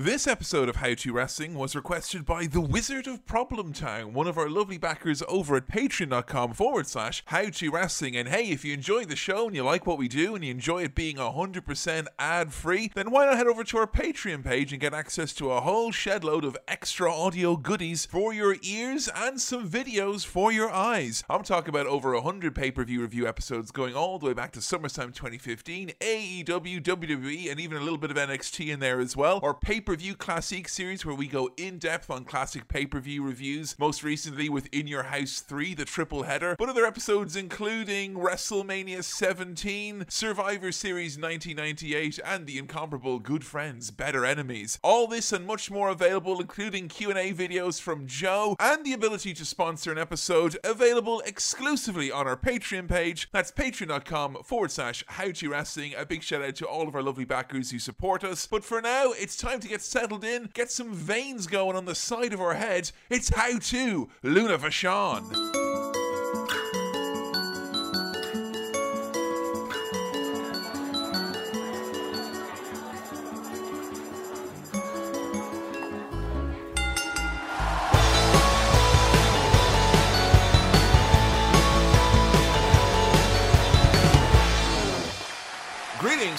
This episode of How to Wrestling was requested by the Wizard of Problem Town, one of our lovely backers over at patreon.com forward slash How to Wrestling. And hey, if you enjoy the show and you like what we do and you enjoy it being 100% ad free, then why not head over to our Patreon page and get access to a whole shedload of extra audio goodies for your ears and some videos for your eyes. I'm talking about over 100 pay per view review episodes going all the way back to SummerSlam 2015, AEW, WWE, and even a little bit of NXT in there as well. Or pay per view classic series where we go in depth on classic pay per view reviews, most recently with In Your House 3, the triple header, but other episodes including WrestleMania 17, Survivor Series 1998, and the incomparable Good Friends, Better Enemies. All this and much more available, including Q&A videos from Joe, and the ability to sponsor an episode available exclusively on our Patreon page. That's patreon.com forward slash how to wrestling. A big shout out to all of our lovely backers who support us. But for now, it's time to get settled in, get some veins going on the side of our heads. It's how to Luna Vachon.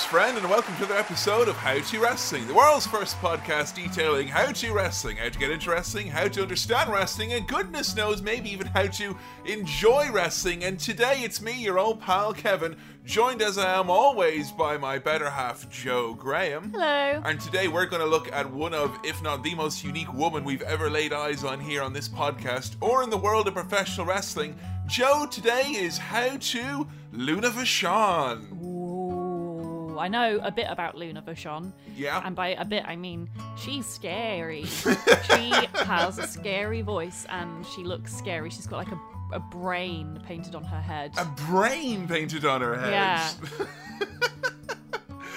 Friend, and welcome to another episode of How to Wrestling, the world's first podcast detailing how to wrestling, how to get into wrestling, how to understand wrestling, and goodness knows, maybe even how to enjoy wrestling. And today it's me, your old pal Kevin, joined as I am always by my better half, Joe Graham. Hello. And today we're going to look at one of, if not the most unique woman we've ever laid eyes on here on this podcast or in the world of professional wrestling. Joe, today is How to Luna Vachon. I know a bit about Luna Vachon. Yeah. And by a bit, I mean she's scary. she has a scary voice and she looks scary. She's got like a, a brain painted on her head. A brain painted on her head. Yeah.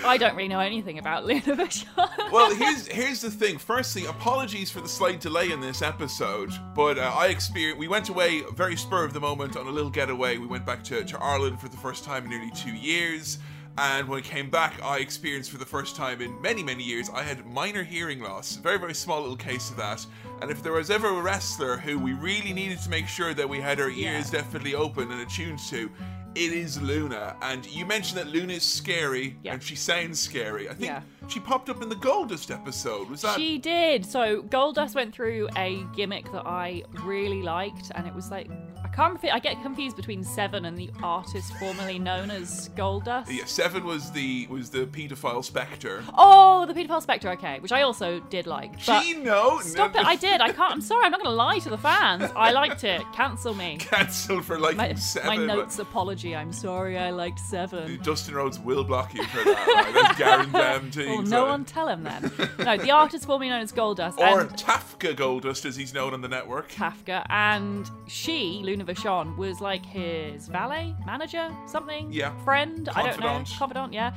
I don't really know anything about Luna Vachon. well, here's here's the thing. Firstly, apologies for the slight delay in this episode, but uh, I experienced. We went away very spur of the moment on a little getaway. We went back to, to Ireland for the first time in nearly two years. And when I came back, I experienced for the first time in many, many years, I had minor hearing loss. Very, very small little case of that. And if there was ever a wrestler who we really needed to make sure that we had our Yeah. ears definitely open and attuned to, it is Luna. And you mentioned that Luna is scary Yeah. and she sounds scary. I think Yeah. she popped up in the Goldust episode. Was that? She did. So Goldust went through a gimmick that I really liked, and it was like can't. I get confused between Seven and the artist formerly known as Goldust. Yeah, Seven was the was the paedophile specter. Oh, the Pedophile Spectre. Okay, which I also did like. But Gee, no, stop no, it! I did. I can't. I'm sorry. I'm not going to lie to the fans. I liked it. Cancel me. Cancel for like My, seven. my notes apology. I'm sorry. I liked Seven. Dustin Rhodes will block you for that. Like, that's guaranteed. Well, no one tell him then. No, the artist formerly known as Goldust. Or and Tafka Goldust, as he's known on the network. Kafka, and she, Luna Vachon, was like his valet, manager, something, Yeah. friend, I don't know, Confidant. confidant, yeah.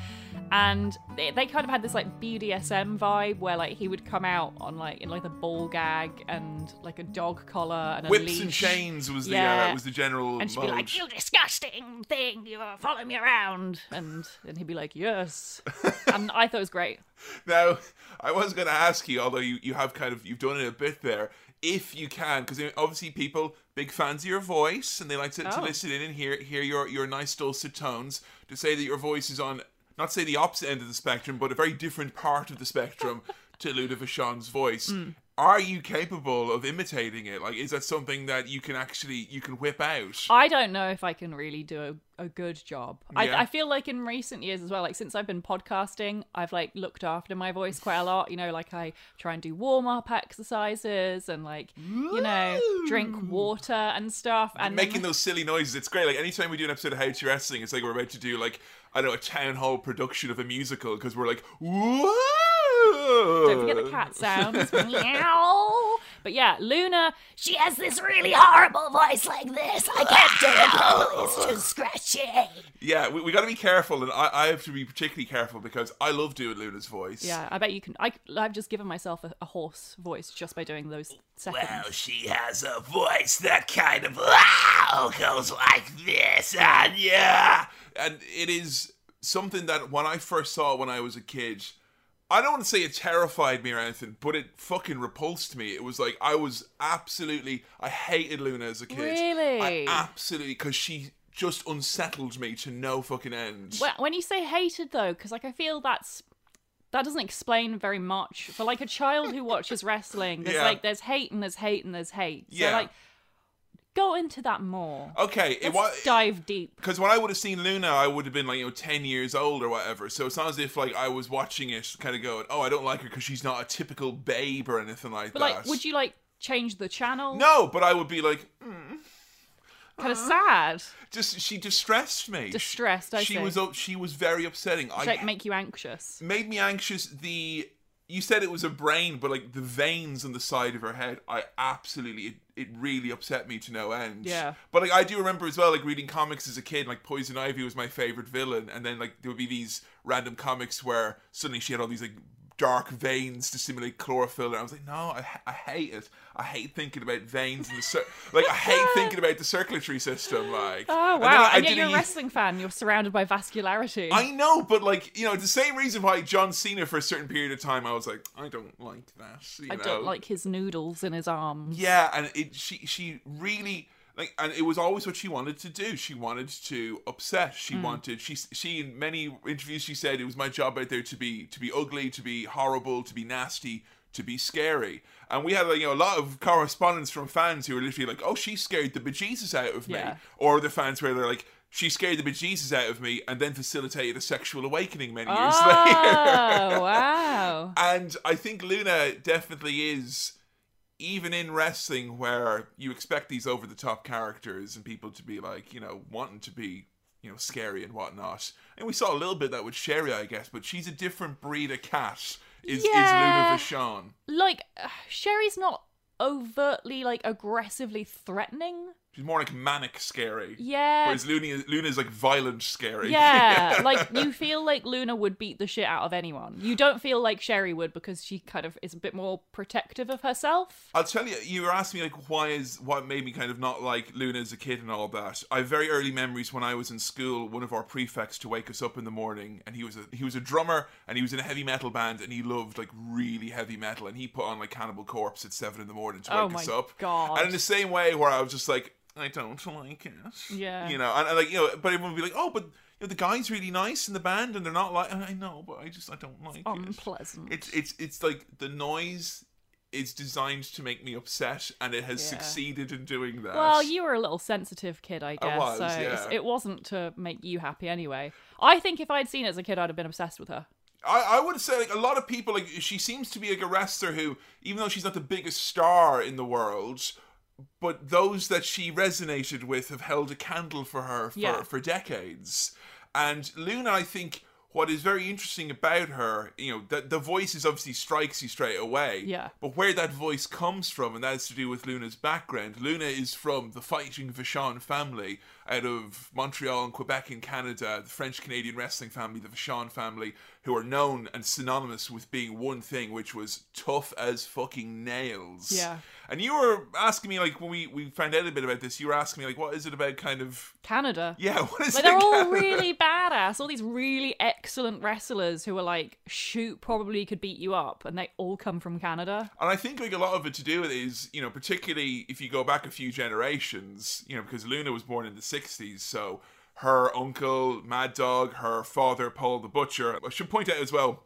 And they, they kind of had this like BDSM vibe where like he would come out on like in like a ball gag and like a dog collar and a Whips leash. and chains was the uh, was the general And she'd be like, "You disgusting thing! You are following me around," and then he'd be like, "Yes," and I thought it was great. Now, I was going to ask you, although you, you have kind of you've done it a bit there, if you can, because obviously people big fans of your voice and they like to, to Oh. listen in and hear hear your your nice dulcet tones. To say that your voice is on not say the opposite end of the spectrum, but a very different part of the spectrum to Luna Vachon's voice. Mm. Are you capable of imitating it? Like, is that something that you can actually you can whip out? I don't know if I can really do a, a good job. Yeah. I, I feel like in recent years as well, like since I've been podcasting, I've like looked after my voice quite a lot. You know, like I try and do warm up exercises and like you know drink water and stuff. And then- making those silly noises. It's great. Like anytime we do an episode of How to Wrestling, it's like we're about to do like I don't know a town hall production of a musical because we're like, whoa! Don't forget the cat sounds. Meow. But yeah, Luna, she has this really horrible voice like this. I can't do it properly. It's too scratchy. Yeah, we, we got to be careful, and I, I have to be particularly careful because I love doing Luna's voice. Yeah, I bet you can. I, I've just given myself a, a horse voice just by doing those seconds. Well, she has a voice that kind of wow, goes like this, and yeah. and it is something that when I first saw when I was a kid, I don't want to say it terrified me or anything, but it fucking repulsed me. It was like I was absolutely I hated Luna as a kid. Really? I absolutely because she just unsettled me to no fucking end. Well, when you say hated though, because like I feel that's that doesn't explain very much for like a child who watches wrestling. There's Yeah. like there's hate and there's hate and there's hate. So Yeah. like go into that more. okay, Let's was dive deep. because when I would have seen Luna, I would have been like you know ten years old or whatever. So it's not as if like I was watching it, kind of going, "Oh, I don't like her because she's not a typical babe or anything like But that." like, would you like change the channel? No, but I would be like, mm, Kind of sad, just she distressed me. distressed. I she see. was up. She was very upsetting. I like make you anxious. made me anxious. The you said it was a brain, but like the veins on the side of her head, I absolutely it, really upset me to no end. Yeah. But like I do remember as well, like reading comics as a kid, like Poison Ivy was my favorite villain, and then like there would be these random comics where suddenly she had all these like dark veins to simulate chlorophyll, and I was like, no, I, I hate it. I hate thinking about veins and the cir- like I hate thinking about the circulatory system. Like Oh wow! I And, yet you're a wrestling fan. You're surrounded by vascularity. I know, but like you know, it's the same reason why John Cena for a certain period of time I was like, I don't like that. You I know? don't like his noodles in his arms. Yeah, and it she she really like, and it was always what she wanted to do. She wanted to upset. She hmm. wanted she she in many interviews she said it was my job out there to be to be ugly, to be horrible, to be nasty. To be scary, and we had like, you know a lot of correspondence from fans who were literally like, "Oh, she scared the bejesus out of me," Yeah. or the fans where they're like, "She scared the bejesus out of me," and then facilitated a sexual awakening many years oh, later. Oh wow! And I think Luna definitely is, even in wrestling, where you expect these over the top characters and people to be like, you know, wanting to be, you know, scary and whatnot. And we saw a little bit of that with Sherry, I guess, but she's a different breed of cat. Is Yeah. is Luna Vachon? Like uh, Sherry's not overtly like aggressively threatening. She's more like manic scary. Yeah. Whereas Luna, Luna's like violent scary. Yeah, like you feel like Luna would beat the shit out of anyone. You don't feel like Sherry would because she kind of is a bit more protective of herself. I'll tell you, you were asking me like why is what made me kind of not like Luna as a kid and all that. I have very early memories when I was in school. One of our prefects to wake us up in the morning, and he was a he was a drummer and he was in a heavy metal band and he loved like really heavy metal and he put on like Cannibal Corpse at seven in the morning to Oh wake us my up. God. And in the same way, where I was just like, I don't like it. Yeah. You know, and, and like you know, but everyone would be like, oh, but. You know, the guy's really nice in the band, and they're not like I know, but I just I don't like it. Unpleasant. It's it's it's like the noise is designed to make me upset, and it has Yeah. succeeded in doing that. Well, you were a little sensitive kid, I guess. was, so yeah. it wasn't to make you happy anyway. I think if I'd seen it as a kid, I'd have been obsessed with her. I, I would say like a lot of people like she seems to be like a wrestler who, even though she's not the biggest star in the world, but those that she resonated with have held a candle for her for, Yeah. for decades. And Luna, I think, what is very interesting about her, you know, that the voice is obviously strikes you straight away. Yeah. But where that voice comes from, and that has to do with Luna's background. Luna is from the fighting Vachon family out of Montreal and Quebec in Canada, the French Canadian wrestling family, the Vachon family, who are known and synonymous with being one thing, which was tough as fucking nails. Yeah. And you were asking me, like, when we, we found out a bit about this, you were asking me, like, what is it about kind of. Canada. Yeah, what is Like it? they're all really badass. All these really excellent wrestlers who are like, shoot, probably could beat you up, and they all come from Canada. And I think like a lot of it to do with it is, you know, particularly if you go back a few generations, you know, because Luna was born in the 60s, so her uncle, Mad Dog, her father, Paul the Butcher. I should point out as well,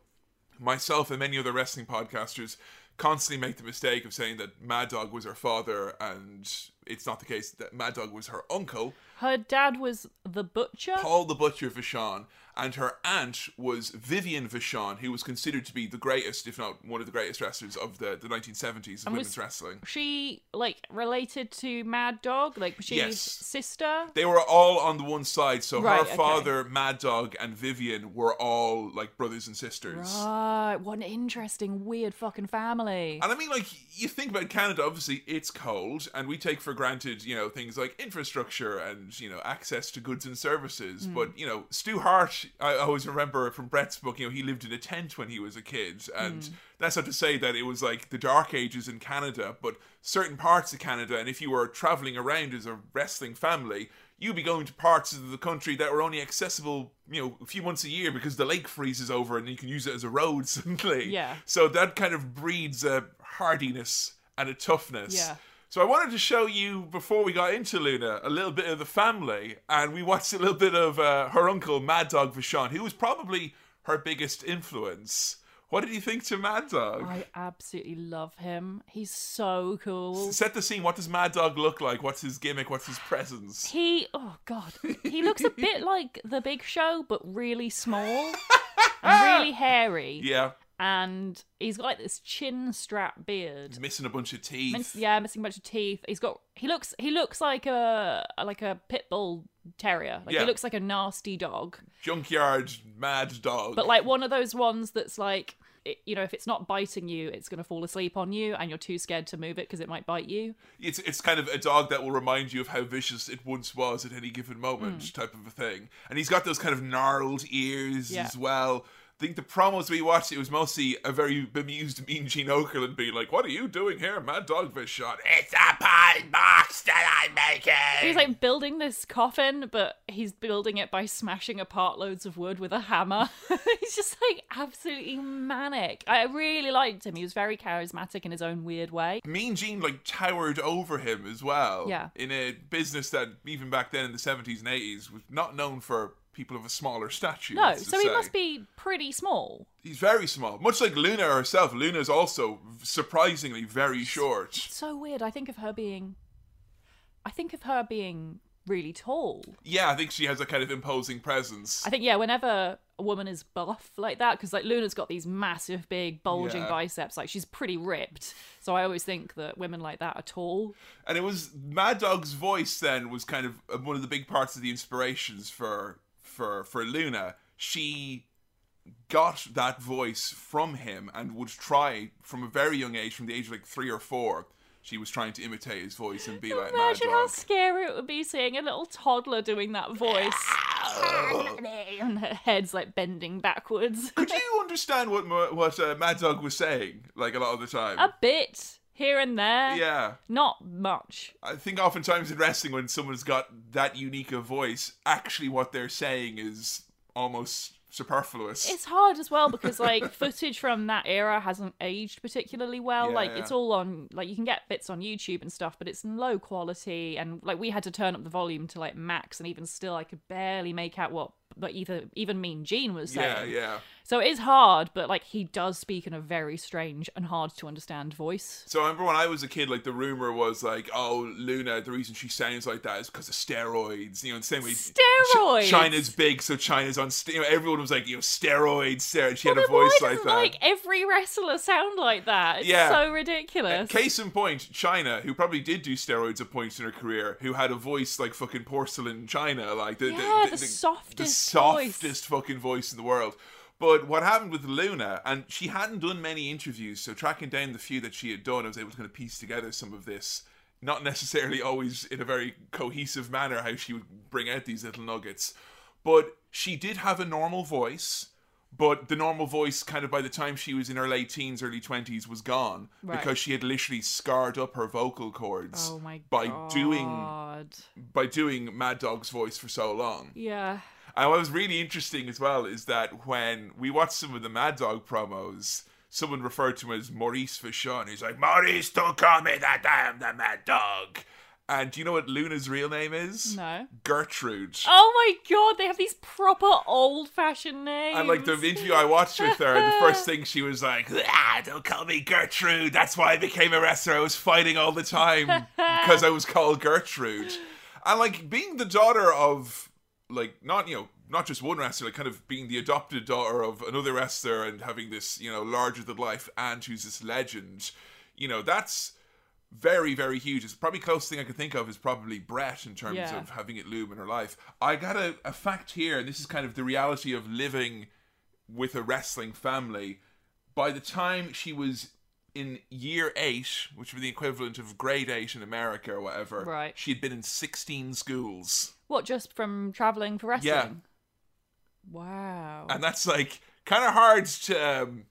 myself and many other wrestling podcasters constantly make the mistake of saying that Mad Dog was her father, and it's not the case that Mad Dog was her uncle. Her dad was the butcher. Paul the Butcher Vachon, and her aunt was Vivian Vachon, who was considered to be the greatest, if not one of the greatest wrestlers of the, the 1970s of women's was- wrestling. she like related to Mad Dog? Like was she Yes. his sister? They were all on the one side, so Right, her okay. father, Mad Dog, and Vivian were all like brothers and sisters. Right, what an interesting, weird fucking family. And I mean, like, you think about Canada, obviously, it's cold, and we take for granted, you know, things like infrastructure and, you know, access to goods and services. Hmm. But, you know, Stu Hart, I always remember from Bret's book, you know, he lived in a tent when he was a kid. And Hmm. that's not to say that it was like the dark ages in Canada, but certain parts of Canada, and if you were traveling around as a wrestling family, you'd be going to parts of the country that were only accessible, you know, a few months a year because the lake freezes over and you can use it as a road suddenly. Yeah. So that kind of breeds a hardiness and a toughness. Yeah. So I wanted to show you before we got into Luna a little bit of the family, and we watched a little bit of uh, her uncle Mad Dog Vachon, who was probably her biggest influence. What did you think to Mad Dog? I absolutely love him. He's so cool. Set the scene. What does Mad Dog look like? What's his gimmick? What's his presence? He, oh god, he looks a bit like the Big Show, but really small and really hairy. Yeah, And he's got like this chin strap beard. he's missing a bunch of teeth. Miss- yeah, missing a bunch of teeth. He's got. He looks. He looks like a like a pit bull terrier. Like Yeah. he looks like a nasty dog, Junkyard Mad Dog. but like one of those ones that's like. It, you know, if it's not biting you, it's going to fall asleep on you, and you're too scared to move it because it might bite you. it's it's kind of a dog that will remind you of how vicious it once was at any given moment, Mm. type of a thing. And he's got those kind of gnarled ears Yeah. as well. I think the promos we watched, it was mostly a very bemused Mean Gene Okerlund being like, "What are you doing here, Mad Dog Vachon?" It's a pie box that I'm making. He's like building this coffin, but he's building it by smashing apart loads of wood with a hammer. he's just like absolutely manic. I really liked him. He was very charismatic in his own weird way. Mean Gene like towered over him as well. Yeah. In a business that even back then in the seventies and eighties was not known for people of a smaller stature. No, so he say. must be pretty small. He's very small, much like Luna herself. Luna's also surprisingly very short. So weird. I think of her being. I think of her being really tall. Yeah, I think she has a kind of imposing presence. I think yeah. Whenever a woman is buff like that, because like Luna's got these massive, big, bulging Yeah. biceps. Like she's pretty ripped. So I always think that women like that are tall. And it was Mad Dog's voice then was kind of uh, one of the big parts of the inspirations for for for Luna. She got that voice from him and would try from a very young age, from the age of like three or four. She was trying to imitate his voice and be like Mad Imagine how scary it would be seeing a little toddler doing that voice. and her head's like bending backwards. Could you understand what what uh, Mad Dog was saying? Like a lot of the time. a bit here and there. yeah. Not much. I think oftentimes in wrestling, when someone's got that unique a voice, actually what they're saying is almost superfluous. It's hard as well because like footage from that era hasn't aged particularly well. Yeah, like yeah. it's all on like you can get bits on YouTube and stuff, but it's low quality and like we had to turn up the volume to like max and even still I could barely make out what but either even Mean Gene was saying. yeah, yeah. So it is hard, but like he does speak in a very strange and hard to understand voice. So I remember when I was a kid, like the rumor was like, oh, Luna, the reason she sounds like that is because of steroids. You know, in the same way, Ch- Steroids? Chyna's big, so Chyna's on. St- you know, everyone was like, you know, steroids, steroids. She had a voice like that. like every wrestler sound like that? It's Yeah. so ridiculous. Case in point, Chyna, who probably did do steroids at points in her career, who had a voice like fucking porcelain China, like the Yeah, the, the softest the voice. softest fucking voice in the world. But what happened with Luna, and she hadn't done many interviews, so tracking down the few that she had done, I was able to kind of piece together some of this. Not necessarily always in a very cohesive manner how she would bring out these little nuggets, but she did have a normal voice. But the normal voice, kind of by the time she was in her late teens, early twenties, was gone Right. because she had literally scarred up her vocal cords oh my by god. doing by doing Mad Dog's voice for so long. Yeah. And what was really interesting as well is that when we watched some of the Mad Dog promos, someone referred to him as Maurice Vachon. He's like, Maurice, don't call me that. I am the mad dog. and do you know what Luna's real name is? No. Gertrude. Oh my god, they have these proper old fashioned names. And like the interview I watched with her, the first thing she was like, Ah, don't call me Gertrude. That's why I became a wrestler. I was fighting all the time because I was called Gertrude. And like being the daughter of like not you know not just one wrestler, like kind of being the adopted daughter of another wrestler and having this you know larger than life aunt who's this legend. You know that's very very huge. It's probably closest thing I can think of is probably Bret in terms Yeah. of having it loom in her life. I got a, a fact here, and this is kind of the reality of living with a wrestling family. By the time she was in year eight, which would be the equivalent of grade eight in America or whatever, Right. she had been in 16 schools. What, just from travelling for wrestling? Yeah. Wow. And that's like kind of hard to. Um,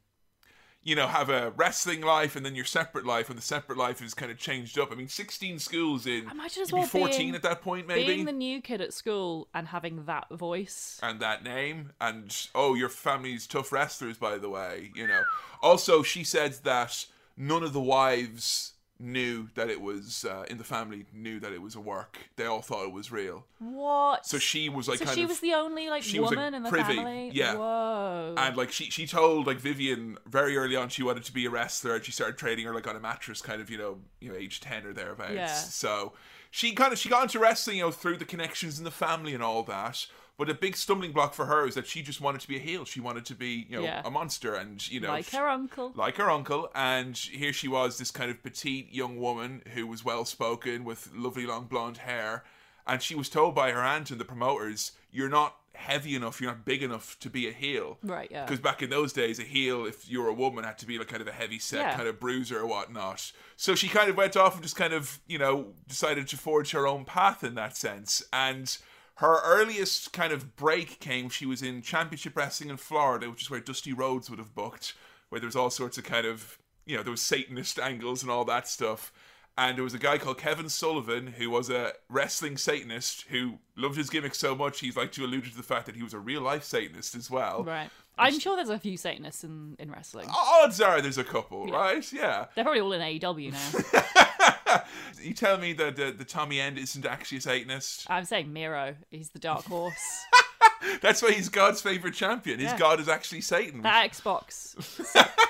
you know, have a wrestling life and then your separate life, and the separate life is kind of changed up. I mean, 16 schools in. Imagine as you'd be well 14 being- at that point, maybe. Being the new kid at school and having that voice. and that name and oh your family's tough wrestlers by the way you know also she said that none of the wives knew that it was uh, in the family knew that it was a work they all thought it was real What? so she was like So she of was the only like she was, like, woman in the privy. family. Yeah. Whoa. and like she she told like Vivian very early on she wanted to be a wrestler and she started training her like on a mattress kind of you know you know age 10 or thereabouts Yeah. so she kind of she got into wrestling you know through the connections in the family and all that but a big stumbling block for her is that she just wanted to be a heel she wanted to be you know Yeah. a monster and you know like she- her uncle. like her uncle, and here she was, this kind of petite young woman who was well spoken with lovely long blonde hair, and she was told by her aunt and the promoters, "You're not heavy enough, you're not big enough to be a heel." Right, yeah. Because back in those days, a heel, if you were a woman, had to be like kind of a heavy set Yeah. kind of bruiser or whatnot. So she kind of went off and just kind of, you know, decided to forge her own path in that sense. And her earliest kind of break came, she was in championship wrestling in Florida, which is where Dusty Rhodes would have booked, where there was all sorts of kind of, you know, there was Satanist angles and all that stuff. And there was a guy called Kevin Sullivan who was a wrestling Satanist who loved his gimmick so much he's like to allude to the fact that he was a real life Satanist as well. Right. I'm sure there's a few Satanists in, in wrestling. Odds are there's a couple, right? Yeah. They're probably all in AEW now. You tell me that the, the Tommy End isn't actually a Satanist. I'm saying Miro. He's the dark horse. That's why he's God's favorite champion. His Yeah. God is actually Satan. That Xbox.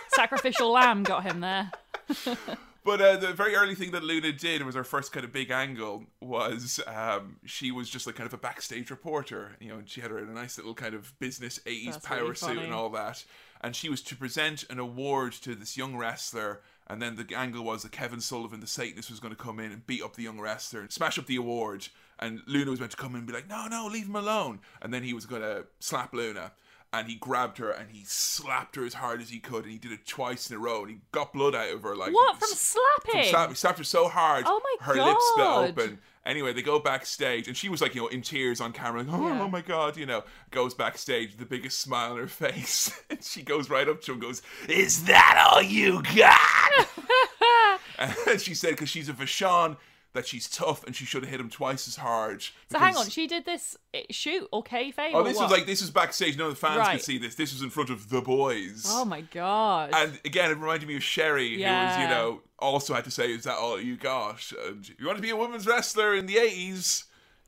Sacrificial lamb got him there. But uh, the very early thing that Luna did was her first kind of big angle was um, she was just like kind of a backstage reporter, you know, and she had her in a nice little kind of business 80s That's power really suit and all that. And she was to present an award to this young wrestler. And then the angle was that Kevin Sullivan, the Satanist, was going to come in and beat up the young wrestler and smash up the award. And Luna was meant to come in and be like, no, no, leave him alone. And then he was going to slap Luna. And he grabbed her and he slapped her as hard as he could. And he did it twice in a row. And he got blood out of her. like What? From slapping? from slap, he slapped her so hard, Oh my her lips split open. Anyway, they go backstage, and she was like, you know, in tears on camera, like, oh, Yeah. oh my god, you know, goes backstage, the biggest smile on her face, and she goes right up to him, and goes, Is that all you got? and she said, because she's a Vachon, that she's tough, and she should have hit him twice as hard. So hang on, she did this eh, shoot or kayfabe? Oh, this was like this was backstage. None of the fans could see this. This was in front of the boys. Oh my god. And again, it reminded me of Sherry, who was, you know, also had to say, "Is that all you got?" And uh, you want to be a women's wrestler in the eighties,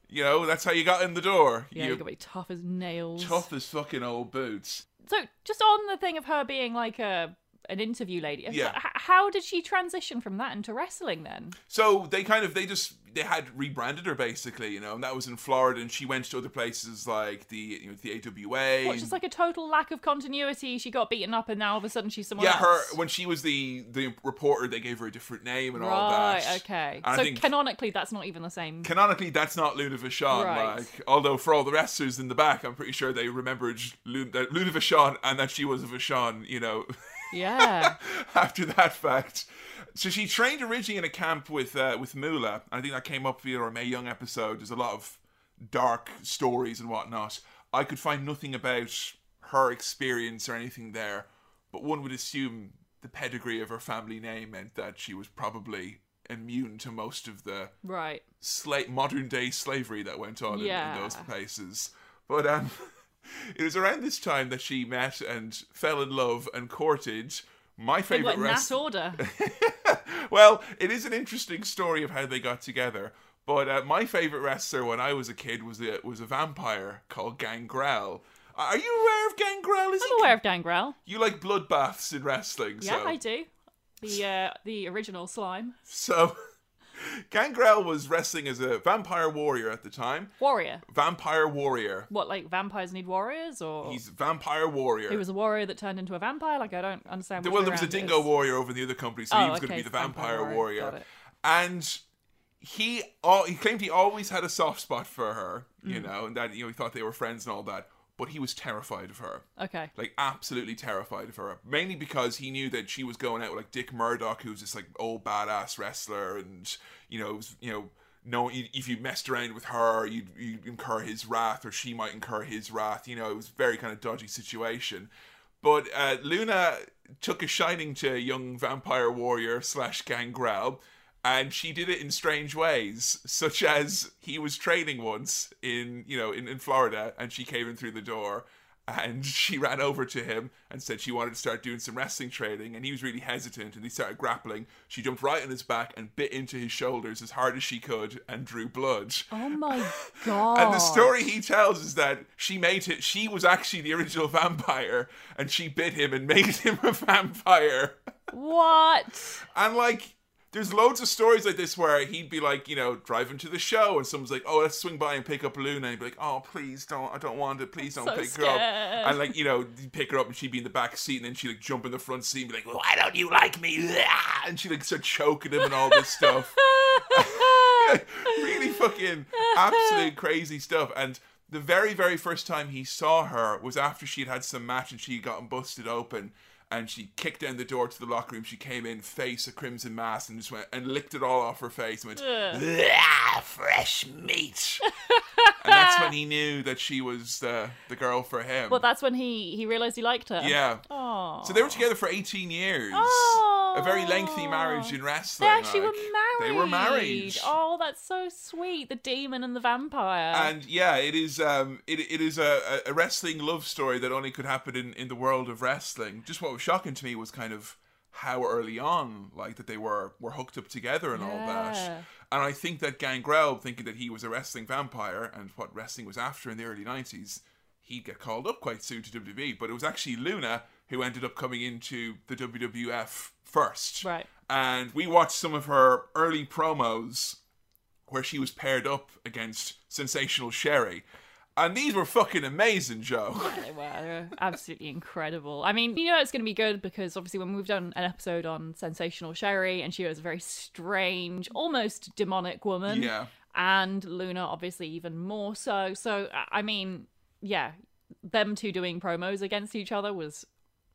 you know, that's how you got in the door. yeah, you you gotta be tough as nails. tough as fucking old boots. So just on the thing of her being like a an interview lady, Yeah. how did she transition from that into wrestling then? So they kind of they just they had rebranded her basically, you know, and that was in Florida, and she went to other places like the you know the AWA. What, just like a total lack of continuity? She got beaten up, and now all of a sudden she's someone else. yeah, her when she was the the reporter, they gave her a different name and all that. Right. Okay. And so canonically, that's not even the same. Canonically, that's not Luna Vachon. Right. Like, although for all the wrestlers in the back, I'm pretty sure they remembered Luna, Luna Vachon and that she was a Vachon. You know, yeah. after that fact. So she trained originally in a camp with uh, with Moolah. I think that came up via our Mae Young episode. There's a lot of dark stories and whatnot. I could find nothing about her experience or anything there, but one would assume the pedigree of her family name meant that she was probably immune to most of the Right. sla- modern day slavery that went on in- in, those places. But um, it was around this time that she met and fell in love and courted my favorite mass wrestler. order. well, it is an interesting story of how they got together. But uh, my favorite wrestler when I was a kid was a was a vampire called Gangrel. Are you aware of Gangrel? Is I'm aware of Gangrel. You like bloodbaths in wrestling, Yeah, so I do. The uh, the original slime so Gangrel was wrestling as a vampire warrior at the time. warrior. Vampire warrior. What like vampires need warriors, or He's a vampire warrior. he was a warrior that turned into a vampire? Like I don't understand. which well, way there was a around it dingo is. warrior over in the other company, so Oh, he was going to be the vampire warrior. Got it. And he all he claimed he always had a soft spot for her, Mm. you know, and that you know he thought they were friends and all that. But he was terrified of her, Okay. like absolutely terrified of her. Mainly because he knew that she was going out with like Dick Murdoch, who's this like old badass wrestler, and you know, was, you know. No, if you messed around with her, you'd, you'd incur his wrath, or she might incur his wrath. You know, it was a very kind of dodgy situation. But uh, Luna took a shining to young vampire warrior slash Gangrel, and she did it in strange ways, such as he was training once in you know in, in Florida, and she came in through the door. And she ran over to him and said she wanted to start doing some wrestling training, and he was really hesitant. And he started grappling. She jumped right on his back and bit into his shoulders as hard as she could, and drew blood. Oh my god. And the story he tells is that she made it. She was actually the original vampire, and she bit him and made him a vampire. What? And like, there's loads of stories like this where he'd be like, you know, driving to the show, and someone's like, "Oh, let's swing by and pick up Luna." And he'd be like, "Oh, please don't. I don't want it. Please don't So pick her up." And like, you know, pick her up, and she'd be in the back seat, and then she'd like jump in the front seat and be like, Why don't you like me? And she'd like start choking him and all this stuff. really fucking absolute crazy stuff. And the very, very first time he saw her was after she'd had some match and she'd gotten busted open. And she kicked down the door to the locker room. She came in, face a crimson mask, and just went and licked it all off her face. And went, Ah, fresh meat. And that's when he knew that she was the the girl for him. Well, that's when he he realized he liked her. yeah. Oh. So they were together for 18 years. A very lengthy marriage in wrestling. They actually were married. They were married. Oh, that's so sweet. The demon and the vampire. and yeah, it is um it, it is a, a wrestling love story that only could happen in, in the world of wrestling. Just what was shocking to me was kind of how early on like that they were were hooked up together and all that. And I think that Gangrel thinking that he was a wrestling vampire and what wrestling was after in the early 90s, he'd get called up quite soon to WWE, but it was actually Luna who ended up coming into the WWF first. Right. And we watched some of her early promos where she was paired up against Sensational Sherry. And these were fucking amazing, Joe. They were absolutely incredible. I mean, you know it's going to be good because obviously when we've done an episode on Sensational Sherry and she was a very strange, almost demonic woman. Yeah. And Luna obviously even more so. So I- I mean, yeah, them two doing promos against each other was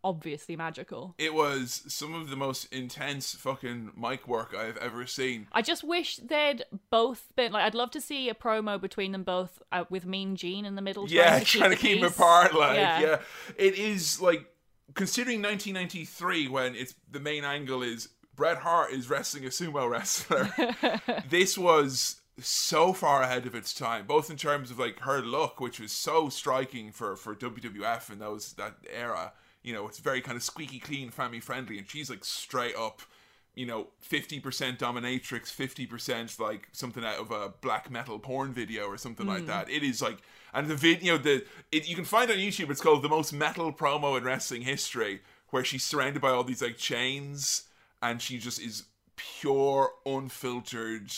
obviously magical. It was some of the most intense fucking mic work I've ever seen. I just wish they'd both been like. I'd love to see a promo between them both uh, with Mean Gene in the middle. Yeah, trying to the keep them apart. Like, Yeah. yeah. It is like, considering 1993, when it's the main angle is Bret Hart is wrestling a sumo wrestler, this was so far ahead of its time, both in terms of like her look, which was so striking for, for WWF in those that era. You know, it's very kind of squeaky clean, family friendly, and she's like straight up you know, 50% dominatrix, 50% like something out of a black metal porn video or something like that. It is like, and the video, the it, you can find on YouTube, it's called the most metal promo in wrestling history, where she's surrounded by all these like chains and she just is pure, unfiltered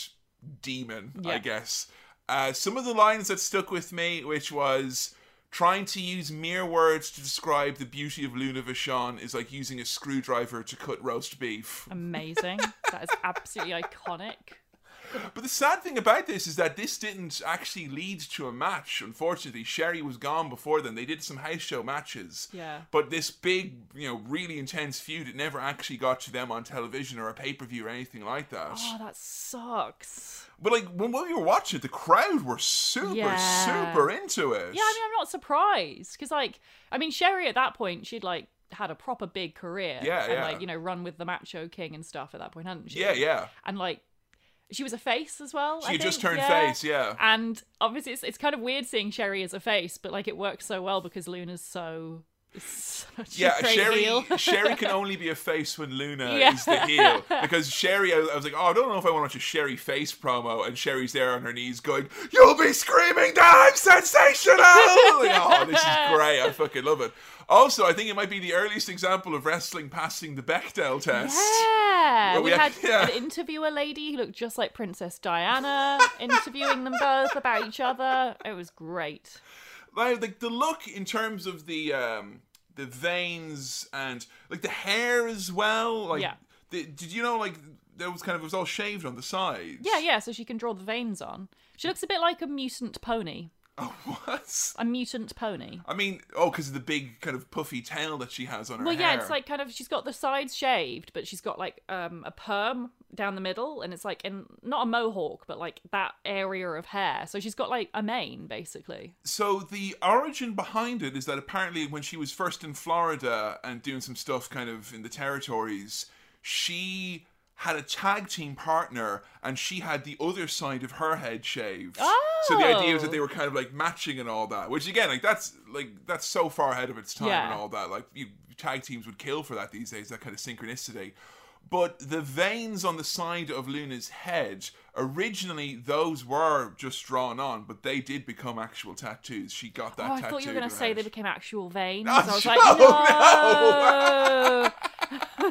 demon, I guess. Uh, some of the lines that stuck with me, which was, Trying to use mere words to describe the beauty of Luna Vachon is like using a screwdriver to cut roast beef. Amazing. that is absolutely iconic. But the sad thing about this is that this didn't actually lead to a match. Unfortunately, Sherry was gone before then. They did some house show matches. Yeah. But this big, you know, really intense feud, it never actually got to them on television or a pay per view or anything like that. Oh, that sucks. But like when we were watching it, the crowd were super, Yeah. super into it. Yeah, I mean, I'm not surprised because, like, I mean, Sherry at that point, she'd like had a proper big career. Yeah, and, yeah. like, you know, run with the Macho King and stuff at that point, hadn't she? yeah, yeah. And like, she was a face as well. She just turned yeah. face, yeah. And obviously, it's it's kind of weird seeing Sherry as a face, but like, it works so well because Luna's so. Such Yeah, a great Sherry. heel. Sherry can only be a face when Luna Yeah. is the heel. Because Sherry, I was, I was like, oh, I don't know if I want to watch a Sherry face promo, and Sherry's there on her knees going, "You'll be screaming that I'm sensational!" Like, oh, this is great. I fucking love it. Also, I think it might be the earliest example of wrestling passing the Bechdel test. Yeah, we we had had- yeah. an interviewer lady who looked just like Princess Diana interviewing them both about each other. It was great. Like, like the look in terms of the um the veins and like the hair as well. Like, Yeah. the, did you know like there was kind of it was all shaved on the sides? Yeah, yeah, so she can draw the veins on. She looks a bit like a mutant pony. Oh, what? A mutant pony. I mean, oh, because of the big kind of puffy tail that she has on her Well, hair. yeah, it's like kind of she's got the sides shaved, but she's got like um a perm down the middle, and it's like in not a mohawk, but like that area of hair. So she's got like a mane, basically. So the origin behind it is that apparently when she was first in Florida and doing some stuff kind of in the territories, she had a tag team partner and she had the other side of her head shaved. Oh. So the idea was that Oh. they were kind of like matching and all that, which again, like that's like that's so far ahead of its time and all that. Like you, tag teams would kill for that these days, that kind of synchronicity. But the veins on the side of Luna's head, originally those were just drawn on, but they did become actual tattoos. She got that oh, I thought you were going to say head. they became actual veins. Oh, I was like, no, no.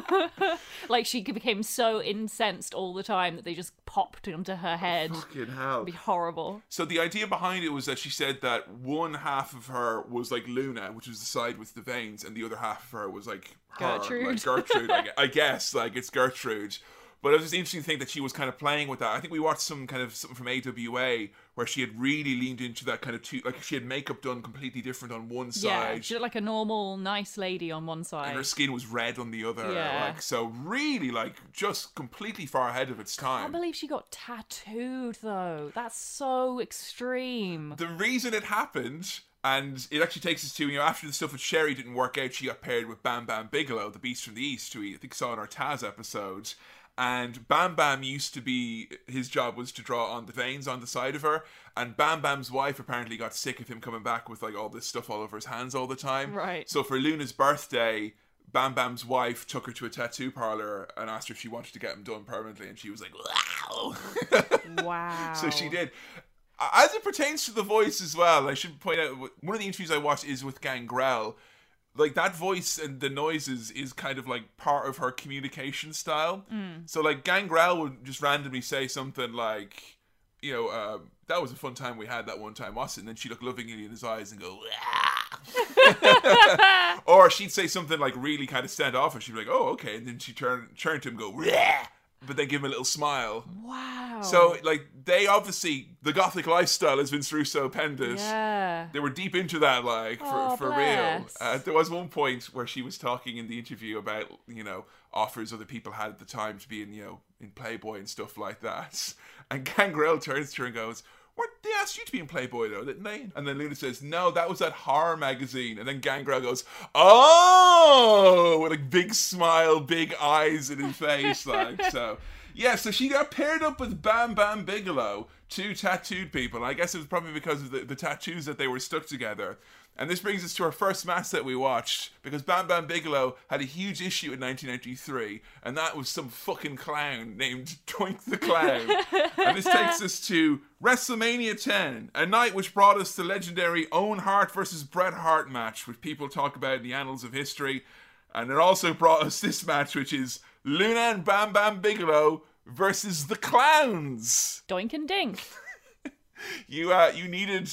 like she became so incensed all the time that they just popped onto her head. Fucking hell. It'd be horrible. So the idea behind it was that she said that one half of her was like Luna, which was the side with the veins, and the other half of her was like her, Gertrude. like Gertrude. I, I guess like it's Gertrude. But it was just interesting to think that she was kind of playing with that. I think we watched some kind of something from AWA where she had really leaned into that kind of two, like she had makeup done completely different on one Yeah, side. she looked like a normal, nice lady on one side, and her skin was red on the other. Yeah. Like so really like just completely far ahead of its time. I can't believe she got tattooed though. That's so extreme. the reason it happened, and it actually takes us to, you know, after the stuff with Sherry didn't work out, she got paired with Bam Bam Bigelow, the Beast from the East, who we, I think, saw in our Taz episode. And Bam Bam used to be, his job was to draw on the veins on the side of her. And Bam Bam's wife apparently got sick of him coming back with, like, all this stuff all over his hands all the time. Right. So for Luna's birthday, Bam Bam's wife took her to a tattoo parlor and asked her if she wanted to get him done permanently. And she was like, wow. Wow. So she did. As it pertains to the voice as well, I should point out one of the interviews I watched is with Gangrel. Like that voice and the noises is kind of like part of her communication style. So like Gangrel would just randomly say something like, you know, uh, that was a fun time we had that one time, wasn't? And then she'd look lovingly in his eyes and go, or she'd say something like really kind of standoffish. She'd be like, "Oh, okay," and then she'd turn turn to him, and go, "Rah," but they give him a little smile. Wow. So like they obviously the gothic lifestyle has been through so it. yeah. They were deep into that, like for, Oh, for real. Uh, there was one point where she was talking in the interview about you know offers other people had at the time to be in you know in Playboy and stuff like that, and Gangrel turns to her and goes. What they asked you to be in Playboy though, didn't they? And then Luna says, "No, that was that horror magazine." And then Gangrel goes, "Oh!" with a big smile, big eyes in his face, like so. Yeah, so she got paired up with Bam Bam Bigelow, two tattooed people. I guess it was probably because of the, the tattoos that they were stuck together. And this brings us to our first match that we watched, because Bam Bam Bigelow had a huge issue in 1993, and that was some fucking clown named Doink the Clown. and this takes us to WrestleMania 10, a night which brought us the legendary Owen Hart versus Bret Hart match, which people talk about in the annals of history. And it also brought us this match, which is Luna and Bam Bam Bigelow versus the Clowns. Doink and dink. You uh, you needed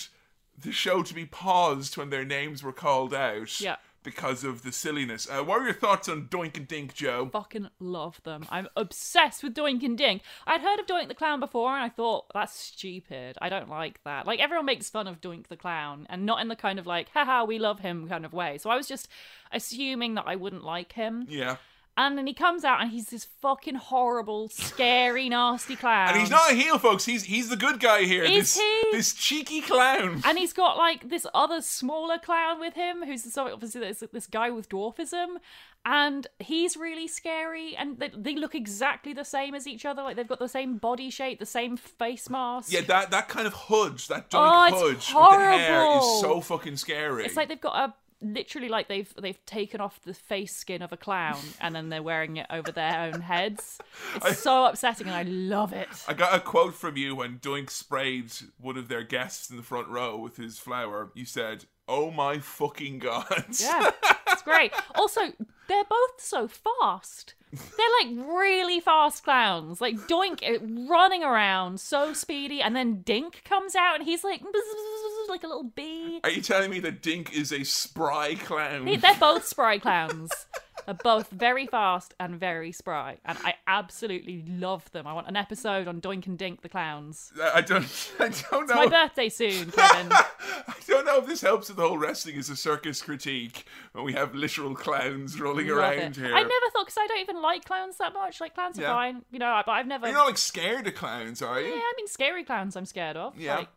the show to be paused when their names were called out. Yeah. Because of the silliness. Uh, what are your thoughts on Doink and Dink, Joe? I fucking love them. I'm obsessed with Doink and Dink. I'd heard of Doink the Clown before and I thought, that's stupid. I don't like that. Like, everyone makes fun of Doink the Clown and not in the kind of like, haha, we love him kind of way. So I was just assuming that I wouldn't like him. Yeah. And then he comes out and he's this fucking horrible, scary, nasty clown. And he's not a heel, folks. He's he's the good guy here. Is this he? this cheeky clown. And he's got like this other smaller clown with him, who's so obviously there's this guy with dwarfism, and he's really scary. And they, they look exactly the same as each other, like they've got the same body shape, the same face mask. yeah, that that kind of hood, that Oh, Doink it's hood with the hair is horrible. so fucking scary. It's like they've got a literally like they've they've taken off the face skin of a clown and then they're wearing it over their own heads. It's so upsetting, and I love it. I got a quote from you when Doink sprayed one of their guests in the front row with his flower. You said, "Oh my fucking god!" Yeah, it's great. Also, they're both so fast. They're like really fast clowns. Like Doink uh, running around so speedy, and then Dink comes out and he's like bzz, bzz, bzz, like a little bee. Are you telling me that Dink is a spry clown? They're both spry clowns. They're both very fast and very spry, and I absolutely love them. I want an episode on Doink and Dink the clowns. I don't. I don't know. My birthday soon, Kevin. I don't know if this helps with the whole wrestling as a circus critique when we have literal clowns rolling Love around it. here. I never thought because I don't even like clowns that much. Like clowns Yeah. are fine, you know. But I've never. You're not like scared of clowns, are you? Yeah, I mean, scary clowns I'm scared of. Yeah. Like,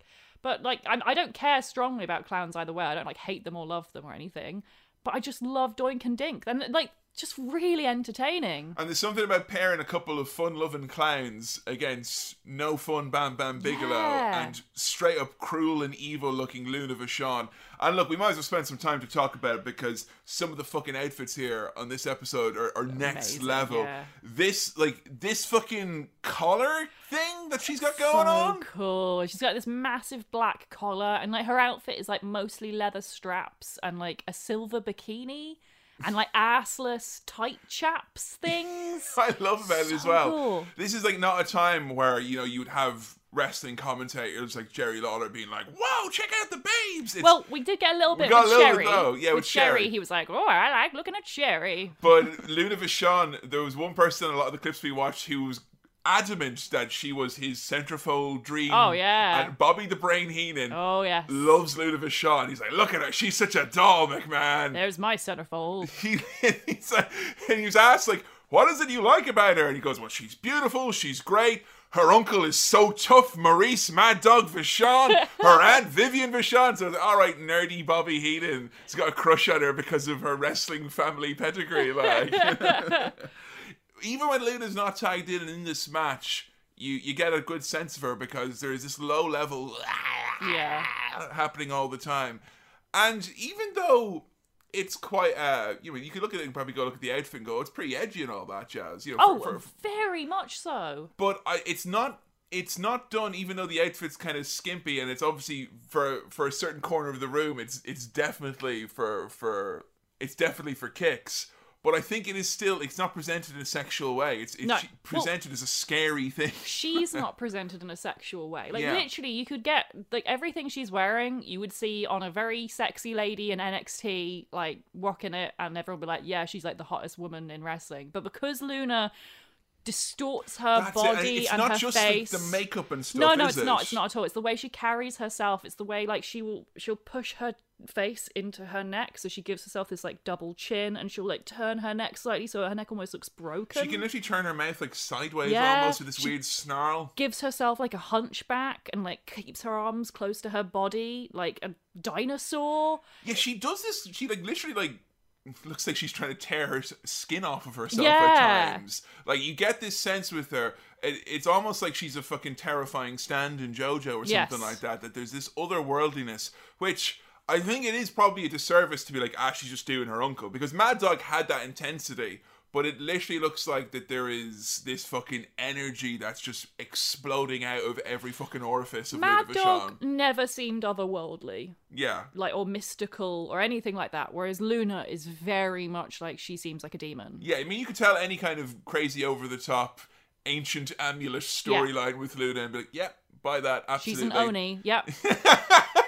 but like, I'm, I don't care strongly about clowns either way. I don't like hate them or love them or anything. But I just love Doink and Dink. And like, just really entertaining. And there's something about pairing a couple of fun-loving clowns against no fun Bam Bam Bigelow Yeah. and straight up cruel and evil-looking Luna Vachon. And look, we might as well spend some time to talk about it because some of the fucking outfits here on this episode are, are next Amazing, level. yeah. This like this fucking collar thing that she's got going so on. cool. She's got this massive black collar, and like her outfit is like mostly leather straps and like a silver bikini and like assless tight chaps things. I love about it as well. cool. This is like not a time where you know you would have wrestling commentators like Jerry Lawler being like, "Whoa, check out the babes!" It's, Well, we did get a little bit with a little Sherry. though, yeah, with Sherry. he was like, "Oh, I like looking at Sherry." but Luna Vachon, there was one person in a lot of the clips we watched who was adamant that she was his centerfold dream. Oh, yeah. and Bobby the Brain Heenan Oh yeah. loves Luna Vachon. He's like, "Look at her, she's such a doll, McMahon." there's my centerfold. he, he's like, and he was asked like, "What is it you like about her?" And he goes, "Well, she's beautiful. She's great. Her uncle is so tough, Maurice Mad Dog Vachon. Her aunt Vivian Vachon. So, all right, nerdy Bobby Heenan He's got a crush on her because of her wrestling family pedigree. Like, even when Luna's not tagged in in this match, you you get a good sense of her because there is this low level Yeah. happening all the time. And even though it's quite uh you know you could look at it and probably go look at the outfit and go it's pretty edgy and all that jazz you know Oh, for, for, very much so. but I, it's not it's not done even though the outfit's kind of skimpy and it's obviously for for a certain corner of the room it's it's definitely for for it's definitely for kicks but I think it is still it's not presented in a sexual way it's it's No. presented as a scary thing She's not presented in a sexual way. Like Yeah. literally, you could get like everything she's wearing. You would see on a very sexy lady in NXT, like rocking it, and everyone would be like, "Yeah, she's like the hottest woman in wrestling." But because Luna distorts her That's it. And body it's and not her just face, the, the makeup and stuff no, no, it's it? not. It's not at all. It's the way she carries herself. It's the way like she will she'll push her face into her neck, so she gives herself this like double chin, and she'll like turn her neck slightly, so her neck almost looks broken. She can literally turn her mouth like sideways Yeah, almost with this weird snarl. gives herself like a hunchback and like keeps her arms close to her body like a dinosaur. Yeah, she does this. She like literally like looks like she's trying to tear her skin off of herself Yeah. at times. Like you get this sense with her. It, it's almost like she's a fucking terrifying stand in JoJo or something Yes. like that. That there's this otherworldliness, which I think it is probably a disservice to be like, ah, she's just doing her uncle because Mad Dog had that intensity. But it literally looks like that there is this fucking energy that's just exploding out of every fucking orifice of Mad Luna Dog Vachon. never seemed otherworldly, Yeah. like or mystical or anything like that. Whereas Luna is very much like she seems like a demon. Yeah, I mean, you could tell any kind of crazy, over the top, ancient amulet storyline with Luna and be like, yeah, buy that, Absolutely. She's an Oni. Yep.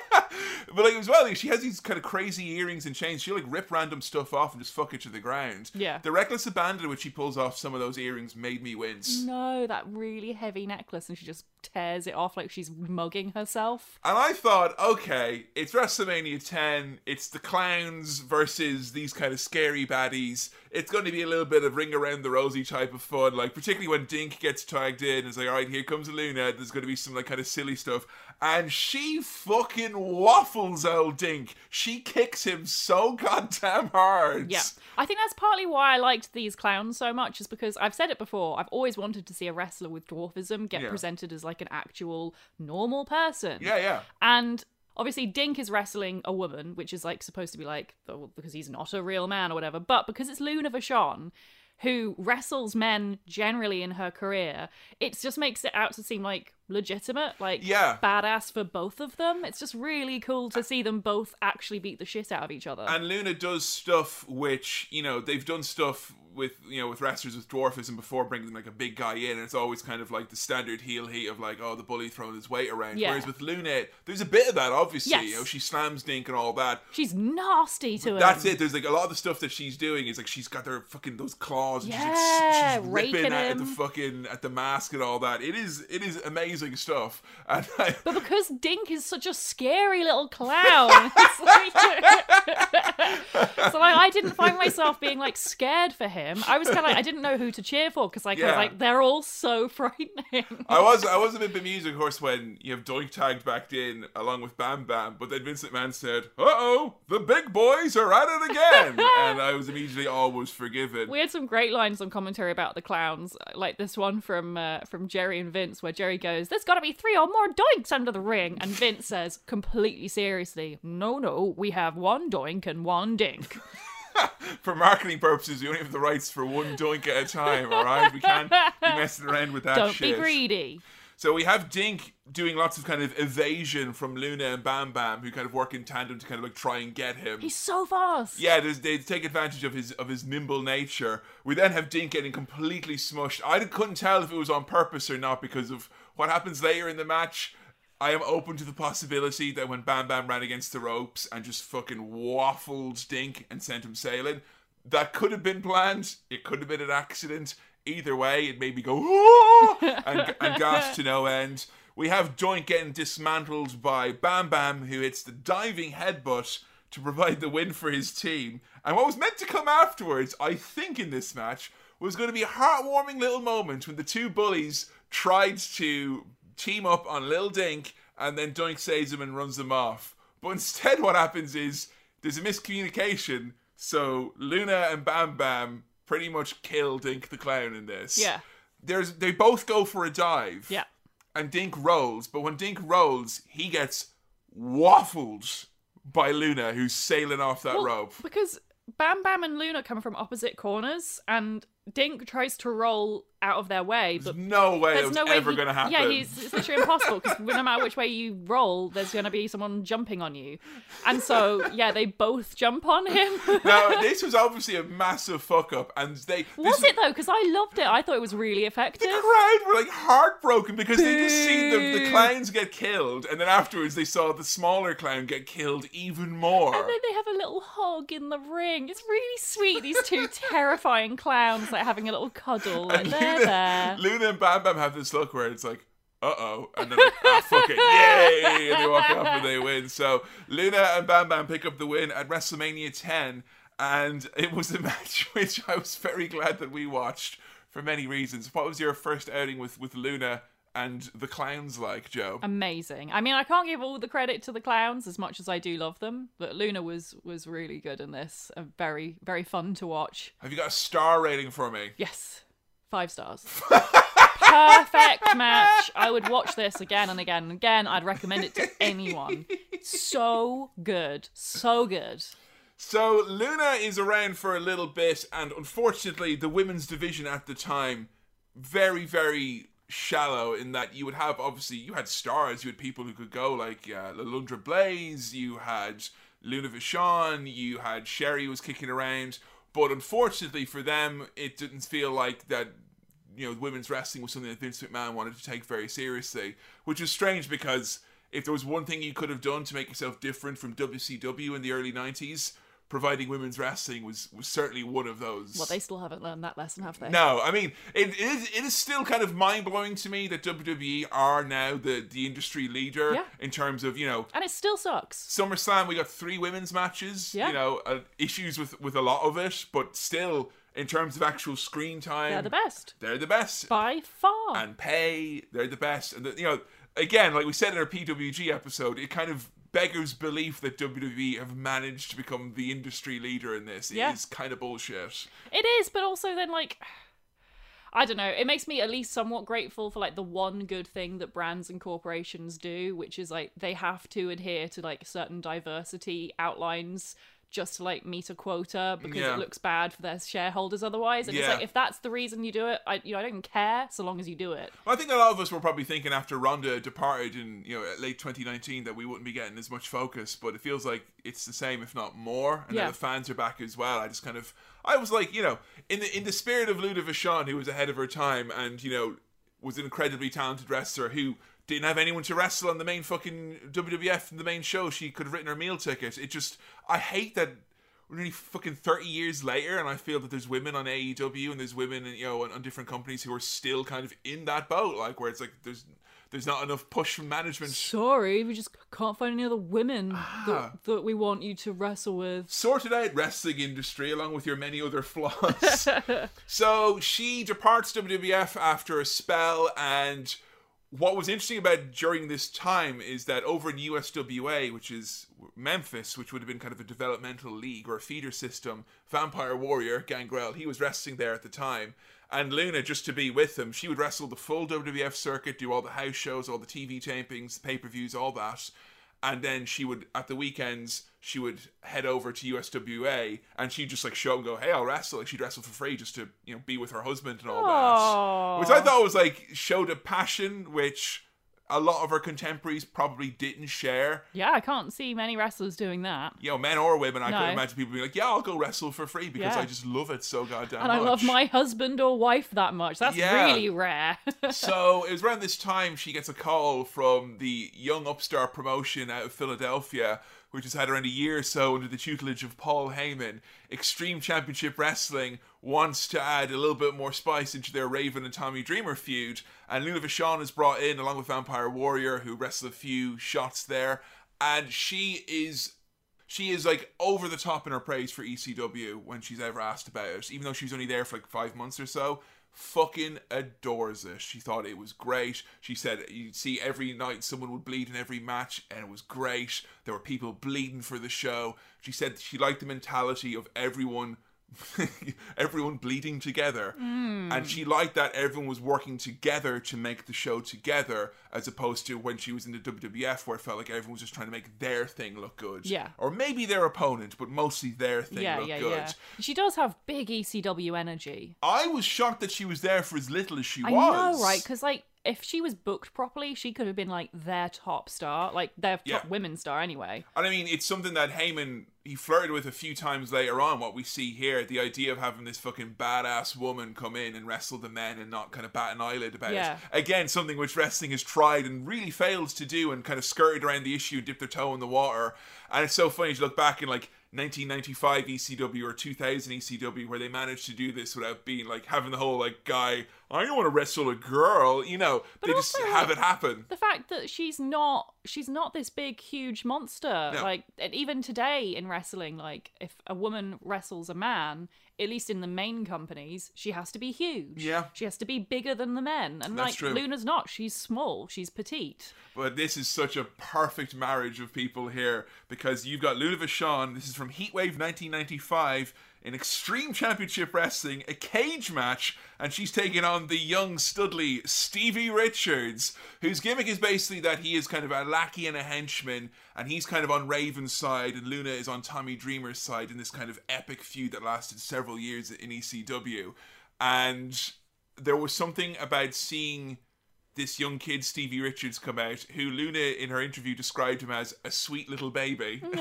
But like as well, like, she has these kind of crazy earrings and chains. She'll like rip random stuff off and just fuck it to the ground. Yeah. The reckless abandon which she pulls off some of those earrings made me wince. no, that really heavy necklace, and she just tears it off like she's mugging herself. And I thought, okay, it's WrestleMania 10. It's the clowns versus these kind of scary baddies. It's going to be a little bit of ring around the rosy type of fun, like particularly when Dink gets tagged in. It's like, all right, here comes Luna. There's going to be some like kind of silly stuff, and she fucking waffles old Dink. She kicks him so goddamn hard. Yeah. I think that's partly why I liked these clowns so much, is because I've said it before, I've always wanted to see a wrestler with dwarfism get Yeah. presented as like an actual normal person. yeah, yeah. And obviously Dink is wrestling a woman, which is like supposed to be like oh, because he's not a real man or whatever, but because it's Luna Vachon who wrestles men generally in her career, it just makes it out to seem like legitimate, like Yeah. badass for both of them. It's just really cool to see them both actually beat the shit out of each other. And Luna does stuff which, you know, they've done stuff with you know with wrestlers with dwarfism before bringing like a big guy in, and it's always kind of like the standard heel heat of like oh the bully throwing his weight around. Yeah. Whereas with Luna, there's a bit of that obviously. Yes. You know she slams Dink and all that. She's nasty to him. That's it. There's like a lot of the stuff that she's doing is like she's got her fucking those claws and Yeah, she's, she's ripping raking at the fucking at the mask and all that. It is it is amazing stuff. And I, But because Dink is such a scary little clown, it's like, so like, I didn't find myself being like scared for him. I was kind of like I didn't know who to cheer for because like I was Yeah. like they're all so frightening. I was I was a bit bemused, of course, when you have Doink tagged back in along with Bam Bam, but then Vince McMahon said, "Uh oh, the big boys are at it again," and I was immediately always forgiven. We had some great lines on commentary about the clowns, like this one from uh, from Jerry and Vince, where Jerry goes, "There's got to be three or more doinks under the ring," and Vince says, completely seriously, "No, no, we have one doink and one dink." for marketing purposes, we only have the rights for one Doink at a time. All right, we can't be messing around with that Don't shit. be greedy. So we have Dink doing lots of kind of evasion from Luna and Bam Bam, who kind of work in tandem to kind of like try and get him. He's so fast. Yeah, they take advantage of his of his nimble nature. We then have Dink getting completely smushed. I couldn't tell if it was on purpose or not because of what happens later in the match. I am open to the possibility that when Bam Bam ran against the ropes and just fucking waffled Dink and sent him sailing, that could have been planned. It could have been an accident. Either way, it made me go and, and gasp to no end. We have Doink getting dismantled by Bam Bam, who hits the diving headbutt to provide the win for his team. And what was meant to come afterwards, I think, in this match, was going to be a heartwarming little moment when the two bullies tried to team up on Lil Dink, and then Doink saves him and runs them off. But instead, what happens is there's a miscommunication. So Luna and Bam Bam pretty much kill Dink the clown in this. Yeah. There's they both go for a dive. Yeah. And Dink rolls, but when Dink rolls, he gets waffled by Luna, who's sailing off that Well, rope. Because Bam Bam and Luna come from opposite corners, and Dink tries to roll out of their way, but No way there's no way ever going to happen. Yeah, he's, it's literally impossible because no matter which way you roll, there's going to be someone jumping on you, and so yeah, they both jump on him. now this was obviously a massive fuck up, and they Was it though? Because I loved it. I thought it was really effective. The crowd were like heartbroken because they just seen the, the clowns get killed, and then afterwards they saw the smaller clown get killed even more. And then they have a little hug in the ring. It's really sweet. These two terrifying clowns like having a little cuddle. Like And they're Luna, there. Luna and Bam Bam have this look where it's like, uh oh, and then like, ah, fuck it, yay, and they walk off and they win. So Luna and Bam Bam pick up the win at WrestleMania 10, and it was a match which I was very glad that we watched for many reasons. What was your first outing with with Luna and the clowns like, Joe? Amazing. I mean, I can't give all the credit to the clowns as much as I do love them, but Luna was was really good in this. and very very fun to watch. Have you got a star rating for me? Yes, five stars. Perfect match. I would watch this again and again and again. I'd recommend it to anyone. So good, so good. So Luna is around for a little bit, and unfortunately, the women's division at the time very, very shallow. In that you would have obviously you had stars, you had people who could go like uh, Alundra Blaze, you had Luna Vachon, you had Sherry was kicking around, but unfortunately for them, it didn't feel like that. You know, women's wrestling was something that Vince McMahon wanted to take very seriously, which is strange because if there was one thing you could have done to make yourself different from WCW in the early 90s, providing women's wrestling was, was certainly one of those. Well, they still haven't learned that lesson, have they? No, I mean it is it is still kind of mind blowing to me that WWE are now the the industry leader Yeah. in terms of you know And it still sucks. SummerSlam. We got three women's matches. Yeah. You know uh, issues with with a lot of it, but still in terms of actual screen time, They're the best. They're the best By far. and pay. They're the best. And the, you know, again, like we said in our PWG episode, it kind of beggars belief that WWE have managed to become the industry leader in this. Yeah. is kind of bullshit. It is, but also then like I don't know, it makes me at least somewhat grateful for like the one good thing that brands and corporations do, which is like they have to adhere to like certain diversity outlines just to like meet a quota because Yeah. it looks bad for their shareholders otherwise. And Yeah. it's like if that's the reason you do it, I you know I don't care so long as you do it. I think a lot of us were probably thinking after Ronda departed in you know late 2019 that we wouldn't be getting as much focus, but it feels like it's the same, if not more. And Yeah. the fans are back as well. I just kind of, I was like, you know, in the in the spirit of Luna Vachon, who was ahead of her time, and you know, was an incredibly talented wrestler who didn't have anyone to wrestle on the main fucking WWF the main show. She could have written her meal ticket. It just, I hate that. We're nearly fucking 30 years later, and I feel that there's women on AEW and there's women, you know, on, on different companies who are still kind of in that boat, like where it's like there's there's not enough push from management. Sorry, we just can't find any other women Ah. that, that we want you to wrestle with. sorted out wrestling industry along with your many other flaws. so she departs WWF after a spell, and what was interesting about during this time is that over in USWA, which is Memphis, which would have been kind of a developmental league or a feeder system, Vampire Warrior Gangrel, he was wrestling there at the time. And Luna, just to be with him, she would wrestle the full WWF circuit, do all the house shows, all the TV tapings, pay per views, all that and then she would at the weekends she would head over to USWA and she'd just like show and go, "Hey, I'll wrestle." Like she'd wrestle for free just to you know be with her husband and all Aw. that, which I thought was like showed a passion which a lot of her contemporaries probably didn't share. Yeah, I can't see many wrestlers doing that. You know, men or women. I No. could imagine people being like, "Yeah, I'll go wrestle for free because Yeah. I just love it so goddamn And I much." love my husband or wife that much. That's Yeah. really rare. so it was around this time she gets a call from the Young Upstart promotion out of Philadelphia, which has had around a year or so under the tutelage of Paul Heyman. Extreme Championship Wrestling wants to add a little bit more spice into their Raven and Tommy Dreamer feud, and Luna Vachon is brought in along with Vampire Warrior, who wrestled a few shots there, and she is she is like over the top in her praise for ECW when she's ever asked about it, even though she was only there for like five months or so. Fucking adores it. She thought it was great. She said you'd see every night someone would bleed in every match, and it was great. There were people bleeding for the show. She said she liked the mentality of everyone everyone bleeding together. Hmm. And she liked that everyone was working together to make the show together, as opposed to when she was in the WWF, where it felt like everyone was just trying to make their thing look good. Yeah. Or maybe their opponent, but mostly their thing yeah, look yeah, good. yeah. She does have big ECW energy. I was shocked that she was there for as little as she I was. know, right? Because like, if she was booked properly, she could have been like their top star, like their top Yeah. women star anyway. And I mean, it's something that Heyman he flirted with a few times later on. What we see here, the idea of having this fucking badass woman come in and wrestle the men and not kind of bat an eyelid about Yeah. it. Again, something which wrestling has tried and really failed to do, and kind of skirted around the issue, dipped their toe in the water. And it's so funny to look back in like 1995 ECW or 2000 ECW where they managed to do this without being like having the whole like guy. I don't want to wrestle a girl, you know. they just have like, it happen. The fact that she's not she's not this big huge monster. No. Like and even today in wrestling, like if a woman wrestles a man, at least in the main companies, she has to be huge. Yeah. She has to be bigger than the men. And That's like true. Luna's not. She's small. She's petite. But this is such a perfect marriage of people here because you've got Luna Vachon. This is from Heatwave 1995 in Extreme Championship Wrestling, a cage match, and she's taking on the young Studley Stevie Richards, whose gimmick is basically that he is kind of a lackey and a henchman, and he's kind of on Raven's side, and Luna is on Tommy Dreamer's side in this kind of epic feud that lasted several years in ECW. And there was something about seeing this young kid Stevie Richards come out, who Luna in her interview described him as a sweet little baby.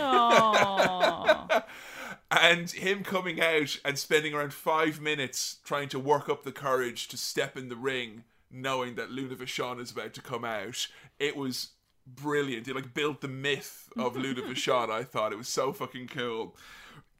and him coming out and spending around five minutes trying to work up the courage to step in the ring, knowing that Luna Vachon is about to come out. It was brilliant. It like built the myth of Luna Vachon. I thought it was so fucking cool.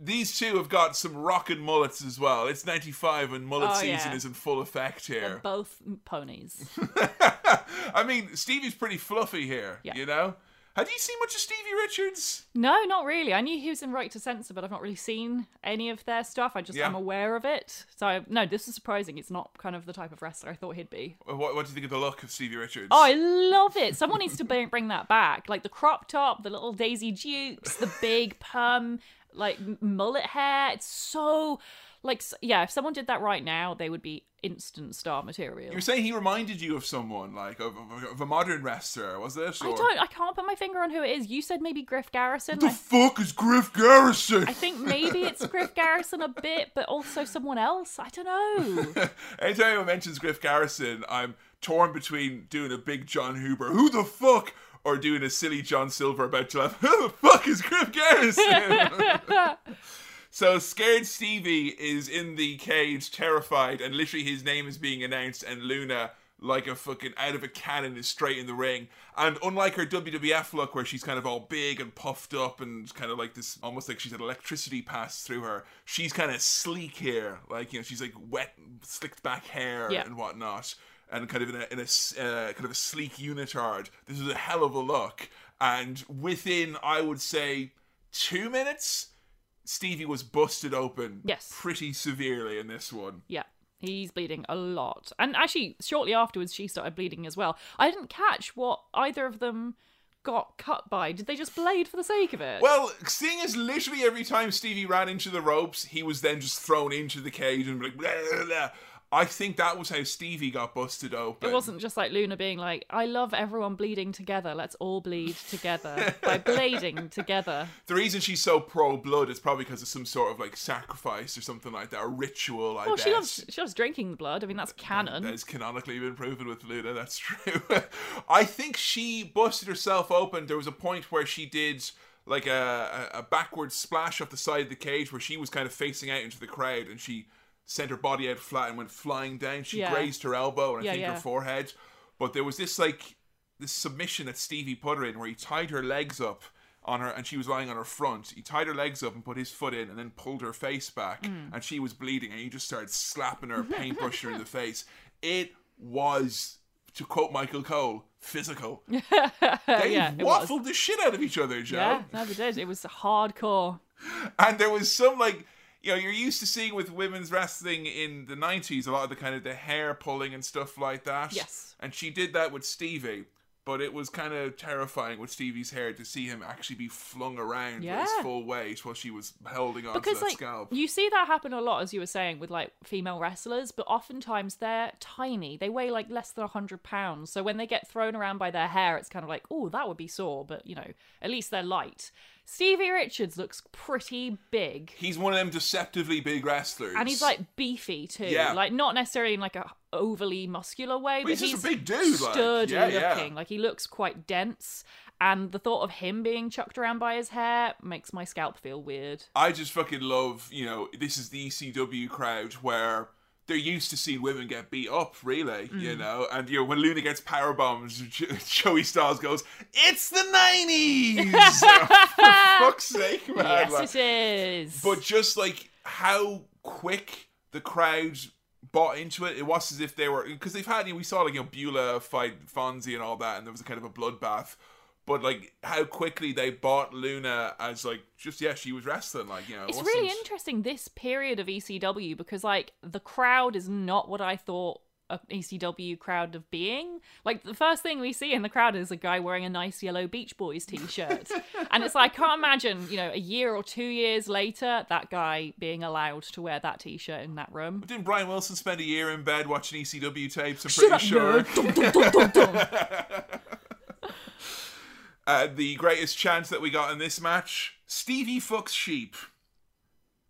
These two have got some rockin' mullets as well. It's 95 and mullet Oh, season yeah. is in full effect here. Both ponies. I mean, Stevie's pretty fluffy here, Yeah. you know? Have you seen much of Stevie Richards? No, not really. I knew he was in Right to Censor, but I've not really seen any of their stuff. I just Yeah. am aware of it. So I, no, this is surprising. It's not kind of the type of wrestler I thought he'd be. Uh, what, what do you think of the look of Stevie Richards? Oh, I love it. Someone needs to bring, bring that back. Like the crop top, the little Daisy Dukes, the big perm, like mullet hair. It's so like yeah. If someone did that right now, they would be instant star material. You're saying he reminded you of someone, like of, of, of a modern wrestler, was it? I don't. I can't put my finger on who it is. You said maybe Griff Garrison. The I, fuck is Griff Garrison? I think maybe it's Griff Garrison a bit, but also someone else. I don't know. Anytime anyone mentions Griff Garrison, I'm torn between doing a big John Huber, who the fuck, or doing a silly John Silver about to laugh, who the fuck is Griff Garrison? so scared Stevie is in the cage, terrified, and literally his name is being announced, and Luna. Like a fucking out of a cannon is straight in the ring. And unlike her WWF look where she's kind of all big and puffed up and kind of like this almost like she's had electricity pass through her, she's kind of sleek here. Like, you know, she's like wet, slicked back hair Yeah. and whatnot. And kind of in a, in a uh, kind of a sleek unitard. This is a hell of a look. And within, I would say, two minutes, Stevie was busted open Yes. pretty severely in this one. Yeah, he's bleeding a lot. And actually, shortly afterwards, she started bleeding as well. I didn't catch what either of them got cut by. Did they just blade for the sake of it? Well, seeing as literally every time Stevie ran into the ropes, he was then just thrown into the cage and like blah, blah, blah. I think that was how Stevie got busted open. it wasn't just like Luna being like, I love everyone bleeding together. Let's all bleed together by blading together. The reason she's so pro blood is probably because of some sort of like sacrifice or something like that, a ritual. I Well, bet. she loves she loves drinking blood. I mean, that's canon. That has canonically been proven with Luna. That's true. I think she busted herself open. There was a point where she did like a, a, a backward splash off the side of the cage where she was kind of facing out into the crowd and she sent her body out flat and went flying down. She Yeah. grazed her elbow and I Yeah, think yeah. her forehead. But there was this like this submission that Stevie put her in where he tied her legs up on her and she was lying on her front. He tied her legs up and put his foot in and then pulled her face back Hmm. and she was bleeding and he just started slapping her, paintbrushing her in the face. It was, to quote Michael Cole, physical. They yeah, waffled the shit out of each other, Joe. Yeah, no, they did. It was hardcore. And there was some like you know, you're used to seeing with women's wrestling in the nineties a lot of the kind of the hair pulling and stuff like that. Yes. And she did that with Stevie. But it was kind of terrifying with Stevie's hair to see him actually be flung around with his full weight while she was holding on because to that like scalp. you see that happen a lot as you were saying with like female wrestlers but oftentimes they're tiny they weigh like less than 100 pounds so when they get thrown around by their hair it's kind of like oh that would be sore but you know at least they're light stevie richards looks pretty big He's one of them deceptively big wrestlers. and he's like beefy too Yeah. like not necessarily in like a overly muscular way but he's just a big dude, like. sturdy Yeah, yeah. looking like he looks quite dense and the thought of him being chucked around by his hair makes my scalp feel weird I just fucking love, you know, this is the ECW crowd where they're used to seeing women get beat up, really, you Mm. know. And you know, when Luna gets power bombs, Jo- Joey Styles goes, "It's the '90s." For fuck's sake, man! yes like- it is but just like how quick the crowd bought into it, it was as if they were because they've had you know, we saw like you know Beulah fight Fonzie and all that, and there was a kind of a bloodbath. But like how quickly they bought Luna as like just yeah she was wrestling like you know it It's really interesting this period of ECW because like the crowd is not what I thought an ECW crowd of being. Like the first thing we see in the crowd is a guy wearing a nice yellow Beach Boys t-shirt. and it's like I can't imagine, you know, a year or 2 years later that guy being allowed to wear that t-shirt in that room. Didn't Brian Wilson spend a year in bed watching ECW tapes? I'm Shut pretty up, sure. dum, dum, dum. Uh, the greatest chance that we got in this match: Stevie fucks sheep.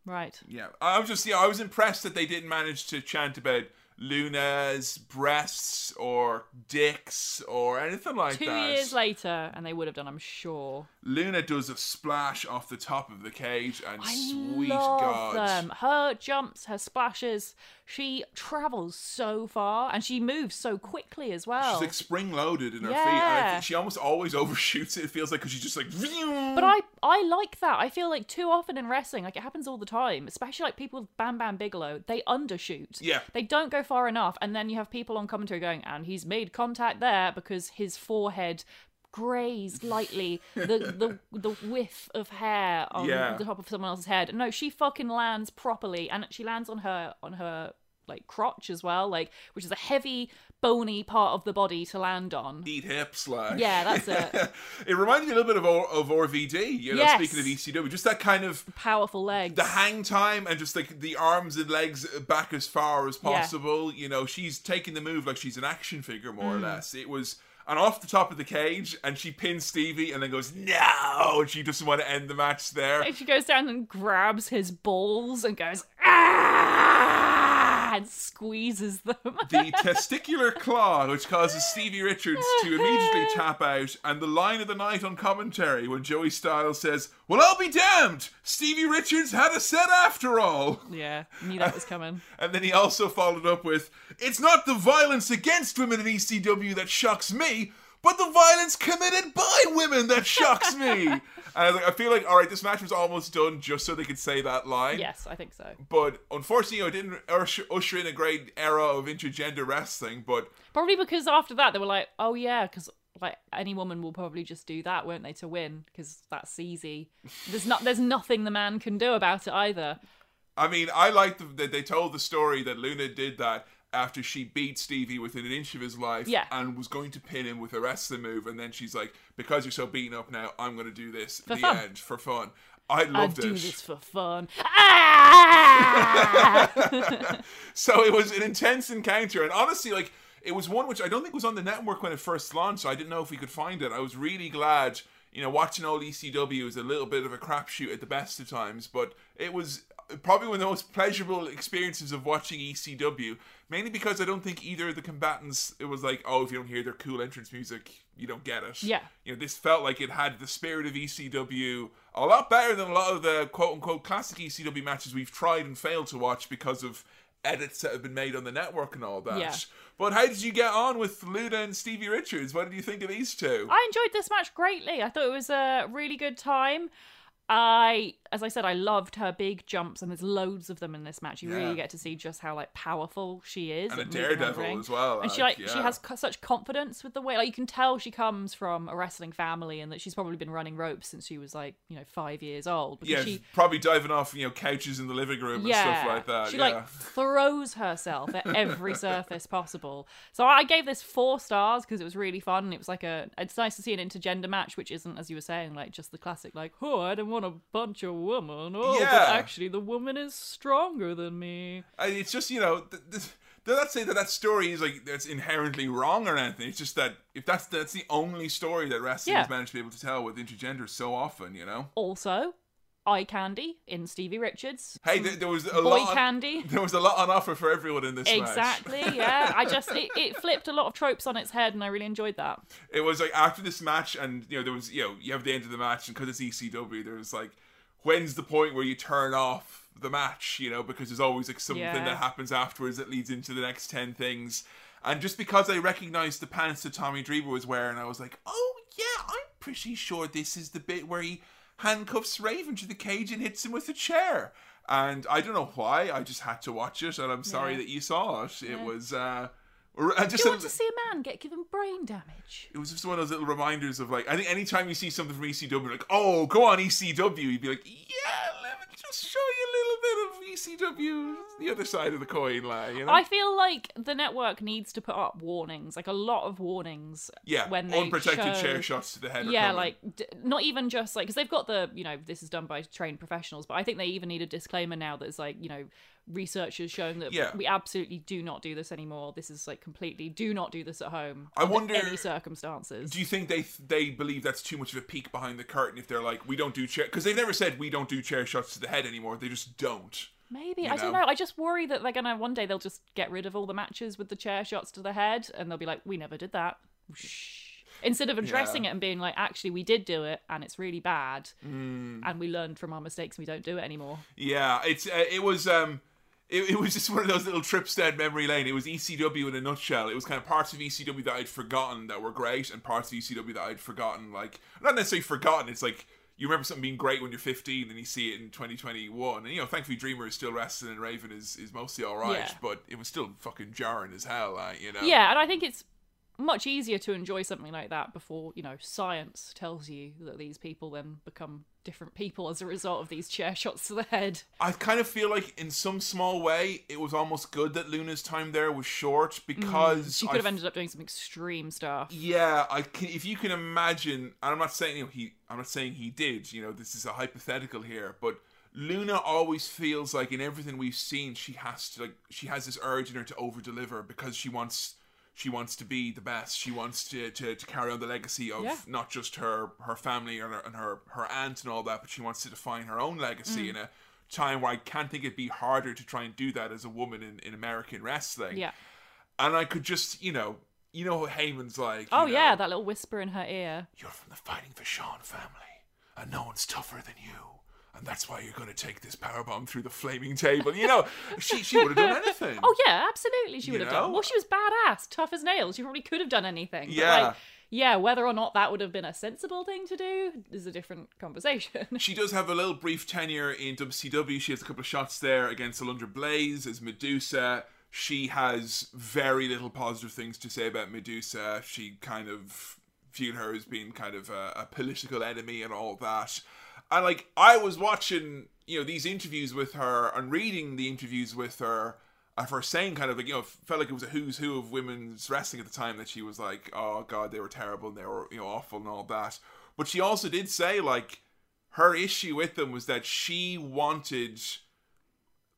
Right. Yeah, I was just yeah, I was impressed that they didn't manage to chant about Luna's breasts or dicks or anything like Two that. years later, and they would have done, I'm sure. Luna does a splash off the top of the cage, and I sweet love God, them. Her jumps, her splashes. She travels so far, and she moves so quickly as well. she's like spring loaded in her feet. And I Yeah. think she almost always overshoots it. It feels like because she's just like. But I I like that. I feel like too often in wrestling, like it happens all the time, especially like people with Bam Bam Bigelow, they undershoot. Yeah. They don't go far enough, and then you have people on commentary going, and he's made contact there because his forehead grazed lightly the the the whiff of hair on Yeah. the top of someone else's head. No, she fucking lands properly, and she lands on her on her like crotch as well, like which is a heavy, bony part of the body to land on. Eat hips, like Yeah, that's it. it reminded me a little bit of o- of RVD. You know, Yes. speaking of ECW, just that kind of Powerful legs. the hang time and just like the arms and legs back as far as Yeah. possible. You know, she's taking the move like she's an action figure, more Mm. or less. It was. And off the top of the cage, and she pins Stevie, and then goes no, and she doesn't want to end the match there. And she goes down and grabs his balls and goes ah and squeezes them. the testicular claw, which causes Stevie Richards to immediately tap out, and the line of the night on commentary when Joey Styles says, Well, I'll be damned! Stevie Richards had a set after all! yeah, knew that was coming. And then he also followed up with, It's not the violence against women in ECW that shocks me, but the violence committed by women that shocks me! And I, was like, I feel like, alright, this match was almost done just so they could say that line. Yes, I think so. But unfortunately, you know, it didn't usher, usher in a great era of intergender wrestling, but Probably because after that they were like, oh yeah, because like any woman will probably just do that, won't they, to win? Because that's easy. There's not, there's nothing the man can do about it either. I mean, I like that they told the story that Luna did that after she beat Stevie within an inch of his life Yeah. and was going to pin him with a wrestling move, and then she's like, "Because you're so beaten up now, I'm going to do this For the fun. end for fun." I loved I do it. this for fun. Ah! So it was an intense encounter, and honestly, like it was one which I don't think was on the network when it first launched. So I didn't know if we could find it. I was really glad. You know, watching old ECW is a little bit of a crapshoot at the best of times, but it was probably one of the most pleasurable experiences of watching ECW. Mainly because I don't think either of the combatants it was like, oh, if you don't hear their cool entrance music, you don't get it. Yeah. You know, this felt like it had the spirit of ECW a lot better than a lot of the quote unquote classic ECW matches we've tried and failed to watch because of edits that have been made on the network and all that. Yeah. But how did you get on with Luna and Stevie Richards? What did you think of these two? I enjoyed this match greatly. I thought it was a really good time. I, as I said, I loved her big jumps, and there's loads of them in this match. You Yeah. really get to see just how like powerful she is, And a at moving around the daredevil as well, And she like, like she has co- such confidence with the way, like you can tell she comes from a wrestling family, and that she's probably been running ropes since she was like you know five years old. Yeah, she probably diving off, you know, couches in the living room and yeah, stuff like that. She yeah. like throws herself at every surface possible. So I gave this four stars because it was really fun. and It was like a. It's nice to see an intergender match, which isn't, as you were saying, like just the classic, like, oh, I don't want to punch a woman. Oh, Yeah. but actually, the woman is stronger than me. And it's just you know, th- th- they're not saying that that story is like that's inherently wrong or anything. It's just that if that's that's the only story that wrestling Yeah. has managed to be able to tell with intergender so often, you know. Also, eye candy in Stevie Richards. Hey, th- there was a Boy lot. On, candy. there was a lot on offer for everyone in this match. Exactly, yeah. I just it, it flipped a lot of tropes on its head, and I really enjoyed that. It was like after this match, and you know there was you know you have the end of the match, and because it's ECW, there was like, when's the point where you turn off the match? You know, because there's always like something Yeah. that happens afterwards that leads into the next ten things. And just because I recognized the pants that Tommy Dreamer was wearing, I was like, oh yeah, I'm pretty sure this is the bit where he handcuffs Raven to the cage and hits him with a chair. And I don't know why, I just had to watch it, and I'm sorry Yeah. that you saw it. It Yeah. was uh, r- uh, just Do you want to see a man get given brain damage? it was just one of those little reminders of like I think anytime you see something from ECW, like oh go on ECW, you'd be like yeah, let me just show you a little bit of ECW, the other side of the coin, like you know. I feel like the network needs to put up warnings, like a lot of warnings. yeah, when they unprotected show- chair shots to the head. Yeah, like d- not even just like because they've got the you know this is done by trained professionals, but I think they even need a disclaimer now that's like you know researchers showing that Yeah. we absolutely do not do this anymore. This is like completely do not do this at home. I wonder- any circumstances. Do you think they they believe that's too much of a peek behind the curtain if they're like we don't do chair because they've never said we don't do chair shots to the head anymore. They just don't. Maybe you I don't know? know. I just worry that they're gonna one day they'll just get rid of all the matches with the chair shots to the head, and they'll be like, "We never did that." Shh. Instead of addressing Yeah. it and being like, "Actually, we did do it, and it's really bad, Mm. and we learned from our mistakes, and we don't do it anymore." Yeah, it's uh, it was um it, it was just one of those little trips down memory lane. It was ECW in a nutshell. It was kind of parts of ECW that I'd forgotten that were great, and parts of ECW that I'd forgotten. Like not necessarily forgotten. It's like you remember something being great when you're 15, and you see it in 2021. And you know, thankfully, Dreamer is still wrestling, and Raven is is mostly all right. Yeah. But it was still fucking jarring as hell. Like, you know. Yeah, and I think it's much easier to enjoy something like that before you know science tells you that these people then become different people as a result of these chair shots to the head. I kind of feel like, in some small way, it was almost good that Luna's time there was short because Mm, She could I have ended up doing some extreme stuff. Yeah, I can, if you can imagine, and I'm not saying you know, he, I'm not saying he did. You know, this is a hypothetical here, but Luna always feels like in everything we've seen, she has to like she has this urge in her to over deliver because she wants she wants to be the best. She wants to, to, to carry on the legacy of Yeah. not just her her family and her, and her her aunt and all that, but she wants to define her own legacy Mm. in a time where I can't think it'd be harder to try and do that as a woman in, in American wrestling. Yeah. And I could just, you know, you know what Heyman's like. Oh you yeah, that little whisper in her ear. you're from the Fighting Vachon family, and no one's tougher than you. And that's why you're going to take this power bomb through the flaming table. You know, she, she would have done anything. Oh yeah, absolutely. She would You have know? done. Well, she was badass, tough as nails. She probably could have done anything. But, Yeah. like, yeah. Whether or not that would have been a sensible thing to do is a different conversation. She does have a little brief tenure in WCW. She has a couple of shots there against Alundra Blaze as Medusa. She has very little positive things to say about Medusa. She kind of viewed her as being kind of a, a political enemy and all that. And like I was watching, you know, these interviews with her and reading the interviews with her uh, of her saying kind of like, you know, felt like it was a who's who of women's wrestling at the time that she was like, oh god, they were terrible and they were, you know, awful and all that. But she also did say like her issue with them was that she wanted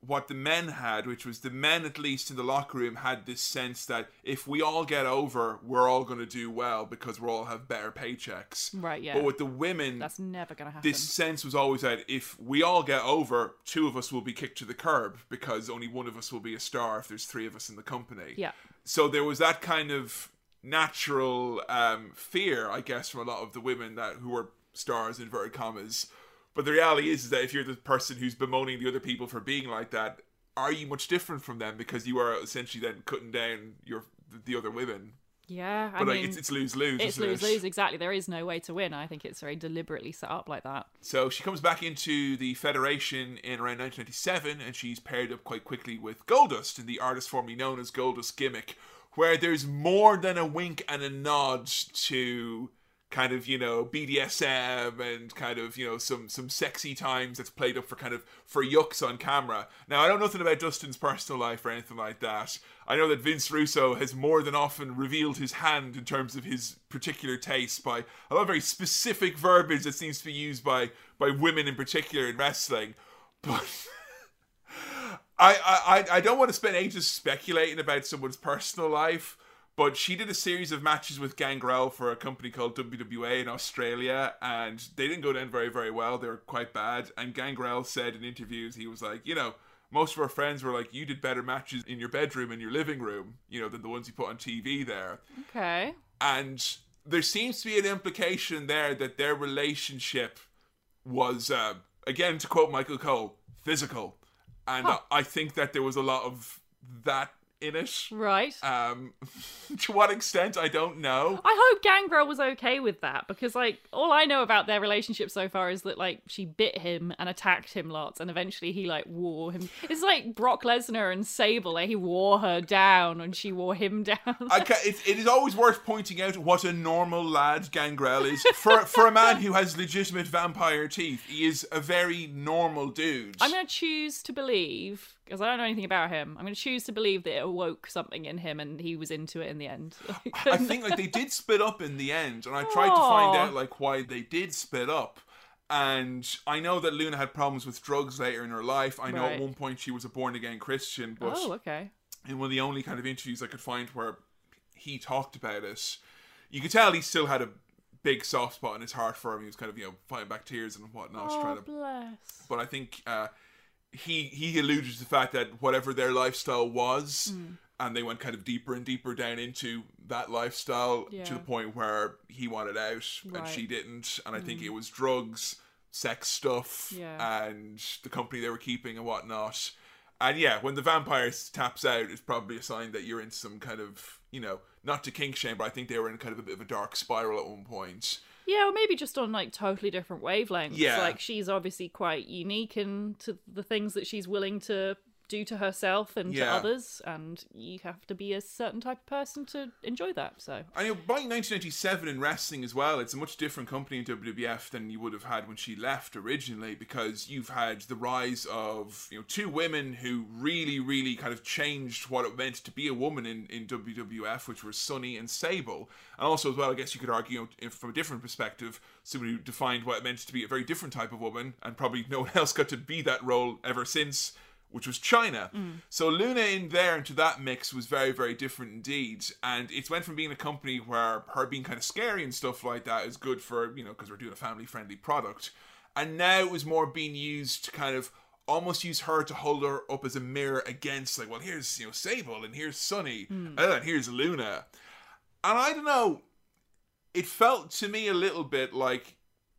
what the men had, which was the men, at least in the locker room, had this sense that if we all get over, we're all going to do well because we all have better paychecks. Right, yeah. But with the women, That's never gonna happen. this sense was always that if we all get over, two of us will be kicked to the curb because only one of us will be a star if there's three of us in the company. Yeah. So there was that kind of natural um, fear, I guess, from a lot of the women that who were stars in inverted commas. But the reality is, is that if you're the person who's bemoaning the other people for being like that, are you much different from them because you are essentially then cutting down your the other women? yeah, I But like, mean, it's it's lose lose. it's lose lose exactly. There is no way to win. I think it's very deliberately set up like that. So she comes back into the Federation in around 1997, and she's paired up quite quickly with Goldust in the artist formerly known as Goldust gimmick, where there's more than a wink and a nod to kind of you know BDSM and kind of you know some some sexy times that's played up for kind of for yucks on camera. Now I don't know nothing about Dustin's personal life or anything like that. I know that Vince Russo has more than often revealed his hand in terms of his particular taste by a lot of very specific verbiage that seems to be used by by women in particular in wrestling. But I, I I don't want to spend ages speculating about someone's personal life, but she did a series of matches with Gangrel for a company called WWA in Australia, and they didn't go down very very well. They were quite bad. And Gangrel said in interviews he was like, you know, most of our friends were like, you did better matches in your bedroom and your living room, you know, than the ones you put on TV there. Okay. And there seems to be an implication there that their relationship was, uh, again, to quote Michael Cole, physical. And Huh. I think that there was a lot of that in it. Right. Um, to what extent, I don't know. I hope Gangrel was okay with that because, like, all I know about their relationship so far is that, like, she bit him and attacked him lots, and eventually he, like, wore him. It's like Brock Lesnar and Sable. Like, he wore her down and she wore him down. I ca it, it is always worth pointing out what a normal lad Gangrel is. For, for a man who has legitimate vampire teeth, he is a very normal dude. I'm going to choose to believe, because I don't know anything about him, I'm going to choose to believe that it awoke something in him and he was into it in the end. I think like they did split up in the end, and I tried to find out like why they did split up. And I know that Luna had problems with drugs later in her life. I know at one point she was a born again Christian, but oh, okay. in one of the only kind of interviews I could find where he talked about it, you could tell he still had a big soft spot in his heart for him. He was kind of you know fighting back tears and whatnot, Oh, trying to bless. but I think uh, he he alluded to the fact that whatever their lifestyle was, Hmm. and they went kind of deeper and deeper down into that lifestyle Yeah. to the point where he wanted out and Right. Hmm. she didn't. And I think it was drugs, sex stuff, Yeah. and the company they were keeping and whatnot. And yeah, when the vampire taps out, it's probably a sign that you're in some kind of, you know, not to kink shame, but I think they were in kind of a bit of a dark spiral at one point. Yeah, or maybe just on like totally different wavelengths. Yeah. Like she's obviously quite unique in to the things that she's willing to do to herself and to others, and you have to be a certain type of person to enjoy that. So. I know by 1997 in wrestling as well, it's a much different company in WWF than you would have had when she left originally because you've had the rise of you know two women who really, really kind of changed what it meant to be a woman in, in WWF, which were Sunny and Sable, and also as well, I guess you could argue you know, if from a different perspective, somebody who defined what it meant to be a very different type of woman, and probably no one else got to be that role ever since which was Chyna. Mm. So Luna in there into that mix was very, very different indeed. And it's went from being a company where her being kind of scary and stuff like that is good for, you know, because we're doing a family friendly product. And now it was more being used to kind of almost use her to hold her up as a mirror against, like, well, here's, you know, Sable and here's Sunny mm. oh, and here's Luna. And I don't know, it felt to me a little bit like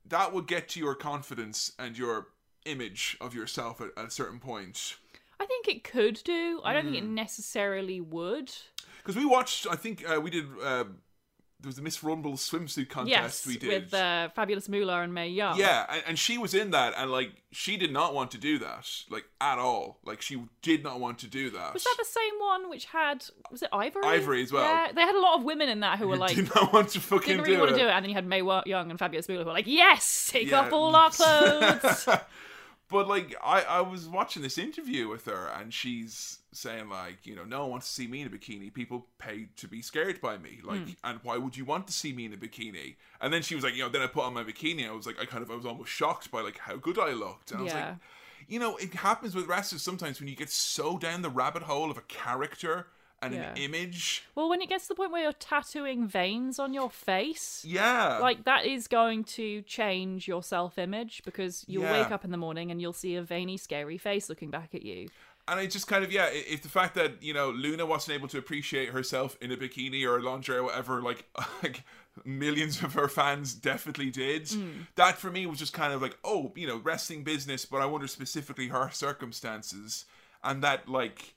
that would get to your confidence and your image of yourself at, at a certain point. I think it could do. I don't think it necessarily would. Because we watched, I think uh, we did. Uh, there was the Miss Rumble swimsuit contest Yes, we did. with uh, Fabulous Moolah and Mae Young. yeah, and, and she was in that, and like she did not want to do that, like at all. Like she did not want to do that. Was that the same one which had was it Ivory? Ivory as well. Yeah, they had a lot of women in that who were like did not want to fucking didn't really do want to do it, and then you had Mae Young and Fabulous Moolah who were like, "Yes, take Yeah. off all our clothes." But like I, I was watching this interview with her and she's saying like, you know, no one wants to see me in a bikini. People pay to be scared by me. Like Hmm. and why would you want to see me in a bikini? And then she was like, you know, then I put on my bikini. I was like I kind of I was almost shocked by like how good I looked. And I was Yeah. like you know, it happens with wrestlers sometimes when you get so down the rabbit hole of a character and an image. well, when it gets to the point where you're tattooing veins on your face, Yeah. like that is going to change your self-image because you'll Yeah. wake up in the morning and you'll see a veiny, scary face looking back at you. And it just kind of yeah, if the fact that you know Luna wasn't able to appreciate herself in a bikini or a lingerie or whatever, like like millions of her fans definitely did. Mm. That for me was just kind of like oh, you know, wrestling business, but I wonder specifically her circumstances and that like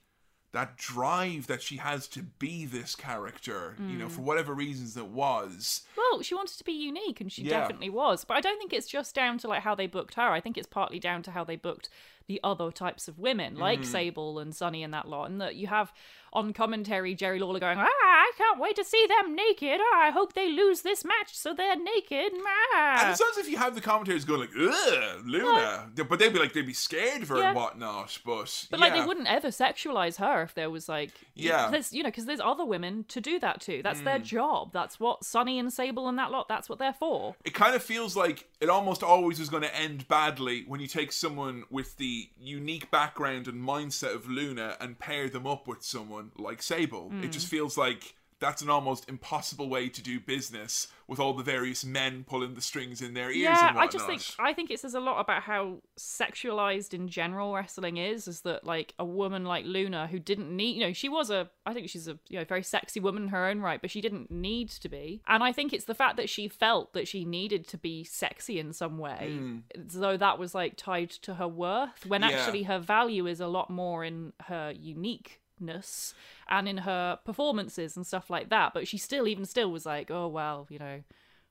that drive that she has to be this character, you know, for mm. whatever reasons it was. Well, she wanted to be unique, and she Yeah. definitely was. But I don't think it's just down to like how they booked her. I think it's partly down to how they booked the other types of women, like Mm-hmm. Sable and Sunny and that lot, and that you have on commentary Jerry Lawler going, "Ah, I can't wait to see them naked. Ah, I hope they lose this match so they're naked." And Ah. it's not as if you have the commentators going like, "Ugh, Luna," but they'd be like, they'd be scared of her Yeah. and whatnot. But But like yeah. they wouldn't ever sexualize her if there was like Yeah. Mm. there's you know because there's other women to do that too. That's their job. That's what Sunny and Sable and that lot. That's what they're for. it kind of feels like it almost always is going to end badly when you take someone with the unique background and mindset of Luna and pair them up with someone like Sable. It just mm. feels like that's an almost impossible way to do business with all the various men pulling the strings in their ears Yeah, I just think I think it says a lot about how sexualized in general wrestling is. Is that like a woman like Luna who didn't need, you know, she was a, I think she's a, you know, very sexy woman in her own right, but she didn't need to be. And I think it's the fact that she felt that she needed to be sexy in some way, hmm. as though that was like tied to her worth, when Yeah. actually her value is a lot more in her uniqueness and in her performances and stuff like that. But she still, even still, was like, oh well, you know.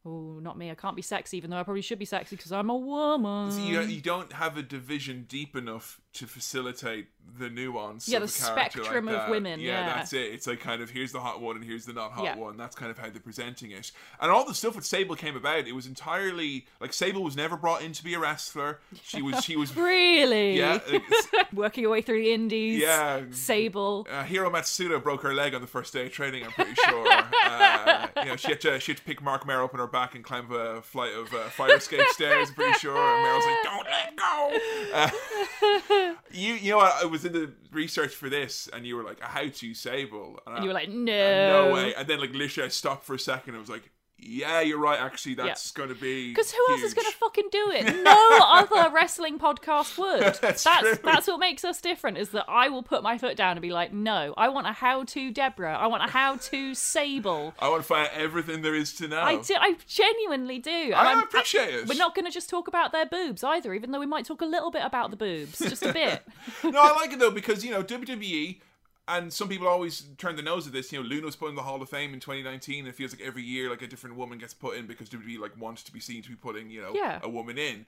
Oh, not me. I can't be sexy, even though I probably should be sexy because I'm a woman. So you, you don't have a division deep enough to facilitate the nuance. Yeah, the character like spectrum of women, yeah. that's it. It's like kind of here's the hot one and here's the not hot Yeah. one. That's kind of how they're presenting it. And all the stuff with Sable came about. It was entirely like Sable was never brought in to be a wrestler. She was. She was. Really? yeah. Working her way through the indies. Yeah. Sable. Uh, Hiro Matsuda broke her leg on the first day of training. I'm pretty sure. uh, you know, she had to she had to pick Marc Mero up on her back and climb a flight of uh, fire escape stairs. I'm pretty sure. And Mero's like, "Don't let go." Uh, you you know what? I was in the research for this, and you were like, "A how to Sable," and, And you were like, no. "No way!" And then like literally, I stopped for a second. and I was like, "Yeah, you're right. Actually, that's going to be Because who else is going to fucking do it? No other wrestling podcast would. That's that's true. that's what makes us different. Is that I will put my foot down and be like, no, I want a how-to Deborah. I want a how-to Sable. I want to find out everything there is to know. I do. I genuinely do. And I I'm- appreciate it. We're not going to just talk about their boobs either, even though we might talk a little bit about the boobs, just a bit. no, I like it though because you know WWE and some people always turn the nose at this. You know, Luna was put in the Hall of Fame in 2019. It feels like every year, like a different woman gets put in because WWE like wants to be seen to be putting, you know, Yeah. a woman in.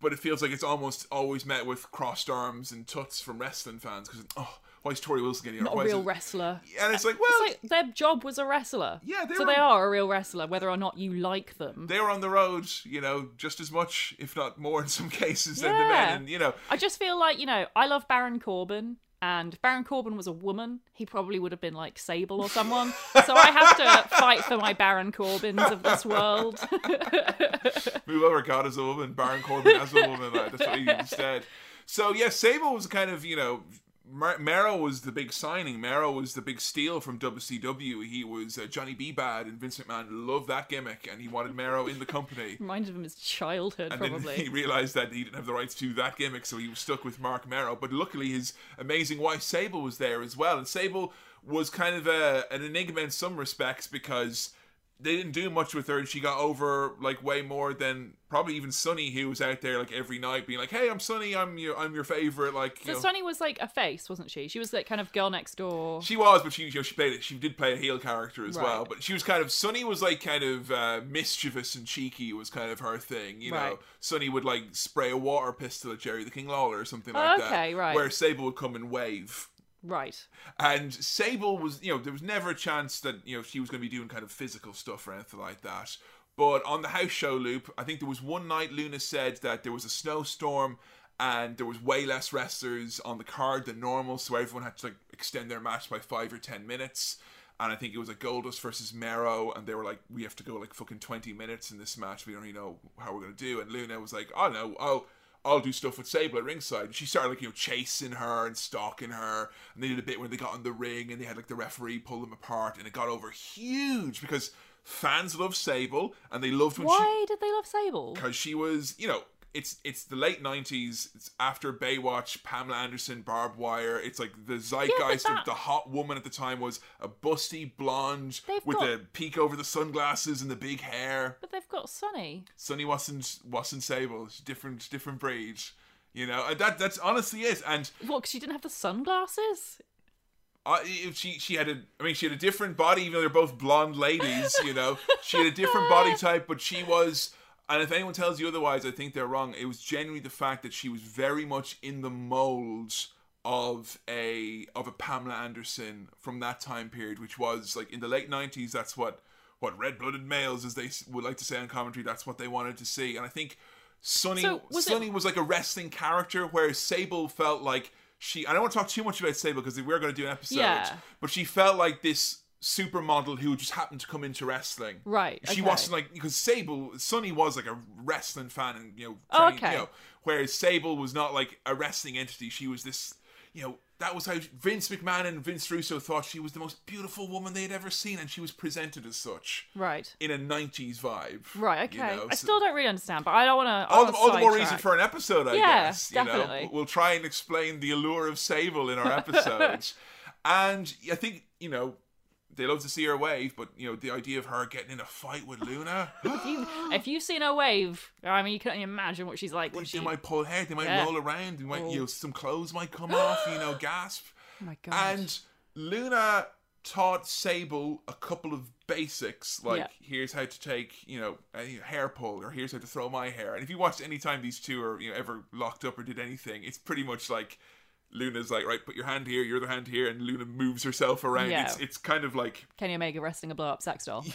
But it feels like it's almost always met with crossed arms and tuts from wrestling fans because oh, why is Torrie Wilson getting? Not a real wrestler. And it's like, well, It's like their job was a wrestler. Yeah, they so were- they are a real wrestler, whether or not you like them. they were on the road, you know, just as much, if not more, in some cases than the men. And you know, I just feel like, you know, I love Baron Corbin, and Baron Corbin was a woman, he probably would have been like Sable or someone. so I have to fight for my Baron Corbins of this world. move over God as a woman, Baron Corbin as a woman. Like, that's what he instead. So yeah, Sable was kind of you know. Mar- Mero was the big signing. Mero was the big steal from WCW. He was uh, Johnny B. Badd, and Vince McMahon loved that gimmick, and he wanted Mero in the company. Reminded him of his childhood, And probably. then he realized that he didn't have the rights to that gimmick, so he was stuck with Marc Mero. But luckily, his amazing wife Sable was there as well, and Sable was kind of a, an enigma in some respects because they didn't do much with her, and she got over like way more than probably even Sunny, who was out there like every night being like, "Hey, I'm Sunny. I'm your I'm your favorite." Like, you So know. Sunny was like a face, wasn't she? She was like kind of girl next door. She was, but she you know she played it. She did play a heel character as Right. well. But she was kind of Sunny was like kind of uh, mischievous and cheeky was kind of her thing. You know, Right. Sunny would like spray a water pistol at Jerry the King Lawler or something Oh, like that. okay, right. Where Sable would come and wave. Right. And Sable was, you know, there was never a chance that you know she was going to be doing kind of physical stuff or anything like that. But on the house show loop, I think there was one night Luna said that there was a snowstorm and there was way less wrestlers on the card than normal, so everyone had to like extend their match by five or ten minutes. And I think it was like Goldust versus Mero, and they were like, "We have to go like fucking twenty minutes in this match. We don't really know how we're gonna do." And Luna was like, "Oh no, I'll I'll do stuff with Sable at ringside." And she started like you know chasing her and stalking her, and they did a bit where they got in the ring and they had like the referee pull them apart, and it got over huge because fans love Sable and they loved when she Why did they love Sable? because she was, you know, it's it's the late nineties. It's after Baywatch, Pamela Anderson, Barbed Wire. It's like the zeitgeist that- of the hot woman at the time was a busty blonde with got- the peak over the sunglasses and the big hair. But they've got Sonny. Sunny wasn't wasn't Sable. She's different different breed. You know, and that that's honestly it. And What? Because she didn't have the sunglasses. I, if she she had a I mean she had a different body even though they're both blonde ladies you know she had a different body type but she was and if anyone tells you otherwise I think they're wrong it was genuinely the fact that she was very much in the mold of a of a Pamela Anderson from that time period which was like in the late 90s that's what what red-blooded males as they would like to say on commentary that's what they wanted to see and I think Sunny So, was it- Sunny was like a wrestling character whereas Sable felt like she I don't want to talk too much about Sable because we're going to do an episode Yeah. but she felt like this supermodel who just happened to come into wrestling Right, she okay. wasn't like because Sable Sunny was like a wrestling fan and you know, Oh, okay. you know whereas Sable was not like a wrestling entity she was this you know that was how Vince McMahon and Vince Russo thought she was the most beautiful woman they had ever seen and she was presented as such Right. in a 90s vibe Right. you Okay. know, I still don't really understand, but I don't want to. all the, all the more reason for an episode, I Yeah, guess. You definitely. know, we'll try and explain the allure of Sable in our episodes, and I think you know they love to see her wave, but you know the idea of her getting in a fight with Luna, If you've seen her wave, I mean, you can't imagine what she's like they, she. they might pull hair, they might Yeah. roll around, they might Oh. you know oh. some clothes might come off, you know, gasp. Oh my god. And Luna taught Sable a couple of basics, like Yeah. here's how to take, you know, a hair pull, or here's how to throw my hair. And if you watched any time these two are, you know, ever locked up or did anything, it's pretty much like Luna's like, right, put your hand here, your other hand here, and Luna moves herself around. Yeah. It's it's kind of like Kenny Omega wrestling a blow up sex doll.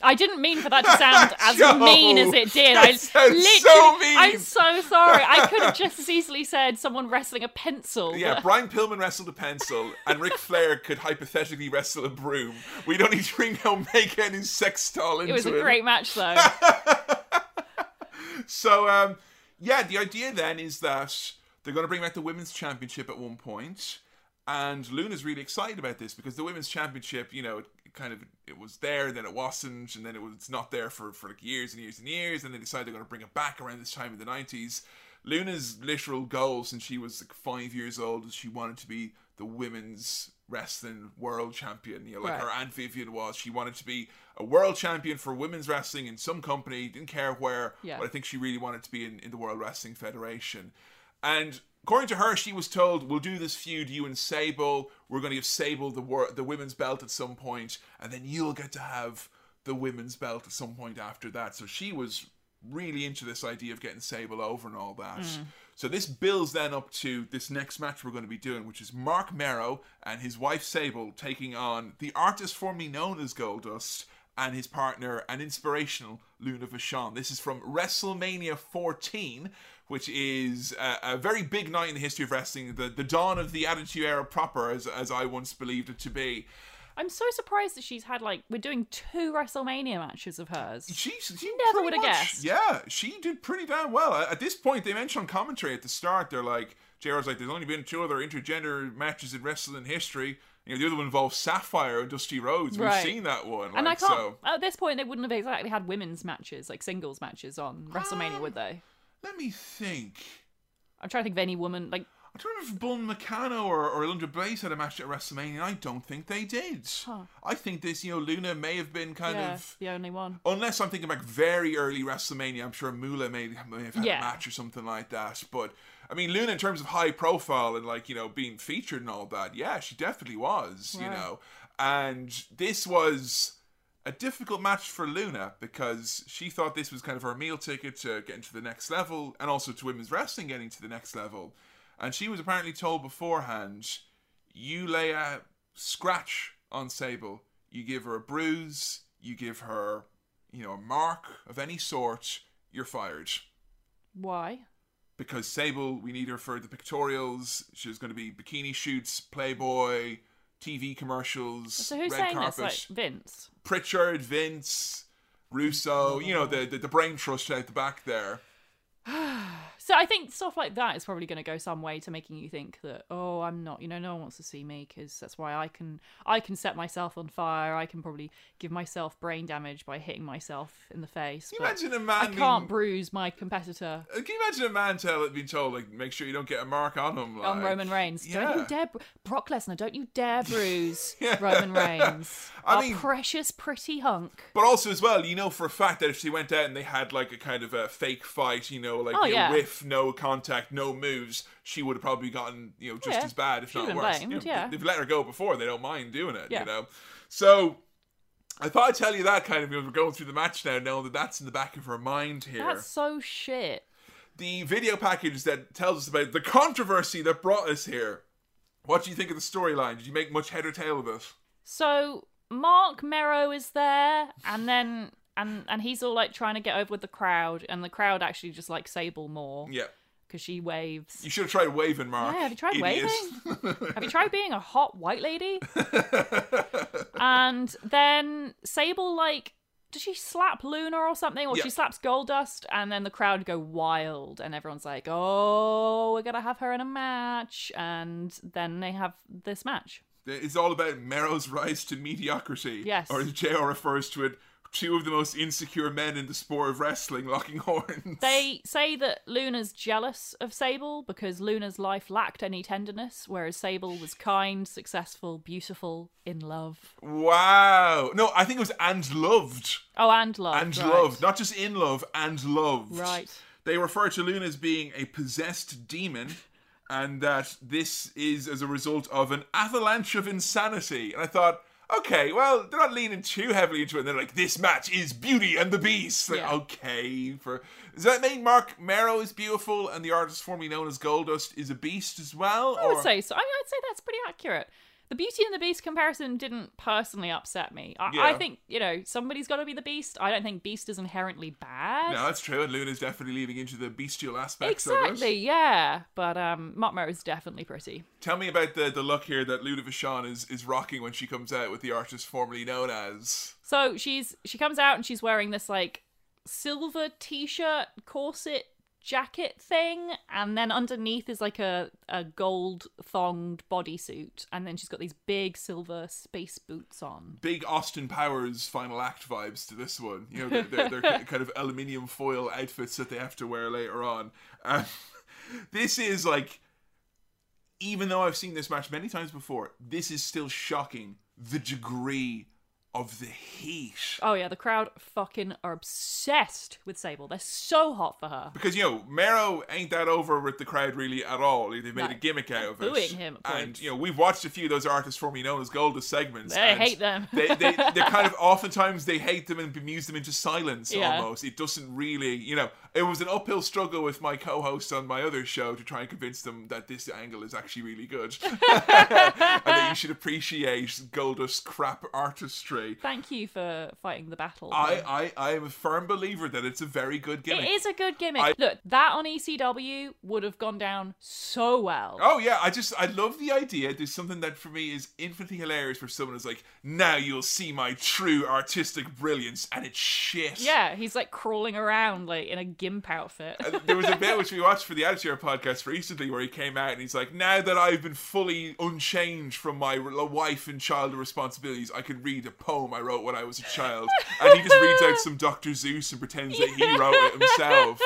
I didn't mean for that to sound as Joe, mean as it did. I literally, so mean. I'm so sorry. I could have just as easily said someone wrestling a pencil. yeah, Brian Pillman wrestled a pencil, and Ric Flair could hypothetically wrestle a broom. We don't need to bring Omega and his sex doll into it It was a it. great match though. So, um, yeah, the idea then is that they're going to bring back the women's championship at one point, and Luna's really excited about this because the women's championship, you know, it, it kind of it was there, then it wasn't, and then it was not there for for like years and years and years, and they decided they're going to bring it back around this time in the nineties. Luna's literal goal since she was like five years old is she wanted to be the women's wrestling world champion. You know, like Right. her aunt Vivian was. She wanted to be a world champion for women's wrestling in some company. Didn't care where, Yeah. but I think she really wanted to be in, in the World Wrestling Federation. And according to her, she was told, "We'll do this feud, you and Sable. We're going to give Sable the wor- the women's belt at some point, and then you'll get to have the women's belt at some point after that." So she was really into this idea of getting Sable over and all that. Mm. So this builds then up to this next match we're going to be doing, which is Marc Mero and his wife Sable taking on the artist formerly known as Goldust and his partner and inspirational Luna Vachon. This is from WrestleMania 14, which is a, a very big night in the history of wrestling, the, the dawn of the Attitude Era proper, as, as I once believed it to be. I'm so surprised that she's had like we're doing two WrestleMania matches of hers. She, she Never would've guessed. Yeah, she did pretty damn well. At this point, they mentioned on commentary at the start, they're like, JR's like, there's only been two other intergender matches in wrestling history. You know, the other one involves Sapphire and Dusty Rhodes. We've Right. seen that one. And I can't. So At this point, they wouldn't have exactly had women's matches, like singles matches, on WrestleMania, um, would they? Let me think. I'm trying to think of any woman. Like, I don't know if Bull Nakano or, or Alundra Blaze had a match at WrestleMania. I don't think they did. I think this, you know, Luna may have been kind yeah, of the only one. Unless I'm thinking back very early WrestleMania, I'm sure Moolah may, may have had Yeah. a match or something like that. But I mean, Luna, in terms of high profile and like you know being featured and all that, yeah, she definitely was. You know, and this was a difficult match for Luna because she thought this was kind of her meal ticket to getting to the next level and also to women's wrestling getting to the next level. And she was apparently told beforehand, you lay a scratch on Sable, you give her a bruise, you give her, you know, a mark of any sort, you're fired. Why? Because Sable, we need her for the pictorials. She's going to be bikini shoots, Playboy, TV commercials, So who's red saying carpet. this? Like Vince. Pritchard, Vince, Russo, you know, the, the, the brain trust out the back there. So I think stuff like that is probably going to go some way to making you think that oh I'm not you know no one wants to see me because that's why I can I can set myself on fire I can probably give myself brain damage by hitting myself in the face. Can you imagine a man I being- can't bruise my competitor Uh, Can you imagine a man tell being told like make sure you don't get a mark on him like, on Roman Reigns. Don't you dare, bru- Brock Lesnar. Don't you dare bruise Yeah. Roman Reigns. I Our mean- precious pretty hunk. But also as well, you know for a fact that if she went out and they had like a kind of a fake fight, you know, like Oh, yeah. whiff, no contact, no moves, she would have probably gotten you know just Yeah. as bad, if not worse. blamed, You know, yeah. They've let her go before; they don't mind doing it. Yeah. You know, so. I thought I'd tell you that kind of because we're going through the match now, knowing that that's in the back of her mind here. That's so shit. The video package that tells us about the controversy that brought us here. What do you think of the storyline? Did you make much head or tail of it? So Marc Mero is there, and then and and he's all like trying to get over with the crowd, and the crowd actually just like Sable more Yeah. because she waves. You should have tried waving, Mark. Yeah, have you tried idiot. waving? Have you tried being a hot white lady? and then Sable like. Does she slap Luna or something? Or Yeah. she slaps Goldust, and then the crowd go wild, and everyone's like, "Oh, we're gonna have her in a match," and then they have this match. It's all about Mero's rise to mediocrity. Yes. Or as JR refers to it, two of the most insecure men in the sport of wrestling locking horns. They say that Luna's jealous of Sable because Luna's life lacked any tenderness, whereas Sable was kind, successful, beautiful, in love. Wow. No, I think it was and loved. Oh, and loved. And right. loved. Not just in love, and loved. Right. They refer to Luna as being a possessed demon. And that this is as a result of an avalanche of insanity. And I thought, okay, well, they're not leaning too heavily into it. And They're like, this match is Beauty and the Beast. Like, Yeah. okay. For does that mean Marc Mero is beautiful and the artist formerly known as Goldust is a beast as well? I would or- say so. I mean, I'd say that's pretty accurate. The Beauty and the Beast comparison didn't personally upset me. I, I think, you know, somebody's got to be the Beast. I don't think Beast is inherently bad. No, that's true. And Luna's definitely leaning into the bestial aspects of it. Exactly, yeah. But um, Mero is definitely pretty. Tell me about the, the look here that Luna Vachon is, is rocking when she comes out with the artist formerly known as. So she's she comes out and she's wearing this like silver t-shirt corset jacket thing and then underneath is like a, a gold thonged bodysuit and then she's got these big silver space boots on Big Austin Powers final act vibes to this one. You know, they're, they're, they're kind of aluminium foil outfits that they have to wear later on. Um, this is like, even though I've seen this match many times before, this is still shocking the degree of the heat. Oh yeah, the crowd fucking are obsessed with Sable. They're so hot for her. Because you know, Mero ain't that over with the crowd really at all. They've made a gimmick out of it. Booing him and you know, we've watched a few of those artists formerly known as Goldust segments. They hate them. they, they, they're kind of oftentimes they hate them and bemuse them into silence Yeah. almost. It doesn't really, you know, it was an uphill struggle with my co-host on my other show to try and convince them that this angle is actually really good and that you should appreciate Goldust crap artistry. Thank you for fighting the battle. I, I, I am a firm believer that it's a very good gimmick. it is a good gimmick. I- Look, that on ECW would have gone down so well. Oh yeah, I just I love the idea. There's something that for me is infinitely hilarious where someone is like, now you'll see my true artistic brilliance, and it's shit. Yeah, he's like crawling around like in a gimp outfit. There was a bit which we watched for the Attitude Era podcast recently where he came out and he's like, now that I've been fully unchanged from my wife and child responsibilities, I can read a poem I wrote when I was a child. And he just reads out some Dr. Seuss and pretends that he wrote it himself.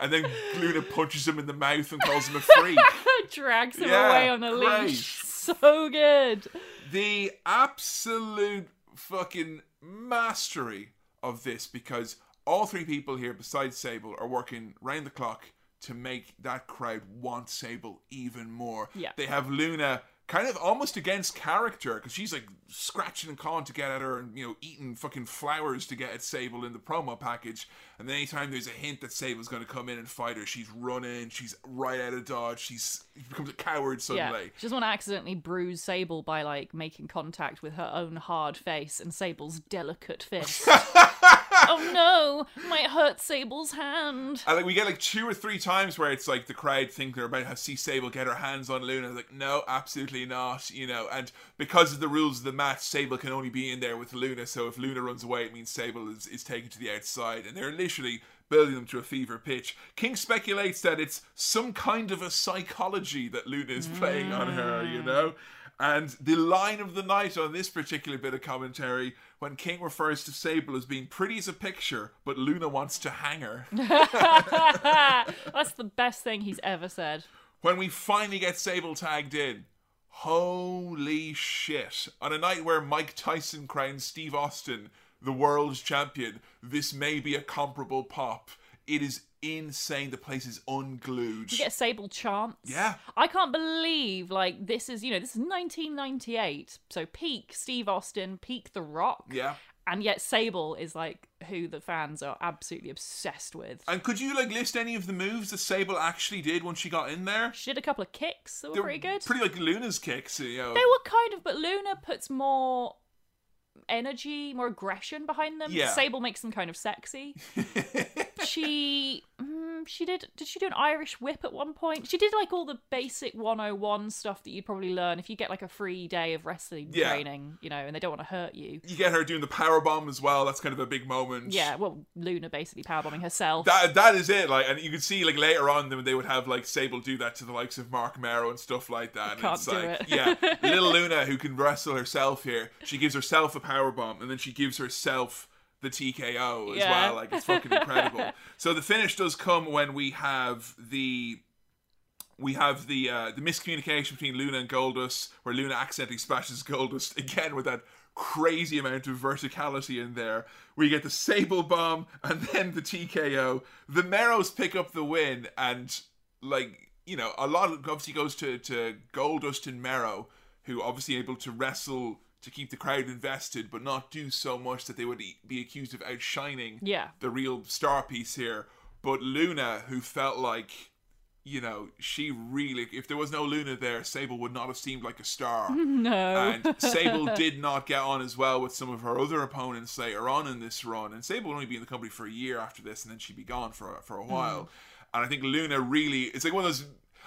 And then Luna punches him in the mouth and calls him a freak. Drags him Yeah, away on a great. leash. So good. the absolute fucking mastery of this because all three people here besides Sable are working round the clock to make that crowd want Sable even more. Yeah. They have Luna kind of almost against character because she's like scratching and clawing to get at her and you know eating fucking flowers to get at Sable in the promo package. And then anytime there's a hint that Sable's going to come in and fight her, she's running, she's right out of dodge, she's she becomes a coward Yeah. suddenly. She doesn't want to accidentally bruise Sable by like making contact with her own hard face and Sable's delicate fist. oh no, might hurt Sable's hand. And like we get like two or three times where it's like the crowd think they're about to see Sable get her hands on Luna. Like, no, absolutely not. You know, and because of the rules of the match, Sable can only be in there with Luna. So if Luna runs away, it means Sable is, is taken to the outside, and they're literally building them to a fever pitch. King speculates that it's some kind of a psychology that Luna is playing on her. You mm. know. And the line of the night on this particular bit of commentary, when King refers to Sable as being pretty as a picture, but Luna wants to hang her. That's the best thing he's ever said. when we finally get Sable tagged in. Holy shit. On a night where Mike Tyson crowns Steve Austin the world's champion, this may be a comparable pop. It is insane. The place is unglued. You get a Sable chance. Yeah. I can't believe like this is you know this is 1998, so peak Steve Austin, peak The Rock. Yeah. And yet Sable is like who the fans are absolutely obsessed with. And could you like list any of the moves that Sable actually did when she got in there? She did a couple of kicks that were They're pretty good. Pretty like Luna's kicks, you know. They were kind of, but Luna puts more energy, more aggression behind them. Yeah. Sable makes them kind of sexy. she, mm, she did. Did she do an Irish whip at one point? She did like all the basic 101 stuff that you'd probably learn if you get like a free day of wrestling Yeah. training, you know, and they don't want to hurt you. you get her doing the power bomb as well. That's kind of a big moment. Yeah, well, Luna basically power bombing herself. That that is it. Like, and you could see like later on them they would have like Sable do that to the likes of Marc Mero and stuff like that. And Can't it's do like, it. yeah, little Luna who can wrestle herself here. She gives herself a power bomb and then she gives herself the TKO as Yeah. well. Like it's fucking incredible. so the finish does come when we have the we have the uh, the miscommunication between Luna and Goldust, where Luna accidentally splashes Goldust again with that crazy amount of verticality in there. We get the Sable Bomb and then the TKO. The Meros pick up the win, and like you know, a lot of obviously goes to to Goldust and Mero, who obviously able to wrestle to keep the crowd invested, but not do so much that they would be accused of outshining Yeah. the real star piece here. But Luna, who felt like, you know, she really, if there was no Luna there, Sable would not have seemed like a star. no. and Sable did not get on as well with some of her other opponents later on in this run. And Sable would only be in the company for a year after this, and then she'd be gone for for a hmm. while. And I think Luna really, it's like one of those.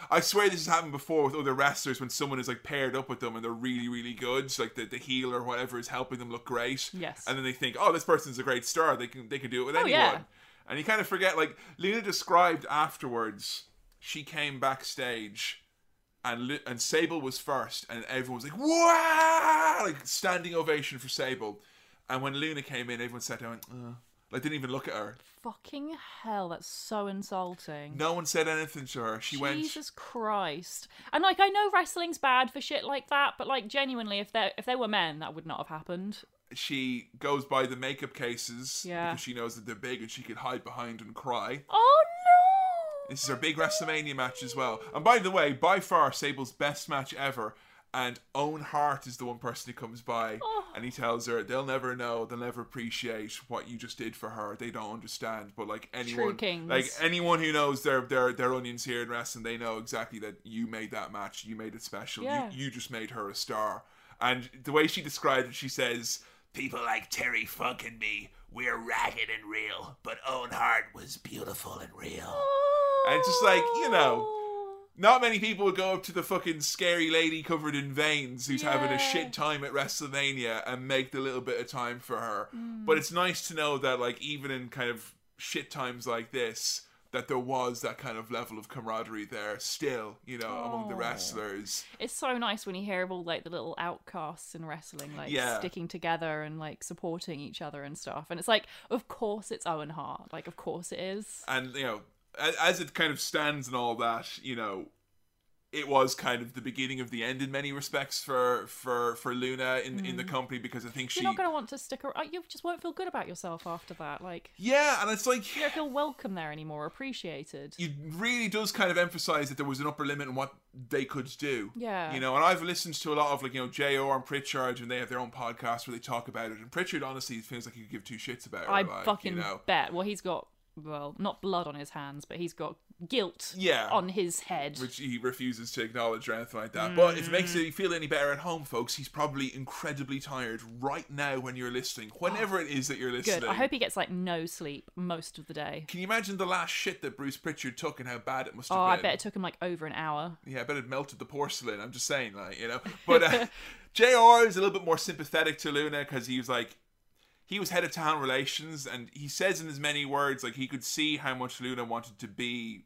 I swear this has happened before with other wrestlers when someone is like paired up with them and they're really, really good. So like the, the heel or whatever is helping them look great. Yes. And then they think, oh, this person's a great star. They can they can do it with anyone. yeah. And you kind of forget, like Luna described afterwards, she came backstage and and Sable was first, and everyone was like, "Wow!" Like standing ovation for Sable. And when Luna came in, everyone sat down, and, uh, like didn't even look at her. Fucking hell, that's so insulting. No one said anything to her. She went, Jesus Christ. And like I know wrestling's bad for shit like that, but like genuinely if they if they were men that would not have happened. she goes by the makeup cases Yeah. because she knows that they're big and she can hide behind and cry. Oh no! This is her big WrestleMania match as well. And by the way, by far Sable's best match ever. And Owen Hart is the one person who comes by Oh. and he tells her they'll never know, they'll never appreciate what you just did for her. They don't understand. But like anyone, like anyone who knows their their their onions here in wrestling, they know exactly that you made that match. You made it special. Yeah. You you just made her a star. And the way she described it, she says, People like Terry Funk and me, we're ragged and real, but Owen Hart was beautiful and real. And it's just like, you know, Not many people would go up to the fucking scary lady covered in veins who's having a shit time at WrestleMania and make the little bit of time for her. Mm. But it's nice to know that, like, even in kind of shit times like this, that there was that kind of level of camaraderie there still, you know, among the Oh. wrestlers. It's so nice when you hear of all like the little outcasts in wrestling, like Yeah. sticking together and like supporting each other and stuff. And it's like, of course it's Owen Hart. Like, of course it is. And, you know, as it kind of stands and all that, you know, it was kind of the beginning of the end in many respects for for for Luna in in the company because I think she Mm. You're not going to want to stick around. You just won't feel good about yourself after that. Like, yeah, and it's like you don't feel welcome there anymore, appreciated. it really does kind of emphasize that there was an upper limit in what they could do. Yeah. You know, and I've listened to a lot of like, you know, JR and Pritchard and they have their own podcast where they talk about it. And Pritchard honestly feels like he could give two shits about it. I like, fucking you know. bet. Well, he's got, well, not blood on his hands, but he's got guilt Yeah. on his head. which he refuses to acknowledge or anything like that. But if it Mm. makes you feel any better at home, folks, he's probably incredibly tired right now when you're listening, whenever it is that you're listening. Good. I hope he gets like no sleep most of the day. Can you imagine the last shit that Bruce Pritchard took and how bad it must have Oh, been? I bet it took him like over an hour. Yeah, I bet it melted the porcelain. I'm just saying, like, you know. But uh, JR is a little bit more sympathetic to Luna because he was like, he was head of talent relations, and he says in as many words, like, he could see how much Luna wanted to be,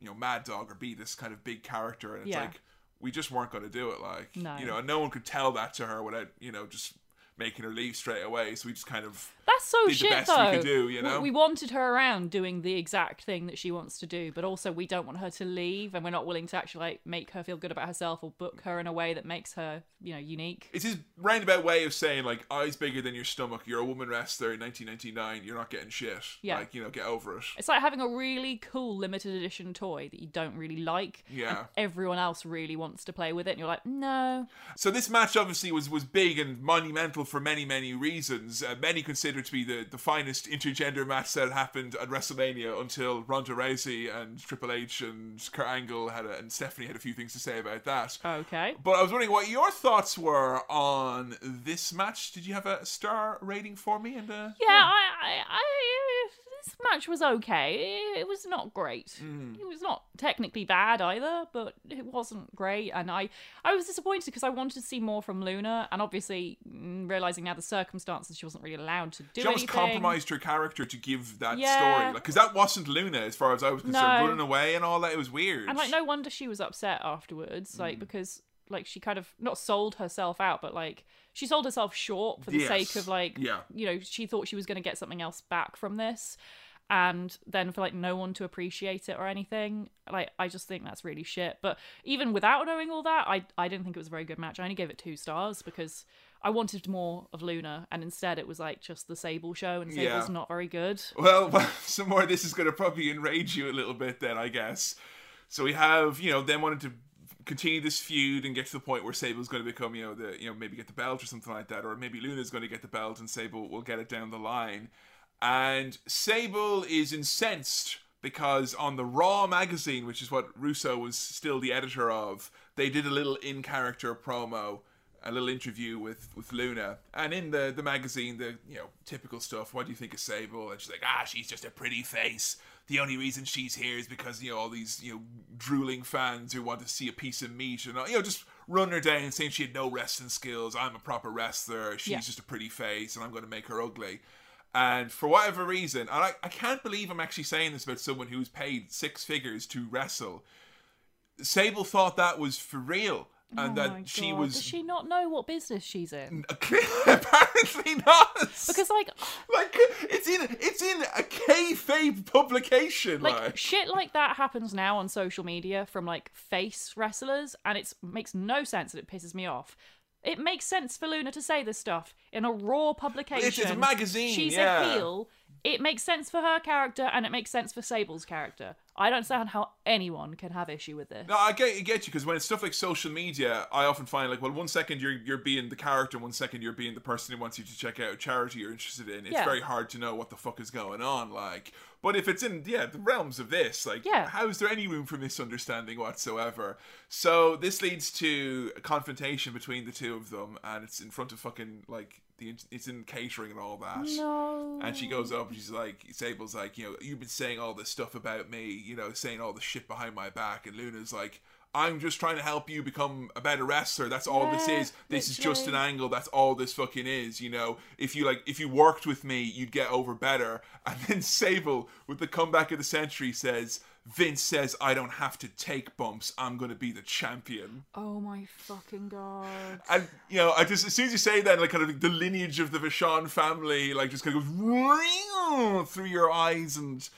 you know, Mad Dog or be this kind of big character. And it's Yeah. like, we just weren't going to do it, like, No. you know, and no one could tell that to her without, you know, just making her leave straight away. So we just kind of. That's so Did the shit, best we though. could do, you We- know? We wanted her around doing the exact thing that she wants to do, but also we don't want her to leave, and we're not willing to actually like make her feel good about herself or book her in a way that makes her, you know, unique. It's his roundabout way of saying, like, eyes bigger than your stomach. You're a woman wrestler in 1999. You're not getting shit. Yeah. Like, you know, get over it. It's like having a really cool limited edition toy that you don't really like, Yeah. everyone else really wants to play with it, and you're like, no. So this match obviously was was big and monumental for many many reasons. Uh, many consider it to be the, the finest intergender match that happened at WrestleMania until Ronda Rousey and Triple H and Kurt Angle had a, and Stephanie had a few things to say about that. Okay. But I was wondering what your thoughts were on this match. Did you have a star rating for me? And uh, Yeah, I, I, I, this match was okay. It was not great. Mm. It was not technically bad either, but it wasn't great. And I, I was disappointed because I wanted to see more from Luna, and obviously mm, realizing now the circumstances, she wasn't really allowed to do she almost anything. compromised her character to give that Yeah. story, because that wasn't Luna as far as I was concerned. No. Running away and all that, it was weird. And like, no wonder she was upset afterwards, like Mm. because like she kind of not sold herself out, but like she sold herself short for the Yes. sake of like, Yeah. you know, she thought she was going to get something else back from this, and then for like no one to appreciate it or anything, like I just think that's really shit. But even without knowing all that, I I didn't think it was a very good match. I only gave it two stars because. I wanted more of Luna, and instead it was like just the Sable show, and Sable's Yeah. not very good. Well, some more of this is going to probably enrage you a little bit then, I guess. So we have, you know, them wanting to continue this feud and get to the point where Sable's going to become, you know, the, you know, maybe get the belt or something like that, or maybe Luna's going to get the belt and Sable will get it down the line. And Sable is incensed because on the Raw magazine, which is what Russo was still the editor of, they did a little in-character promo a little interview with with Luna, and in the the magazine, the you know typical stuff. What do you think of Sable? And she's like, ah, she's just a pretty face. The only reason she's here is because you know all these you know drooling fans who want to see a piece of meat, and you know just run her down, saying she had no wrestling skills. I'm a proper wrestler. She's Yeah. just a pretty face, and I'm going to make her ugly. And for whatever reason, and I, I can't believe I'm actually saying this about someone who's paid six figures to wrestle. Sable thought that was for real, and oh that she was Does she not know what business she's in? apparently not. Because like like it's in it's in a kayfabe publication. like Like, shit like that happens now on social media from like face wrestlers and it makes no sense and it pisses me off It makes sense for Luna to say this stuff in a raw publication. a magazine, She's yeah. a heel. It makes sense for her character, and it makes sense for Sable's character. I don't understand how anyone can have issue with this. No, I get, I get you because when it's stuff like social media, I often find like, well, one second you're you're being the character, one second you're being the person who wants you to check out a charity you're interested in. It's Yeah. very hard to know what the fuck is going on. Like, but if it's in yeah the realms of this, like, Yeah. how is there any room for misunderstanding whatsoever? So this leads to a confrontation between the two of them, and it's in front of fucking like the it's in catering and all that. no. And she goes up and she's like, Sable's like, you know, you've been saying all this stuff about me, you know, saying all the shit behind my back. And Luna's like, I'm just trying to help you become a better wrestler. That's all this is. This is just an angle. That's all this fucking is. You know, if you like, if you worked with me, you'd get over better. And then Sable, with the comeback of the century, says, Vince says I don't have to take bumps. I'm going to be the champion. Oh my fucking god. And you know, I just as soon as you say that, like kind of the lineage of the Vachon family, like just kind of goes through your eyes, and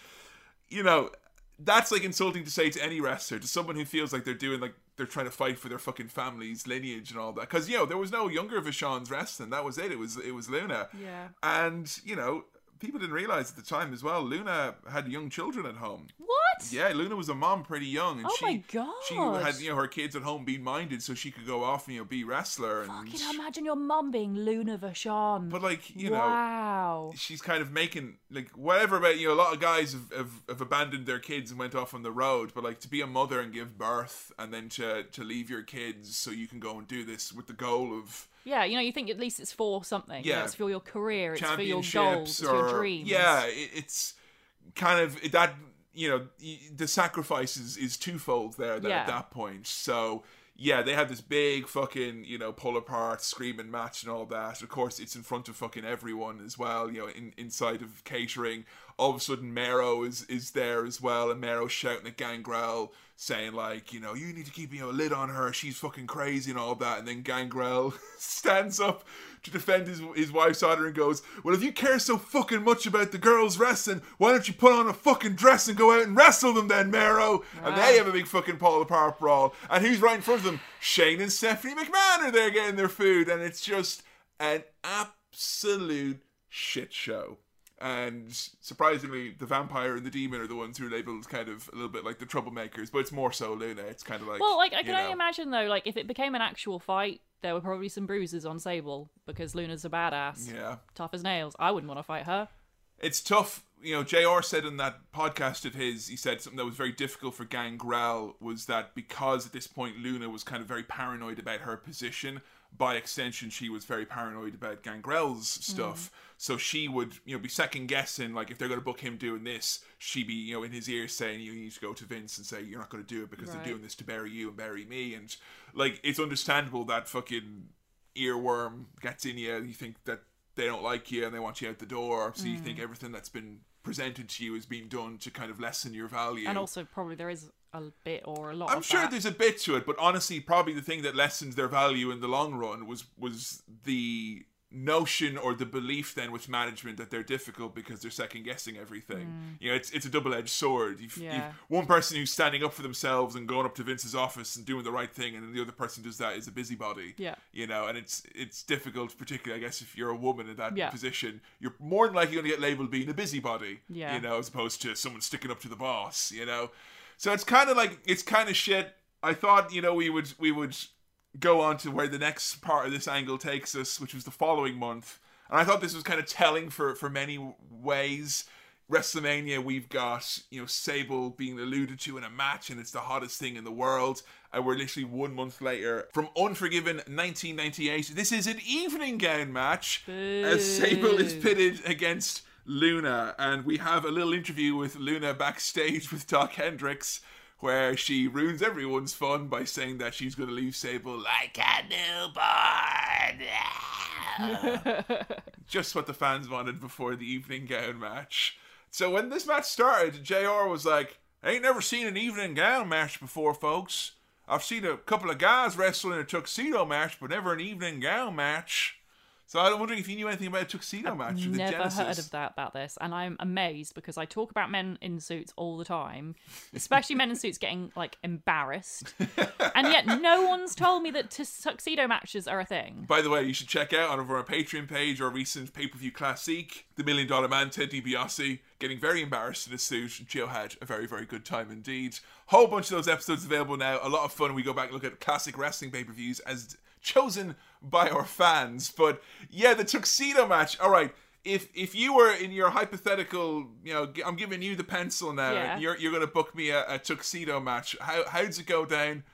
you know, that's like insulting to say to any wrestler, to someone who feels like they're doing like they're trying to fight for their fucking family's lineage and all that. Because you know, there was no younger Vachons wrestling. That was it. It was it was Luna. Yeah. And you know, people didn't realize at the time as well. Luna had young children at home. What? Yeah, Luna was a mom pretty young, and Oh she my she had you know her kids at home being minded, so she could go off and you know be wrestler and. Fucking imagine your mom being Luna Vachon. But like you know, wow. she's kind of making like whatever about you know a lot of guys have, have, have abandoned their kids and went off on the road, but like to be a mother and give birth and then to to leave your kids so you can go and do this with the goal of Yeah, you know, you think at least it's for something. You know, Yeah. it's for your career, it's for your goals, or your dreams. yeah, it, it's kind of that you know the sacrifice is, is twofold there that, Yeah. at that point. So yeah, they have this big fucking you know pull apart, screaming match and all that. Of course, it's in front of fucking everyone as well. You know, in, inside of catering. All of a sudden, Mero is is there as well, and Mero shouting at Gangrel, saying like, you know, you need to keep you know a lid on her. She's fucking crazy and all that. And then Gangrel stands up to defend his his wife's honor and goes, "Well, if you care so fucking much about the girls wrestling, why don't you put on a fucking dress and go out and wrestle them then, Mero?" And they ah. have a big fucking Paul apart brawl. And who's right in front of them? Shane and Stephanie McMahon are there getting their food, and it's just an absolute shit show. And surprisingly, the vampire and the demon are the ones who are labeled kind of a little bit like the troublemakers, but it's more so Luna. It's kind of like Well, like I can only imagine though, like if it became an actual fight, there were probably some bruises on Sable because Luna's a badass, Yeah. tough as nails. I wouldn't want to fight her. it's tough. You know, JR said in that podcast of his, he said something that was very difficult for Gangrel was that because at this point Luna was kind of very paranoid about her position, by extension she was very paranoid about Gangrel's stuff. So she would, you know, be second guessing like if they're going to book him doing this, she'd be, you know, in his ear saying you need to go to Vince and say you're not going to do it because Right. they're doing this to bury you and bury me and like it's understandable that fucking earworm gets in you you think that they don't like you and they want you out the door so you think Mm. everything that's been presented to you is being done to kind of lessen your value And also, probably there is a bit or a lot. i'm sure that. there's a bit to it but honestly probably the thing that lessens their value in the long run was was the notion or the belief then with management that they're difficult because they're second guessing everything you know it's it's a double-edged sword you've, you've Mm. One person who's standing up for themselves and going up to vince's office and doing the right thing and then the other person does that is a busybody Yeah. you know and it's it's difficult particularly i guess if you're a woman in that Yeah. position you're more than likely going to get labeled being a busybody Yeah. you know as opposed to someone sticking up to the boss you know so it's kind of like it's kind of shit i thought you know we would we would go on to where the next part of this angle takes us which was the following month and i thought this was kind of telling for for many ways WrestleMania, we've got you know Sable being alluded to in a match, and it's the hottest thing in the world. And we're literally one month later from Unforgiven 1998. This is an evening gown match as Sable is pitted against Luna, and we have a little interview with Luna backstage with Dok Hendrix. Where she ruins everyone's fun by saying that she's going to leave Sable like a newborn. just what the fans wanted before the evening gown match. So when this match started, JR was like, I ain't never seen an evening gown match before, folks. I've seen a couple of guys wrestle in a tuxedo match, but never an evening gown match. So I'm wondering if you knew anything about a tuxedo match. the Never genesis. heard of that about this, and I'm amazed because I talk about men in suits all the time, especially men in suits getting like embarrassed, and yet no one's told me that t- tuxedo matches are a thing. By the way, you should check out on our Patreon page our recent pay per view classic, The Million Dollar Man, Ted DiBiase, getting very embarrassed in a suit. Joe had a very, very good time indeed. Whole bunch of those episodes available now. A lot of fun. We go back and look at classic wrestling pay per views as chosen by our fans. But yeah, the tuxedo match. All right. If if you were in your hypothetical, you know, I'm giving you the pencil now. Yeah. You're you're gonna book me a, a tuxedo match. How how does it go down?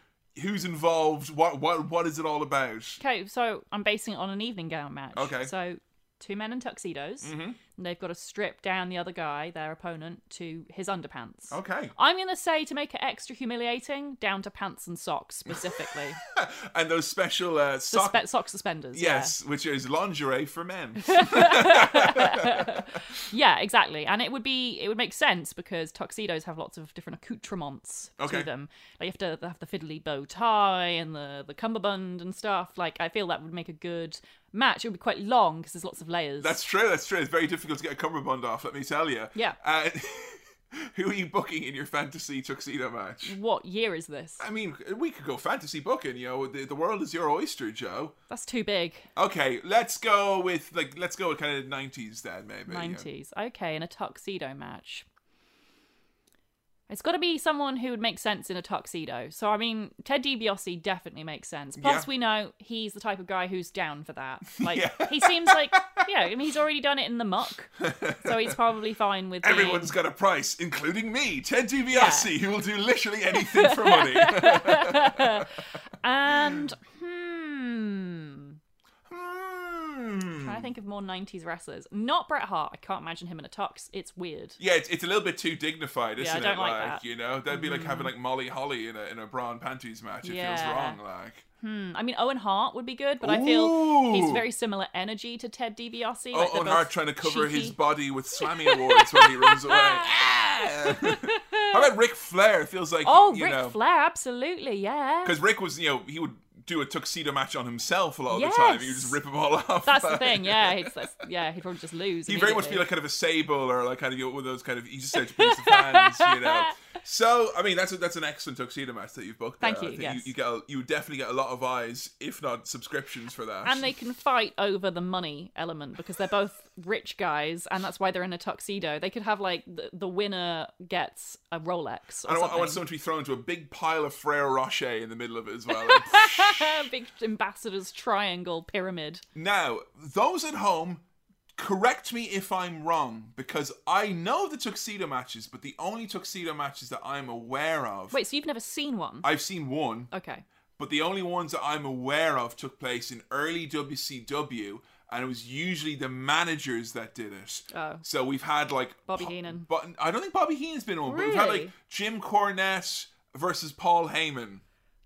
Who's involved? What what what is it all about? Okay, so I'm basing it on an evening gown match. Okay. So two men in tuxedos, mm-hmm. And they've got to strip down the other guy, their opponent, to his underpants. Okay. I'm gonna say to make it extra humiliating, down to pants and socks specifically. and those special uh, sock. Suspe- sock suspenders. yes, which is lingerie for men. Yeah. yeah, exactly. And it would be it would make sense because tuxedos have lots of different accoutrements Okay. to them. Like you have to have the fiddly bow tie and the the cummerbund and stuff. Like I feel that would make a good match. It would be quite long because there's lots of layers. that's true. That's true. It's very difficult to get a cummerbund off. Let me tell you. Yeah. Uh, who are you booking in your fantasy tuxedo match? what year is this? I mean, we could go fantasy booking. You know, the, the world is your oyster, Joe. That's too big. Okay, let's go with like let's go with kind of nineties then, maybe. 90s. Okay, in a tuxedo match. It's got to be someone who would make sense in a tuxedo. So, I mean, Ted DiBiase definitely makes sense. Plus, Yeah. we know he's the type of guy who's down for that. Like, Yeah. he seems like, yeah, I mean, he's already done it in the muck. So, he's probably fine with being- Everyone's got a price, including me, Ted DiBiase, who will do literally anything for money. And, hmm. Hmm. Trying to think of more 90s wrestlers. Not Bret Hart. I can't imagine him in a tux. It's weird. Yeah, it's, it's a little bit too dignified, isn't yeah, I don't it? like that. Mm. you know, that'd be like having like Molly Holly in a in a bra and panties match. It feels wrong, like. Hmm, I mean, Owen Hart would be good, but I feel he's very similar energy to Ted DiBiase. Oh, Like, Owen Hart trying to cover his body with Slammy awards when he runs away. Ah! How about Ric Flair? It feels like Oh, you Ric know, Flair, absolutely, yeah. because Rick was you know he would do a tuxedo match on himself a lot of the time. He would just rip them all off. That's the thing, yeah. He'd, yeah, he'd probably just lose. He'd very much be like kind of a sable or like kind of you know, one of those kind of said to please the fans, you know. So I mean that's a, that's an excellent tuxedo match that you've booked. Thank there. I you, yes. you, get a, you definitely get a lot of eyes, if not subscriptions for that. And they can fight over the money element because they're both rich guys, and that's why they're in a tuxedo. They could have like the, the winner gets a Rolex or I want, I want someone to be thrown into a big pile of Ferrero Rocher in the middle of it as well. like, Big ambassador's triangle pyramid. Now, those at home, correct me if I'm wrong, because I know the tuxedo matches, but the only tuxedo matches that I'm aware of, Wait, so you've never seen one? I've seen one, Okay. but the only ones that I'm aware of took place in early WCW. And it was usually the managers that did it. Oh. So we've had like Bobby Heenan. But I don't think Bobby Heenan's been on. But we've had like Jim Cornette versus Paul Heyman.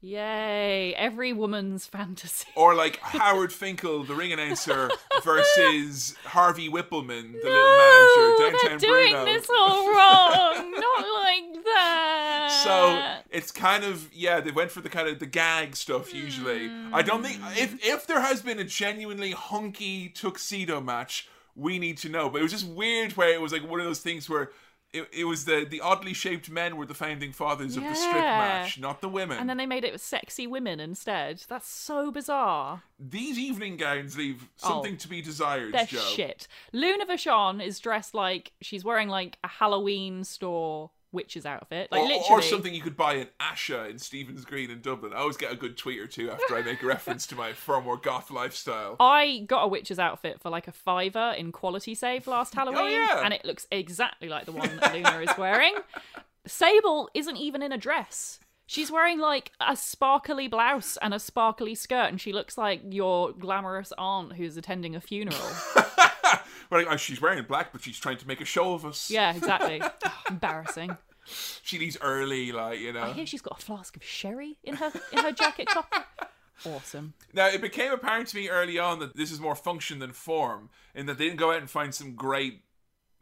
Yay! Every woman's fantasy. Or like Howard Finkel, the ring announcer, versus Harvey Wippleman, the little manager, they're doing Bruno. this all wrong. Not like that. So it's kind of yeah, they went for the kind of the gag stuff usually. I don't think if hmm. if there has been a genuinely hunky tuxedo match, we need to know. But it was just weird where it was like one of those things where it, it was the the oddly shaped men were the founding fathers of the strip match, not the women. and then they made it with sexy women instead. That's so bizarre. These evening gowns leave oh. something to be desired, Oh. They're Joe. shit. Luna Vachon is dressed like she's wearing like a Halloween store witch's outfit. Like or, literally. or something you could buy in Asha in Stephen's Green in Dublin. I always get a good tweet or two after I make a reference to my far more goth lifestyle. I got a witch's outfit for like a fiver in Quality Save last oh, Halloween, Oh, yeah. and it looks exactly like the one that Luna is wearing. Sable isn't even in a dress. She's wearing like a sparkly blouse and a sparkly skirt, and she looks like your glamorous aunt who's attending a funeral. Well, oh, she's wearing black, but she's trying to make a show of us. yeah, exactly. Ugh, oh, embarrassing. She leaves early, like you know. I hear she's got a flask of sherry in her in her jacket pocket. Awesome. Now, it became apparent to me early on that this is more function than form, in that they didn't go out and find some great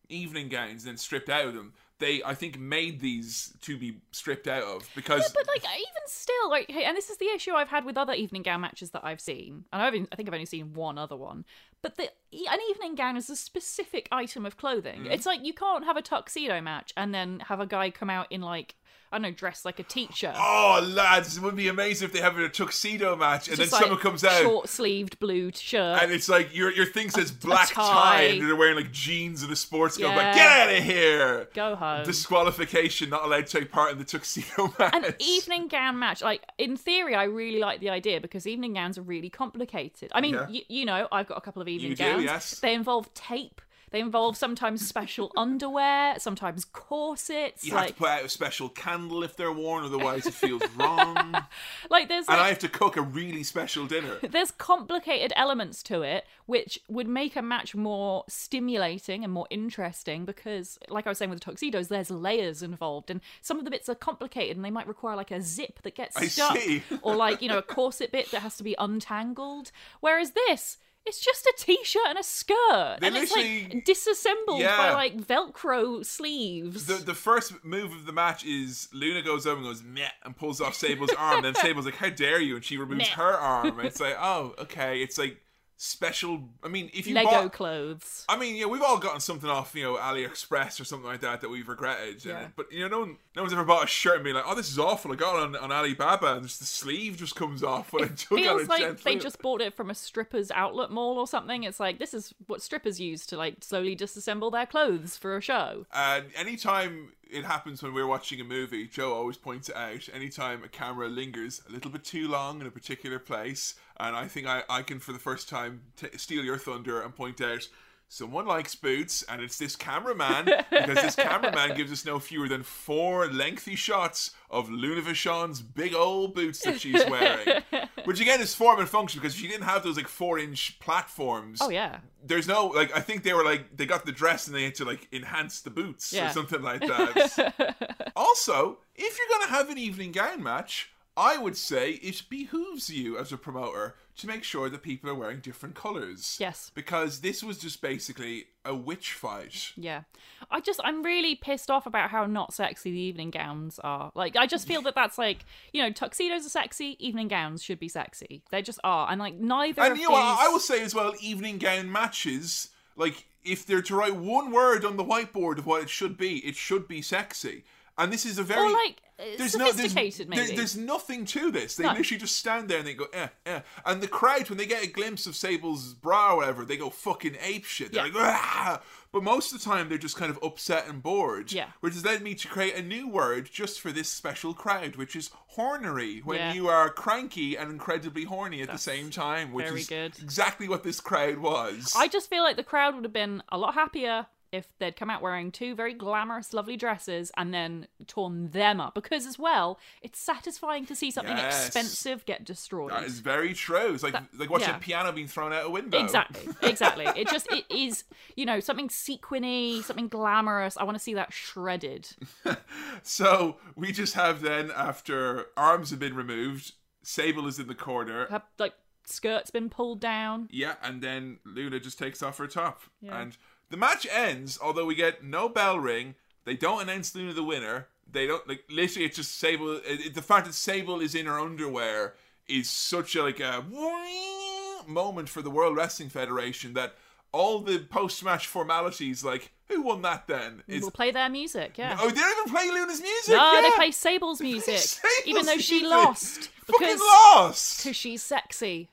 evening gowns and then stripped out of them. They, I think, made these to be stripped out of because But like even still, like hey, and this is the issue I've had with other evening gown matches that I've seen. And I've I think I've only seen one other one. but the an evening gown is a specific item of clothing. Mm-hmm. It's like you can't have a tuxedo match and then have a guy come out in like I don't know, dressed like a teacher. Oh, lads, it would be amazing if they have a tuxedo match and Just then like someone comes out short sleeved blue shirt. and it's like your your thing says black tie. tie. and they're wearing like jeans and a sports coat. Like, get out of here! Go home. Disqualification, not allowed to take part in the tuxedo match. An evening gown match, like in theory, I really like the idea because evening gowns are really complicated. I mean, Yeah. y- you know, I've got a couple of evening You do, gowns. yes. They involve tape. They involve sometimes special underwear, sometimes corsets. You have like, to put out a special candle if they're worn, otherwise it feels wrong. like there's like, I have to cook a really special dinner. there's complicated elements to it which would make a match more stimulating and more interesting because like i was saying with the tuxedos there's layers involved and some of the bits are complicated and they might require like a zip that gets I stuck see. or like you know a corset bit that has to be untangled whereas this it's just a t-shirt and a skirt They and it's like disassembled by like velcro sleeves The the first move of the match is Luna goes over and goes meh and pulls off Sable's arm. Then Sable's like, "How dare you?" and she removes Meh. her arm. And it's like, oh, okay. It's like special. I mean, if you lego bought, clothes I mean, yeah, we've all gotten something off, you know, AliExpress or something like that that we've regretted. Yeah. And, but you know, no one, no one's ever bought a shirt and be like, "Oh, this is awful." I got it on, on Alibaba, and just the sleeve just comes off when I took feels it feels like gently. they just bought it from a stripper's outlet mall or something. It's like this is what strippers use to like slowly disassemble their clothes for a show. And anytime it happens when we're watching a movie, Joe always points it out. Anytime a camera lingers a little bit too long in a particular place, and I think I, I can, for the first time, t- steal your thunder and point out someone likes boots, and it's this cameraman, because this cameraman gives us no fewer than four lengthy shots of Luna Vachon's big old boots that she's wearing. Which again is form and function, because she didn't have those like four inch platforms, Oh yeah, there's no like I think they were like they got the dress and they had to like enhance the boots Yeah. or something like that. also, if you're gonna have an evening gown match, I would say it behooves you as a promoter to make sure that people are wearing different colours. Yes. Because this was just basically a witch fight. yeah. I just I'm really pissed off about how not sexy the evening gowns are. Like I just feel that that's like you know tuxedos are sexy, evening gowns should be sexy. They just are, and like neither And of you know these. I will say as well, evening gown matches, like if they're to write one word on the whiteboard of what it should be, it should be sexy. And this is a very or like uh, there's sophisticated no, there's, maybe. there- there's nothing to this. They No. literally just stand there and they go, eh, eh. And the crowd, when they get a glimpse of Sable's bra or whatever, they go fucking ape shit. They're Yeah. like, ah! But most of the time, they're just kind of upset and bored. Yeah. Which has led me to create a new word just for this special crowd, which is hornery. When Yeah. you are cranky and incredibly horny at the same time, which is good. exactly what this crowd was. I just feel like the crowd would have been a lot happier if they'd come out wearing two very glamorous, lovely dresses and then torn them up. Because as well, it's satisfying to see something Yes. expensive get destroyed. that is very true. It's like like watching yeah. a piano being thrown out a window. Exactly, exactly. it just it is, you know, something sequiny, something glamorous. I want to see that shredded. So we just have then, after arms have been removed, Sable is in the corner. Have, like skirt's been pulled down. Yeah, and then Luna just takes off her top. Yeah. And the match ends, although we get no bell ring. They don't announce Luna the winner. They don't, like, literally, it's just Sable. It, the fact that Sable is in her underwear is such a, like, a moment for the World Wrestling Federation that all the post match formalities, like, who won that then? Is, We'll play their music. Yeah. oh, they don't even play Luna's music. no, yeah. they play Sable's music, Sable's even though she music. lost Fucking lost. because she's sexy.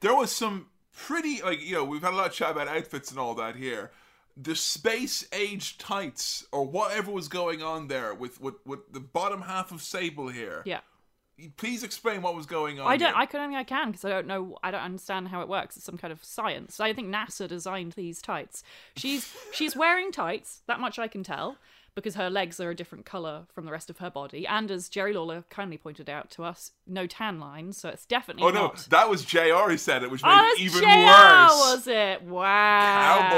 there was some pretty like you know we've had a lot of chat about outfits and all that here the space age tights or whatever was going on there with with, with the bottom half of sable here Yeah. please explain what was going on I don't. here. I don't think I can because I don't know. I don't understand how it works. It's some kind of science. I think NASA designed these tights. She's she's wearing tights. That much I can tell because her legs are a different color from the rest of her body. And as Jerry Lawler kindly pointed out to us, no tan lines. So it's definitely oh no that was jr who said it which made Oh, it even JR, worse was it? Wow.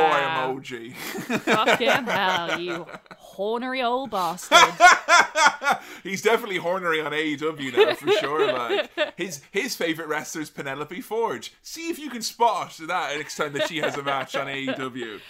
cowboy emoji Fucking hell, you hornery old bastard. He's definitely hornery on AEW now for sure. Like his his favorite wrestler is Penelope Ford. See if you can spot that next time that she has a match on AEW.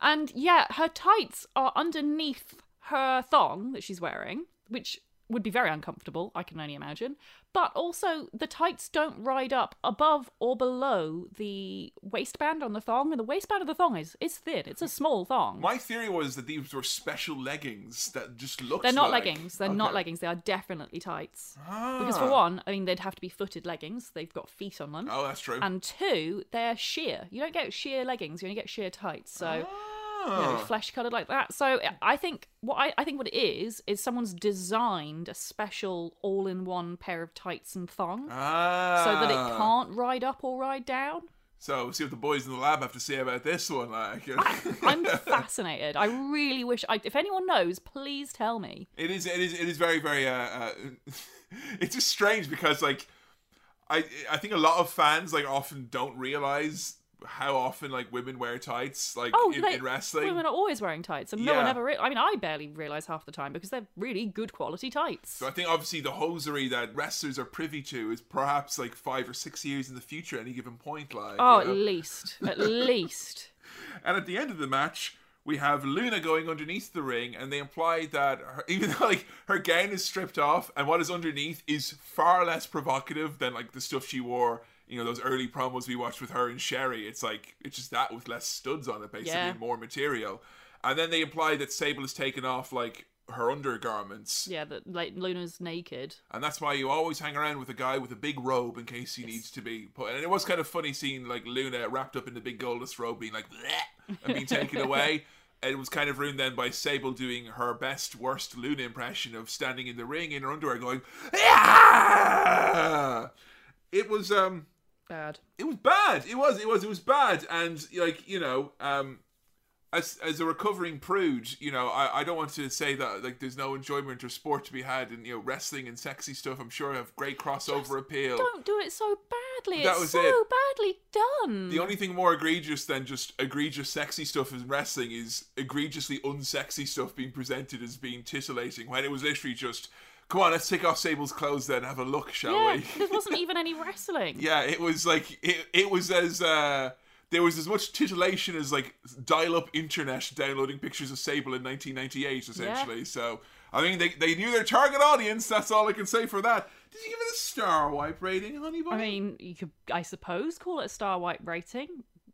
And yeah, her tights are underneath her thong that she's wearing, which would be very uncomfortable, I can only imagine. But also, the tights don't ride up above or below the waistband on the thong, and the waistband of the thong is, is thin. It's a small thong. My theory was that these were special leggings that just looked. They're not like- leggings. They're not leggings. They are definitely tights. Because Ah. for one, I mean, they'd have to be footed leggings. They've got feet on them. Oh, that's true. And two, they're sheer. You don't get sheer leggings. You only get sheer tights. So you know, Ah. flesh colored like that. So I think what I, I think what it is is someone's designed a special all-in-one pair of tights and thong. Ah. So that it can't ride up or ride down. So we'll see what the boys in the lab have to say about this one. Like. I'm fascinated. I really wish. I, if anyone knows, please tell me. It is. It is. It is very, very. Uh, uh, it's just strange because, like, I I think a lot of fans like often don't realize how often like women wear tights, like Oh, in, like, in wrestling. women are always wearing tights, and no one ever. Re- I mean, I barely realize half the time because they're really good quality tights. So I think obviously the hosiery that wrestlers are privy to is perhaps like five or six years in the future at any given point. Like, oh, you at least, at least. And at the end of the match, we have Luna going underneath the ring, and they imply that her, even though like her gown is stripped off, and what is underneath is far less provocative than like the stuff she wore. You know those early promos we watched with her and Sherry. It's like it's just that with less studs on it, basically, Yeah. and more material. And then they imply that Sable has taken off like her undergarments, Yeah, that like Luna's naked. and that's why you always hang around with a guy with a big robe in case he needs to be put. And it was kind of funny seeing like Luna wrapped up in the big goldust robe, being like "Bleh," and being taken away. And it was kind of ruined then by Sable doing her best worst Luna impression of standing in the ring in her underwear, going yeah. It was um Bad. it was bad. It was. It was. It was bad. And like you know, um, as as a recovering prude, you know, I, I don't want to say that like there's no enjoyment or sport to be had in you know wrestling and sexy stuff. I'm sure have great crossover appeal. Don't do it so badly. That it's was so it. badly done. The only thing more egregious than just egregious sexy stuff in wrestling is egregiously unsexy stuff being presented as being titillating when it was literally just, come on, let's take off Sable's clothes then and have a look, shall yeah, we? there wasn't even any wrestling. Yeah, it was like it. It was as uh, there was as much titillation as like dial-up internet downloading pictures of Sable in 1998, essentially. So I mean, they they knew their target audience. That's all I can say for that. Did you give it a star wipe rating, honey bunny? I mean, you could, I suppose, call it a star white rating.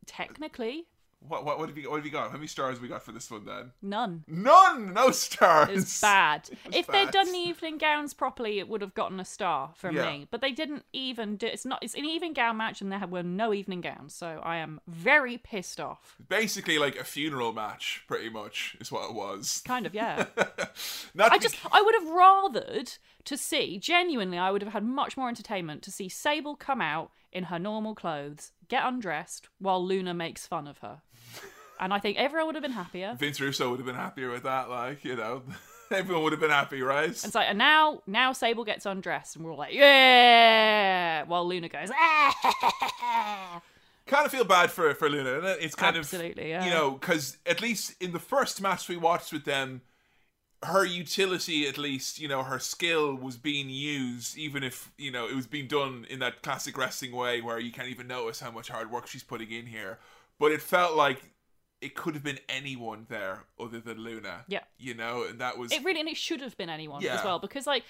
Technically, what what what have you what have you got? How many stars have we got for this one then? none. None, no stars. It's bad. was if they'd done the evening gowns properly, it would have gotten a star from Yeah. me. But they didn't even do. It's not. It's an evening gown match, and there were no evening gowns. So I am very pissed off. Basically, like a funeral match, pretty much, is what it was. Kind of, yeah. Not I just, I would have rathered to see, genuinely, I would have had much more entertainment to see Sable come out in her normal clothes, get undressed, while Luna makes fun of her. And I think everyone would have been happier. Vince Russo would have been happier with that. Like you know, everyone would have been happy, right? And so, and now, now Sable gets undressed, and we're all like, yeah, while Luna goes, ah. kind of feel bad for for Luna. and It's kind of Absolutely, of yeah. you know because at least in the first match we watched with them, her utility at least you know her skill was being used, even if you know it was being done in that classic wrestling way where you can't even notice how much hard work she's putting in here. But it felt like it could have been anyone there other than Luna. Yeah. you know, and that was it really and it should have been anyone Yeah. as well because like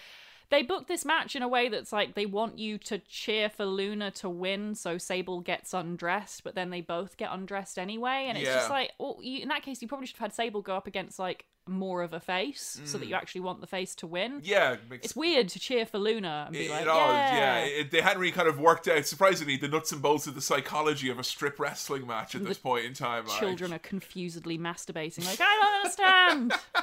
they booked this match in a way that's like they want you to cheer for Luna to win, so Sable gets undressed, but then they both get undressed anyway, and it's Yeah. just like, well, you, in that case, you probably should have had Sable go up against like more of a face, so that you actually want the face to win. Mm. yeah. it makes It's weird to cheer for Luna and be It, like, it all, yeah, yeah. It, they hadn't really kind of worked out, surprisingly, the nuts and bolts of the psychology of a strip wrestling match at this point in time. like. children are confusedly masturbating. Like, I don't understand.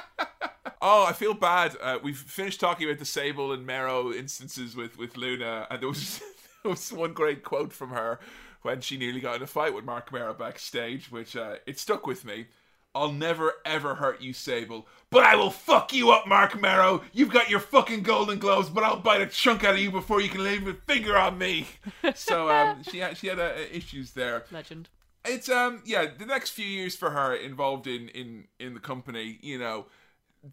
Oh, I feel bad. Uh, we've finished talking about the Sable and Mero instances with, with Luna, and there was, there was one great quote from her when she nearly got in a fight with Marc Mero backstage, which uh, it stuck with me. I'll never ever hurt you, Sable, but I will fuck you up, Marc Mero. You've got your fucking Golden gloves, but I'll bite a chunk out of you before you can lay a finger on me. So um, she had she had uh, issues there. Legend. It's um yeah, the next few years for her involved in in in the company, you know,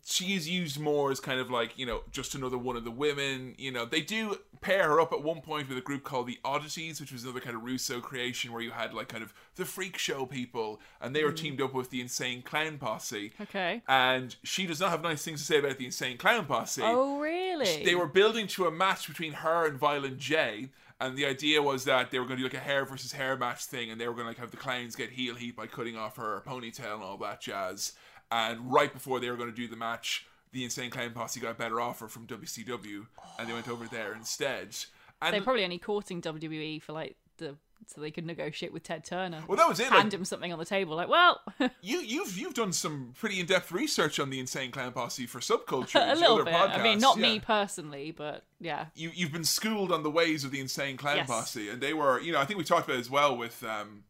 she is used more as kind of like you know just another one of the women you know they do pair her up at one point with a group called the oddities which was another kind of russo creation where you had like kind of the freak show people and they were mm. teamed up with the insane clown posse Okay. and she does not have nice things to say about the insane clown posse Oh, really? they were building to a match between her and Violent J, and the idea was that they were going to do like a hair versus hair match thing, and they were going to like have the clowns get heel heat by cutting off her ponytail and all that jazz. And right before they were going to do the match, the Insane Clown Posse got a better offer from WCW, and they went over there instead. And They're probably only courting WWE for like the so they could negotiate with Ted Turner. well, that was it. Hand Like, him something on the table, like, well, you, you've you've done some pretty in depth research on the Insane Clown Posse for subculture. a little bit. I mean, not yeah. me personally, but yeah. you you've been schooled on the ways of the insane clown Yes. posse, and they were you know I think we talked about it as well with um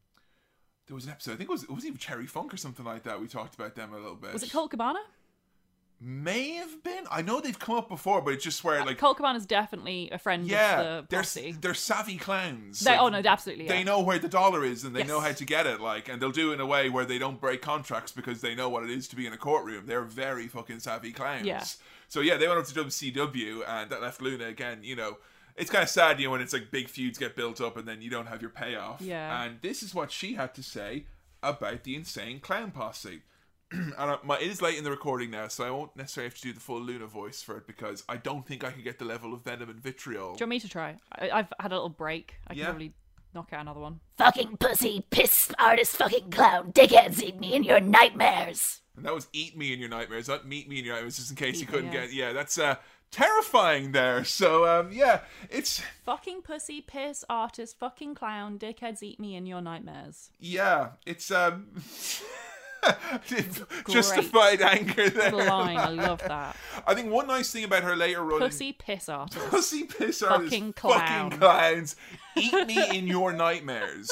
there was an episode I think it was it was even Terry Funk or something like that we talked about them a little bit. Was it Colt Cabana? May have been. I know they've come up before, but it's just where uh, like Colt is definitely a friend yeah of the they're they're savvy clowns. They, oh, Like, oh no, absolutely. Yeah. They know where the dollar is and they Yes. know how to get it, like, and they'll do it in a way where they don't break contracts because they know what it is to be in a courtroom. They're very fucking savvy clowns. Yeah. So yeah, they went up to WCW and that left Luna again. You know, it's kind of sad, you know, when it's like big feuds get built up and then you don't have your payoff. Yeah. And this is what she had to say about the insane clown posse. and I, my, it is late in the recording now, so I won't necessarily have to do the full Luna voice for it because I don't think I can get the level of venom and vitriol. Do you want me to try? I, I've had a little break. I can probably knock out another one. Fucking pussy, piss artist, fucking clown, dickheads eat me in your nightmares. And that was eat me in your nightmares, not meet me in your nightmares, just in case Eat you couldn't yeah. get. Yeah, that's uh, terrifying there. So um, yeah, it's Fucking pussy, piss, artist, fucking clown, dickheads eat me in your nightmares. yeah, it's um, justified anger there. Line. I love that. I think one nice thing about her later run. Pussy, piss, artist. Pussy piss artists, Fucking clown. fucking clowns, eat me in your nightmares.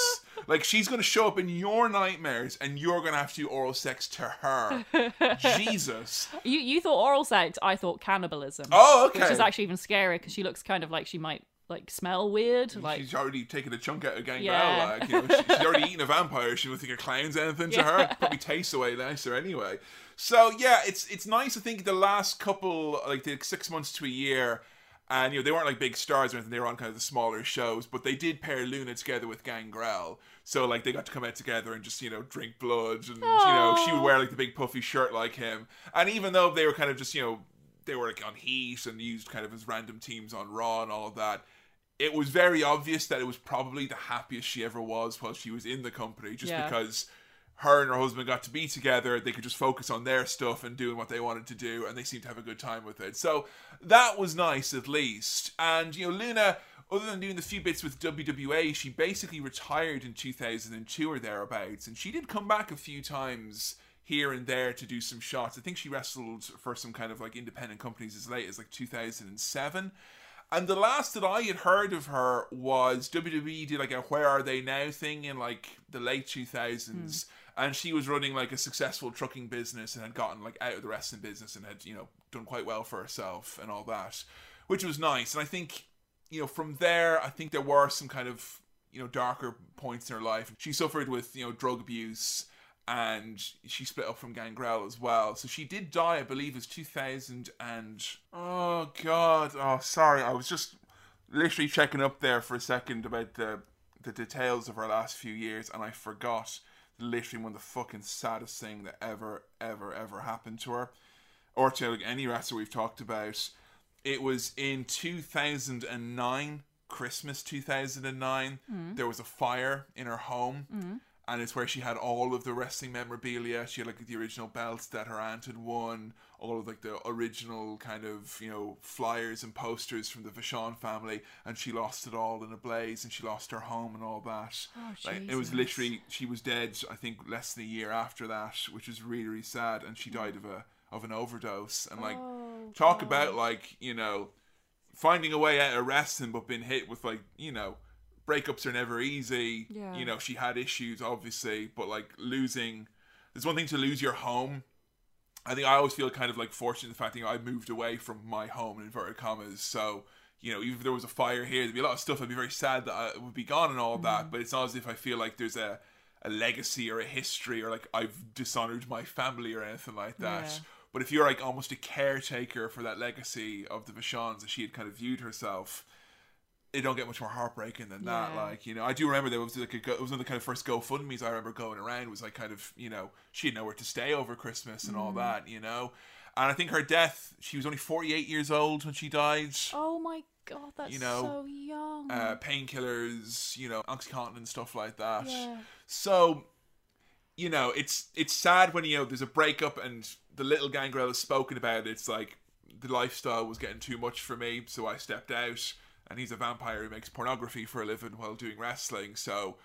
Like she's gonna show up in your nightmares, and you're gonna have to do oral sex to her. Jesus. You you thought oral sex, I thought cannibalism. Oh, okay. Which is actually even scarier because she looks kind of like she might like smell weird. Like she's already taken a chunk out of Gangrel. Yeah. Like, you know, she- she's already eaten a vampire. She would think a clown's anything to her. Probably tastes away nicer anyway. So yeah, it's it's nice. I think the last couple, like the six months to a year, and you know they weren't like big stars or anything. They were on kind of the smaller shows, but they did pair Luna together with Gangrel. So like they got to come out together and just you know drink blood, and you know she would wear like the big puffy shirt like him. And even though they were kind of just you know they were like on Heat and used kind of as random teams on Raw and all of that it was very obvious that it was probably the happiest she ever was while she was in the company, just Yeah. because her and her husband got to be together. They could just focus on their stuff and doing what they wanted to do, and they seemed to have a good time with it. So that was nice, at least. And you know, Luna, other than doing the few bits with WWA, she basically retired in 2002 or thereabouts, and she did come back a few times here and there to do some shots. I think she wrestled for some kind of like independent companies as late as like 2007. And the last that I had heard of her was WWE did like a Where Are They Now thing in like the late 2000s. Hmm. And she was running like a successful trucking business and had gotten like out of the wrestling business and had, you know, done quite well for herself and all that, which was nice. And I think, you know, from there, I think there were some kind of, you know, darker points in her life. She suffered with, you know, drug abuse and she split up from Gangrel as well. So she did die, I believe, it was 2000 and oh god, oh sorry, I was just literally checking up there for a second about the the details of her last few years, and I forgot literally one of the fucking saddest thing that ever, ever, ever happened to her, or to like, any wrestler we've talked about. It was in 2009, Christmas 2009. Mm. There was a fire in her home mm. and it's where she had all of the wrestling memorabilia. She had like the original belts that her aunt had won, all of like the original kind of you know flyers and posters from the Vachon family, and she lost it all in a blaze, and she lost her home and all that. Oh, like, it was literally she was dead. I think less than a year after that, which is really really sad, and she mm. died of a of an overdose. And like talk about like you know finding a way out of wrestling, but being hit with like you know breakups are never easy. Yeah. You know, she had issues obviously, but like losing there's one thing to lose your home. I think I always feel kind of like fortunate in the fact that you know, I moved away from my home in inverted commas. So, you know, even if there was a fire here, there'd be a lot of stuff I'd be very sad that I would be gone and all of Mm. that. But it's not as if I feel like there's a a legacy or a history or like I've dishonored my family or anything like that. Yeah. But if you're like almost a caretaker for that legacy of the Vachons that she had kind of viewed herself, it don't get much more heartbreaking than that. Yeah. Like, you know, I do remember there was like a, go- it was one of the kind of first GoFundMe's I remember going around was like kind of, you know, she had nowhere to stay over Christmas and Mm. all that, you know. And I think her death, she was only 48 years old when she died. Oh my god, that's You know, so young. Uh, painkillers, you know, Oxycontin and stuff like that. Yeah. So, you know, it's it's sad when you know there's a breakup and the little gangrel has spoken about it. It's like the lifestyle was getting too much for me, so I stepped out. And he's a vampire who makes pornography for a living while doing wrestling. So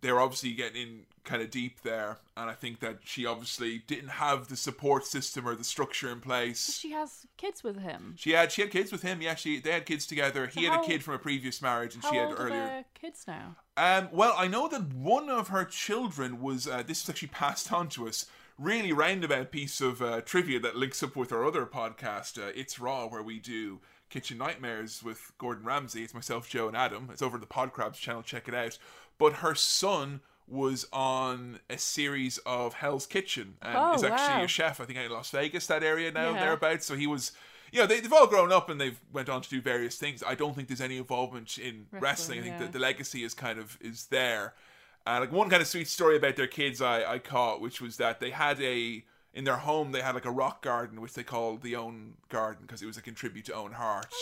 they're obviously getting in kind of deep there. And I think that she obviously didn't have the support system or the structure in place. she has kids with him. She had she had kids with him. Yeah, she they had kids together. He had how- a kid from a previous marriage, and she had earlier. kids now? Um, well, I know that one of her children was. Uh, this was actually passed on to us. Really roundabout piece of uh, trivia that links up with our other podcast, uh, It's Raw, where we do Kitchen Nightmares with Gordon Ramsay. It's myself, Joe, and Adam. It's over the Podcrabs channel. Check it out. But her son was on a series of Hell's Kitchen and Oh, is actually wow. a chef. I think out in Las Vegas, that area now, Yeah. thereabouts. So he was. You know, they, they've all grown up and they've went on to do various things. I don't think there's any involvement in wrestling. Wrestling, I think yeah. that the legacy is kind of is there. Uh, like one kind of sweet story about their kids I, I caught, which was that they had a in their home they had like a rock garden which they called the Owen Garden because it was like a tribute to Owen Hart.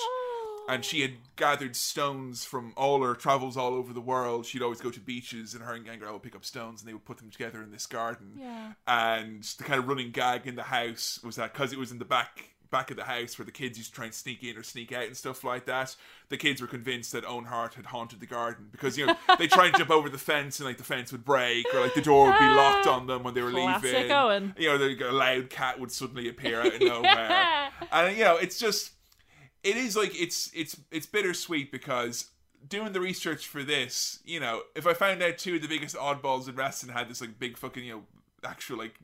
And she had gathered stones from all her travels all over the world. She'd always go to beaches, and her and Gangrel would pick up stones, and they would put them together in this garden. Yeah. And the kind of running gag in the house was that because it was in the back back of the house where the kids used to try and sneak in or sneak out and stuff like that, the kids were convinced that Owen Hart had haunted the garden because you know they try and jump over the fence and like the fence would break or like the door would be locked on them when they were Classic leaving. Owen. You know, the, a loud cat would suddenly appear out of nowhere, Yeah. and you know it's just it is like it's it's it's bittersweet because doing the research for this, you know, if I found out two of the biggest oddballs in wrestling had this like big fucking you know actual like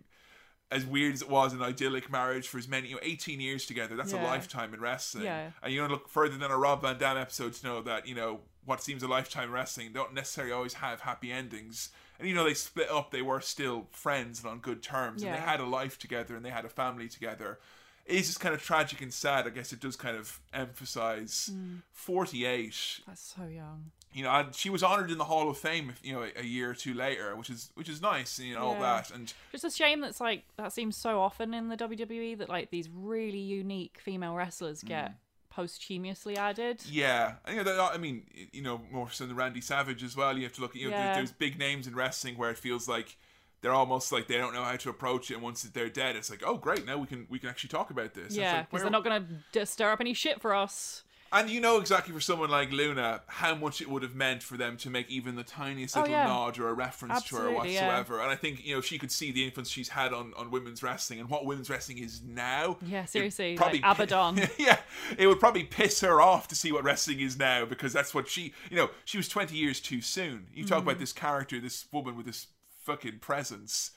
as weird as it was an idyllic marriage for as many you know 18 years together. That's a lifetime in wrestling. Yeah. and you don't look further than a Rob Van Dam episode to know that you know what seems a lifetime in wrestling don't necessarily always have happy endings. And you know they split up they were still friends and on good terms. And they had a life together and they had a family together. It is just kind of tragic and sad. I guess it does kind of emphasize Mm. 48 That's so young. You know, and she was honored in the Hall of Fame, you know, a, a year or two later, which is which is nice, you know, all that, and Just a shame that's like that seems so often in the WWE that like these really unique female wrestlers get posthumously added. Mm. yeah, and, you know, that, I mean, you know, more so than Randy Savage as well. You have to look at, you know, Yeah. there's big names in wrestling where it feels like they're almost like they don't know how to approach it, and once they're dead, it's like, oh, great, now we can we can actually talk about this. Yeah, because where- they're not gonna stir up any shit for us. And you know exactly for someone like Luna how much it would have meant for them to make even the tiniest little Oh, yeah. nod or a reference to her Absolutely, yeah. whatsoever. And I think you know she could see the influence she's had on, on women's wrestling and what women's wrestling is now. Yeah, seriously, probably like Abaddon. yeah, it would probably piss her off to see what wrestling is now because that's what she you know she was twenty years too soon. You talk Mm-hmm. about this character, this woman with this fucking presence,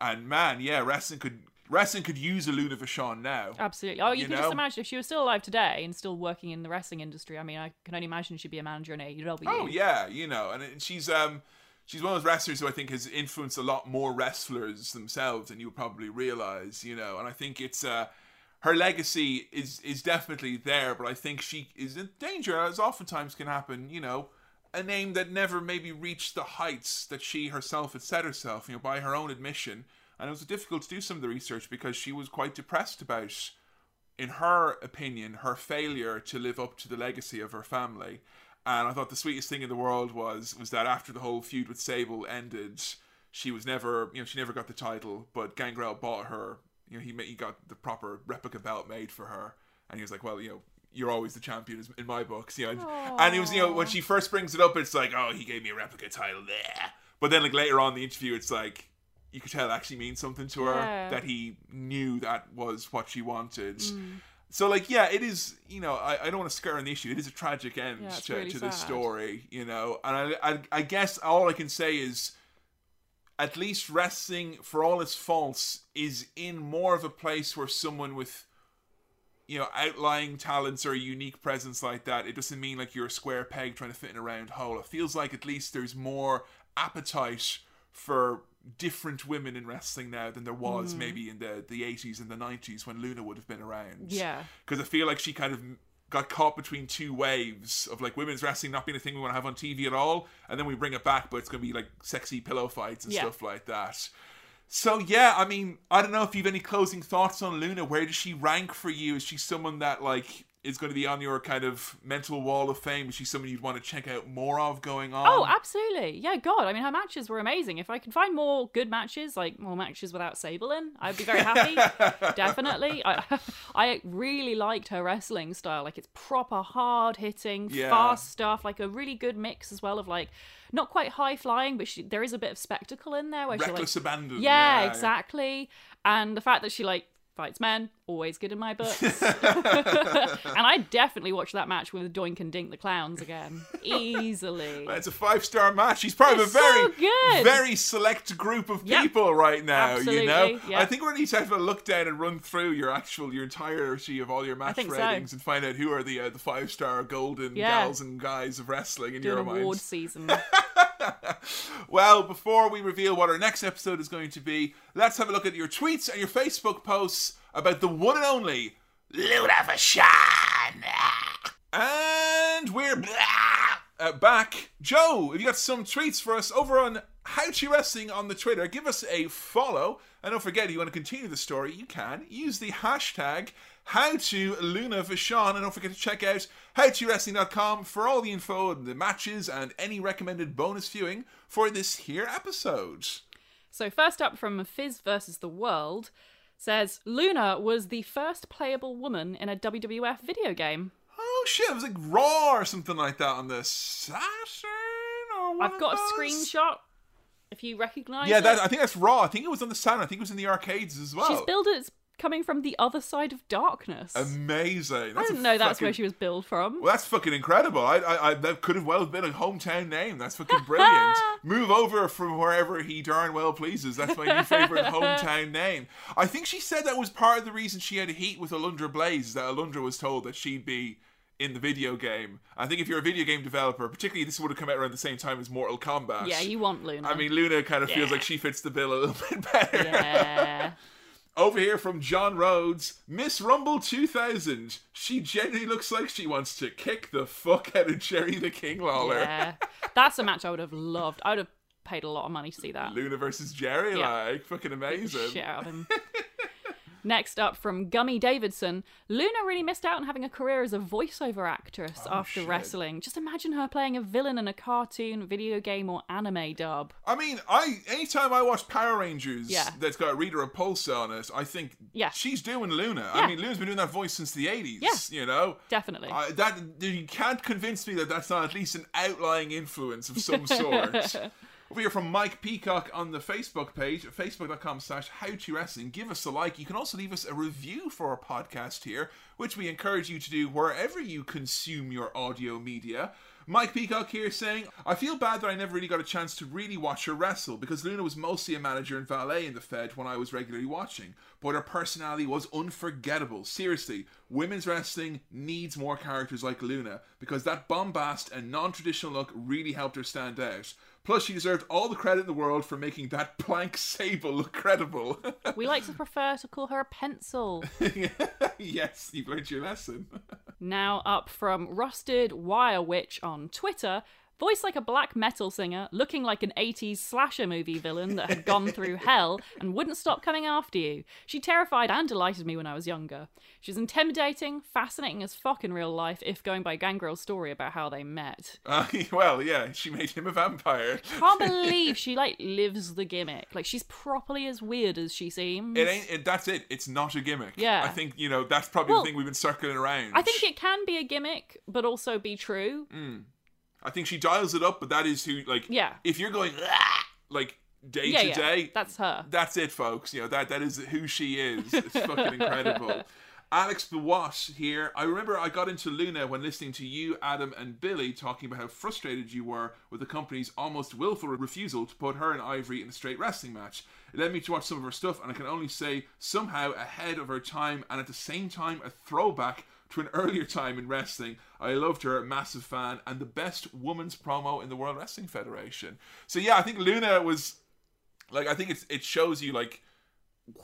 and man, yeah, wrestling could wrestling could use a Luna Vachon now. Absolutely. Oh, you, You can know? just imagine if she was still alive today and still working in the wrestling industry. I mean, I can only imagine she'd be a manager in AEW. Oh yeah, you know, and she's um she's one of those wrestlers who I think has influenced a lot more wrestlers themselves than you would probably realize, you know. And I think it's uh her legacy is is definitely there, but I think she is in danger, as oftentimes can happen, you know. A name that never maybe reached the heights that she herself had set herself, you know, by her own admission. And it was difficult to do some of the research because she was quite depressed about in her opinion, her failure to live up to the legacy of her family. And I thought the sweetest thing in the world was was that after the whole feud with Sable ended, she was never, you know, she never got the title, but Gangrel bought her. You know, he he got the proper replica belt made for her, and he was like, well, you know. You're always the champion in my books, you know. And, and it was, you know, when she first brings it up, it's like, oh, he gave me a replica title there. But then, like later on in the interview, it's like you could tell it actually means something to her Yeah. that he knew that was what she wanted. Mm. So like yeah, it is. You know, I, I don't want to scare on the issue. It is a tragic end Yeah, to, really to this story. You know, and I, I I guess all I can say is, at least wrestling, for all its faults, is in more of a place where someone with you know outlying talents or a unique presence like that it doesn't mean like you're a square peg trying to fit in a round hole it feels like at least there's more appetite for different women in wrestling now than there was hmm. maybe in the the 80s and the 90s when Luna would have been around. Yeah. Because I feel like she kind of got caught between two waves of like women's wrestling not being a thing we want to have on TV at all, and then we bring it back, but it's going to be like sexy pillow fights and Yeah. stuff like that. So yeah, I mean, I don't know if you've any closing thoughts on Luna. Where does she rank for you? Is she someone that like is going to be on your kind of mental wall of fame? Is she someone you'd want to check out more of going on? Oh, absolutely. Yeah, God. I mean, her matches were amazing. If I could find more good matches, like more matches without Sable in, I'd be very happy. Definitely. I, I really liked her wrestling style. Like, it's proper hard hitting, Yeah. fast stuff. Like, a really good mix as well of, like, not quite high flying, but she, there is a bit of spectacle in there where she, like, reckless abandon. yeah, exactly. And the fact that she like fights men, always good in my books. and I definitely watched that match with Doink and Dink the clowns again, easily. It's a five star match. He's part of a It's so very, very select group of Yep. people right now. Absolutely, You know, yeah. I think we're need to have a look down and run through your actual, your entirety of all your match think so. ratings and find out who are the uh, the five star golden Yeah. gals and guys of wrestling in Do your award mind. season. Well, before we reveal what our next episode is going to be, let's have a look at your tweets and your Facebook posts about the one and only. Luna Vachon! And we're uh, back. Joe, have you got some tweets for us over on How to Wrestling on the Twitter? Give us a follow. And don't forget, if you want to continue the story, you can use the hashtag How to Luna Vachon. And don't forget to check out HowToWrestling.com for all the info and the matches and any recommended bonus viewing for this here episode. so first up from Fizz versus the World says Luna was the first playable woman in a WWF video game. Oh shit, it was like Raw or something like that on the Saturn or I've got a screenshot. If you recognise Yeah, that, I think that's Raw. I think it was on the Saturn. I think it was in the arcades as well. She's billed as coming from the other side of darkness. Amazing. I didn't know that's where she was billed from. Well, that's fucking incredible. I, I, I, that could have well been a hometown name. That's fucking brilliant. Move over from wherever he darn well pleases. That's my new favorite hometown name. I think she said that was part of the reason she had a heat with Alundra Blaze. That Alundra was told that she'd be in the video game. I think if you're a video game developer, particularly this would have come out around the same time as Mortal Kombat. Yeah, you want Luna. I mean, Luna kind of feels like she fits the bill a little bit better. yeah. Over here from John Rhodes, Miss Rumble 2000. She genuinely looks like she wants to kick the fuck out of Jerry the King Lawler. yeah. That's a match I would have loved. I would have paid a lot of money to see that. Luna versus Jerry, Yeah. like fucking amazing. Shit out of him. Next up from Gummy Davidson, Luna really missed out on having a career as a voiceover actress oh, after Oh, shit. wrestling. Just imagine her playing a villain in a cartoon, video game, or anime dub. I mean, I anytime I watch Power Rangers Yeah. that's got Rita Repulsa on it, I think Yeah. she's doing Luna. Yeah. I mean, Luna's been doing that voice since the 80s, Yeah. you know? Definitely. I, that you can't convince me that that's not at least an outlying influence of some sort. Over here from Mike Peacock on the Facebook page, facebook.com slash how to wrestling. Give us a like. You can also leave us a review for our podcast here, which we encourage you to do wherever you consume your audio media. Mike Peacock here saying, I feel bad that I never really got a chance to really watch her wrestle because Luna was mostly a manager and valet in the Fed when I was regularly watching. But her personality was unforgettable. Seriously, women's wrestling needs more characters like Luna because that bombast and non traditional look really helped her stand out. Plus, she deserved all the credit in the world for making that plank sable look credible. we like to prefer to call her a pencil. yes, you've learned your lesson. Now up from Rusted Wire Witch on Twitter, voiced like a black metal singer, looking like an 80s slasher movie villain that had gone through hell and wouldn't stop coming after you. She terrified and delighted me when I was younger. She's intimidating, fascinating as fuck in real life, if going by Gangrel's story about how they met. Uh, well, yeah, she made him a vampire. Can't believe she like lives the gimmick. Like she's properly as weird as she seems. It ain't. It, that's it. It's not a gimmick. Yeah. I think you know that's probably Well, the thing we've been circling around. I think it can be a gimmick, but also be true. I think she dials it up, but that is who. Like, Yeah. If you're going "Ah," like day Yeah, to yeah, day, that's her. that's it, folks. You know that that is who she is. It's fucking incredible. Alex Bewat here. I remember I got into Luna when listening to you, Adam, and Billy talking about how frustrated you were with the company's almost willful refusal to put her and Ivory in a straight wrestling match. It led me to watch some of her stuff, and I can only say somehow ahead of her time, and at the same time a throwback to an earlier time in wrestling. I loved her, massive fan, and the best woman's promo in the World Wrestling Federation. So yeah, I think Luna was like I think it's it shows you like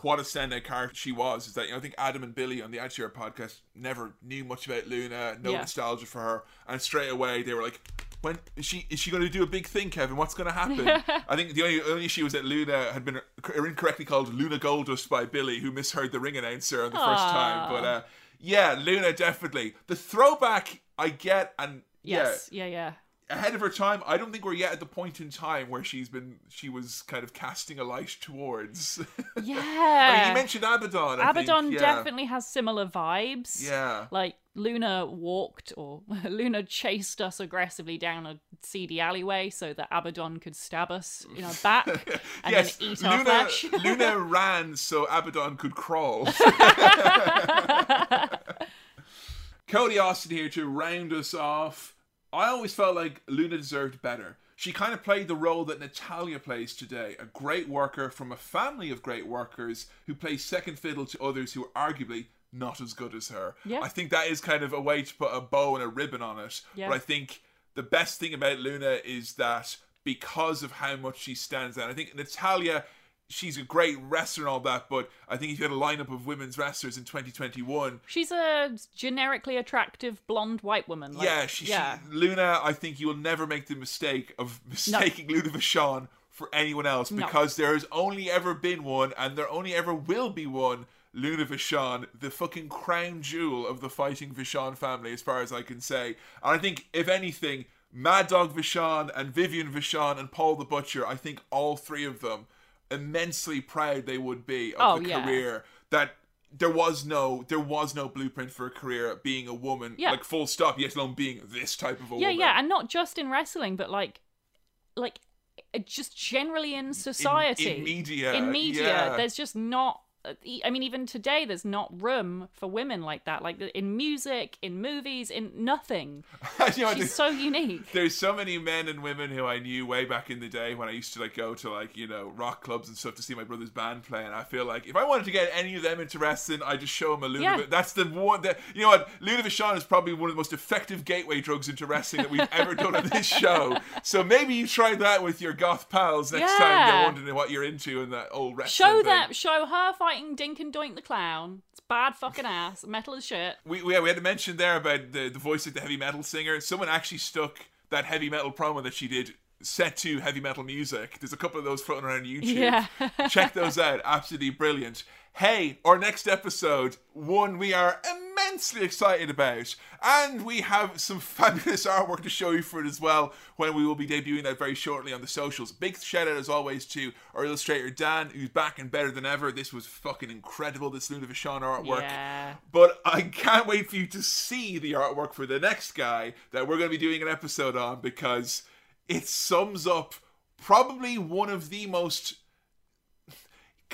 what a standout character she was. Is that you know, I think Adam and Billy on the Edge podcast never knew much about Luna, no Yeah. nostalgia for her, and straight away they were like. When is she is she going to do a big thing, Kevin? What's going to happen? I think the only only issue was that Luna had been incorrectly called Luna Goldust by Billy, who misheard the ring announcer on the first time. But uh, yeah, Luna definitely the throwback I get, and Yes. Yeah. Yeah. yeah, ahead of her time. I don't think we're yet at the point in time where she's been she was kind of casting a light towards. Yeah. I mean, you mentioned Abaddon. I Abaddon yeah. definitely has similar vibes. Yeah. Like Luna walked or Luna chased us aggressively down a seedy alleyway so that Abaddon could stab us in our back and yes, then eat our flesh. Luna ran so Abaddon could crawl. Cody Austin here to round us off. I always felt like Luna deserved better. She kind of played the role that Natalya plays today a great worker from a family of great workers who plays second fiddle to others who are arguably not as good as her. Yeah. I think that is kind of a way to put a bow and a ribbon on it. Yeah. But I think the best thing about Luna is that because of how much she stands out, I think Natalya, she's a great wrestler and all that, but I think if you had a lineup of women's wrestlers in 2021, She's a generically attractive blonde white woman. Like, yeah, she, yeah. she Luna, I think you will never make the mistake of mistaking Luna Vachon for anyone else No. because there has only ever been one and there only ever will be one. Luna Vachon, the fucking crown jewel of the fighting Vachon family, as far as I can say. And I think, if anything, Mad Dog Vachon and Vivian Vachon and Paul the Butcher, I think all three of them immensely proud they would be of Oh, the yeah. career that there was no there was no blueprint for a career being a woman Yeah. like full stop yet alone being this type of a yeah, woman yeah, yeah and not just in wrestling, but like, like, uh, just generally in society, in media, in media, yeah. there's just not. I mean, even today, there's not room for women like that. Like in music, in movies, in nothing. You know, She's so unique. there's so many men and women who I knew way back in the day when I used to like go to like you know rock clubs and stuff to see my brother's band play, and I feel like if I wanted to get any of them into wrestling, I just show them a Luna. Yeah. That's the one that you know what Luna Vachon is probably one of the most effective gateway drugs into wrestling that we've ever done on this show. So maybe you try that with your goth pals next time they're wondering what you're into in that old wrestling. Show thing. them, show her fighting Dink and Doink the clown. It's bad fucking ass, metal as shit. we, we, we had to mention there about the, the voice of the heavy metal singer. Someone actually stuck that heavy metal promo that she did set to heavy metal music. There's a couple of those floating around YouTube. Yeah. Check those out. Absolutely brilliant. Hey, our next episode, one we are immensely excited about. And we have some fabulous artwork to show you for it as well when we will be debuting that very shortly on the socials. Big shout out as always to our illustrator Dan, who's back and better than ever. This was fucking incredible, this Luna Vachon artwork. Yeah. But I can't wait for you to see the artwork for the next guy that we're going to be doing an episode on because it sums up probably one of the most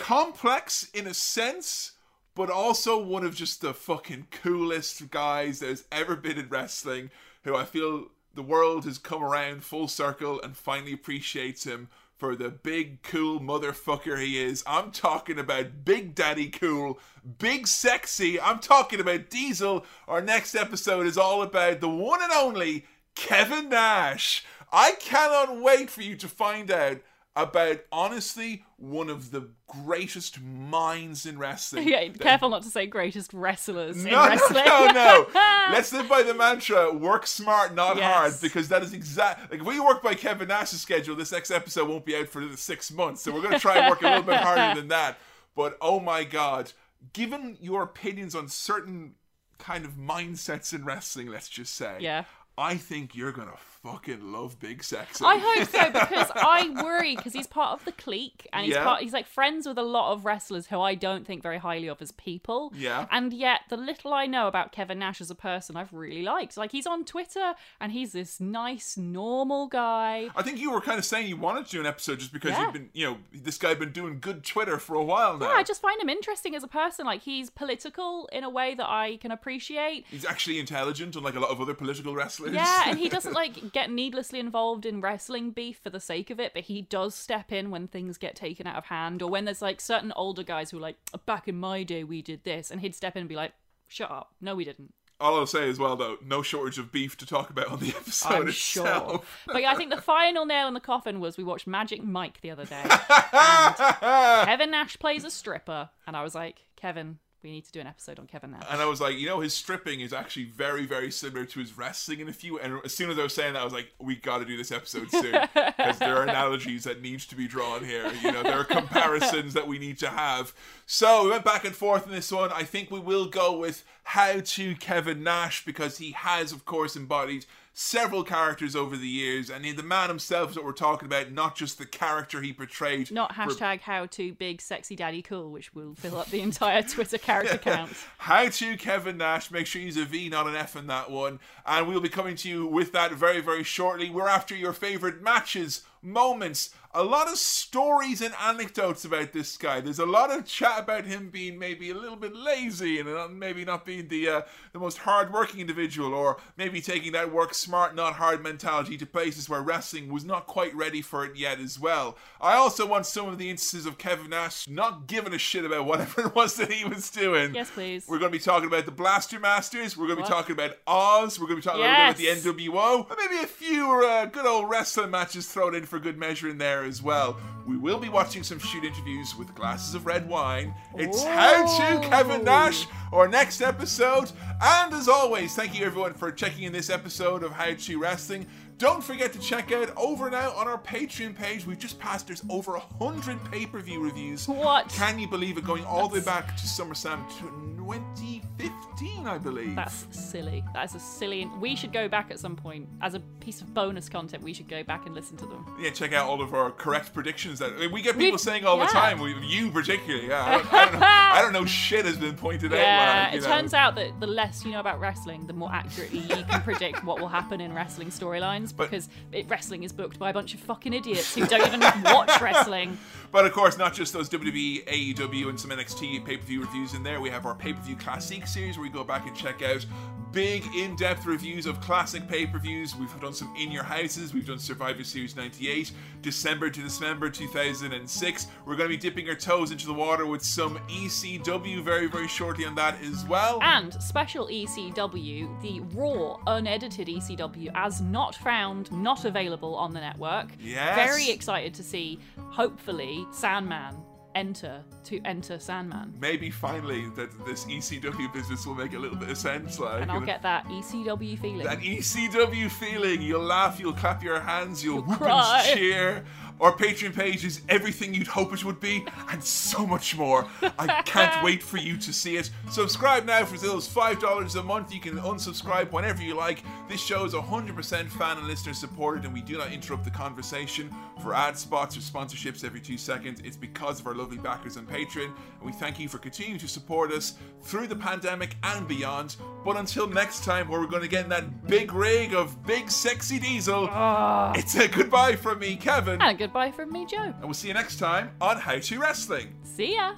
complex in a sense, but also one of just the fucking coolest guys there's ever been in wrestling who I feel the world has come around full circle and finally appreciates him for the big cool motherfucker he is. I'm talking about Big Daddy Cool, Big Sexy. I'm talking about Diesel. Our next episode is all about the one and only Kevin Nash. I cannot wait for you to find out about honestly one of the greatest minds in wrestling. Yeah, careful not to say greatest wrestlers in no, wrestling. no, no, no. Let's live by the mantra: work smart, not Yes. hard, because that is exact. Like if we work by Kevin Nash's schedule, this next episode won't be out for the six months. So we're going to try and work a little bit harder than that. But oh my god, given your opinions on certain kind of mindsets in wrestling, let's just say, Yeah. I think you're gonna fucking love Big Sexy. I hope so because I worry because he's part of the clique and he's Yeah. part he's like friends with a lot of wrestlers who I don't think very highly of as people. Yeah. And yet the little I know about Kevin Nash as a person I've really liked. Like he's on Twitter and he's this nice normal guy. I think you were kind of saying you wanted to do an episode just because Yeah. you've been, you know, this guy been doing good Twitter for a while now. Yeah, I just find him interesting as a person. Like he's political in a way that I can appreciate. He's actually intelligent, unlike a lot of other political wrestlers. Yeah, and he doesn't like get needlessly involved in wrestling beef for the sake of it, but he does step in when things get taken out of hand or when there's like certain older guys who are like back in my day we did this and he'd step in and be like, Shut up. No we didn't. All I'll say as well, though, no shortage of beef to talk about on the episode I'm itself. sure. But yeah, I think the final nail in the coffin was we watched Magic Mike the other day. and Kevin Nash plays a stripper. And I was like, Kevin, we need to do an episode on Kevin Nash. And I was like, you know, his stripping is actually very, very similar to his wrestling in a few. And as soon as I was saying that, I was like, we got to do this episode soon because there are analogies that need to be drawn here. You know, there are comparisons that we need to have. So we went back and forth in this one. I think we will go with how to Kevin Nash because he has, of course, embodied several characters over the years, and the man himself is what we're talking about, not just the character he portrayed. Not for- hashtag how to big sexy daddy cool, which will fill up the entire Twitter character count. How to Kevin Nash. Make sure you use a V, not an F in that one. And we'll be coming to you with that very, very shortly. We're after your favorite matches, moments, a lot of stories and anecdotes about this guy. There's a lot of chat about him being maybe a little bit lazy and maybe not being the uh, the most hardworking individual, or maybe taking that work smart, not hard mentality to places where wrestling was not quite ready for it yet as well. I also want some of the instances of Kevin Nash not giving a shit about whatever it was that he was doing. Yes, please. We're going to be talking about the Blaster Masters. We're going to be What? talking about Oz. We're going to be talking a bit Yes. about the NWO. And maybe a few uh, good old wrestling matches thrown in for good measure in there as well. We will be watching some shoot interviews with glasses of red wine. It's How to Kevin Nash, our next episode. And as always, thank you everyone for checking in this episode of How to Wrestling. Don't forget to check out over now on our Patreon page. We've just passed, there's over a hundred pay-per-view reviews. What? Can you believe it? Going all the way back to SummerSlam 2015, I believe. That's silly. That is a silly. We should go back at some point as a piece of bonus content. We should go back and listen to them. Yeah, check out all of our correct predictions. That I mean, we get people We- saying all the time. We, you particularly, yeah. I don't, I don't know. I don't know. Shit has been pointed out. Yeah, it know. turns out that the less you know about wrestling, the more accurately you can predict what will happen in wrestling storylines But- because it, wrestling is booked by a bunch of fucking idiots who don't even watch wrestling. But of course, not just those WWE, AEW, and some NXT pay per view reviews in there. We have our pay per view classic series where we go back and check out big, in depth reviews of classic pay per views. We've done some In Your Houses. We've done Survivor Series 98, December to Dismember 2006. We're going to be dipping our toes into the water with some ECW very, very shortly on that as well. And special ECW, the raw, unedited ECW, as not found, not available on the network. Yes. Very excited to see, hopefully, Sandman enter to enter Sandman. Maybe finally that this ECW business will make a little bit of sense. Like, And I'll get that ECW feeling. That ECW feeling. You'll laugh, you'll clap your hands, you'll, whoop cry. and cheer. Our Patreon page is everything you'd hope it would be, and so much more. I can't wait for you to see it. Subscribe now for those $5 a month. You can unsubscribe whenever you like. This show is 100% fan and listener supported, and we do not interrupt the conversation for ad spots or sponsorships every two seconds. It's because of our lovely backers on Patreon, and we thank you for continuing to support us through the pandemic and beyond. But until next time, where we're going to get in that big rig of big sexy diesel, ah. it's a goodbye from me, Kevin, and a goodbye from me, Joe. and we'll see you next time on How to Wrestling. See ya.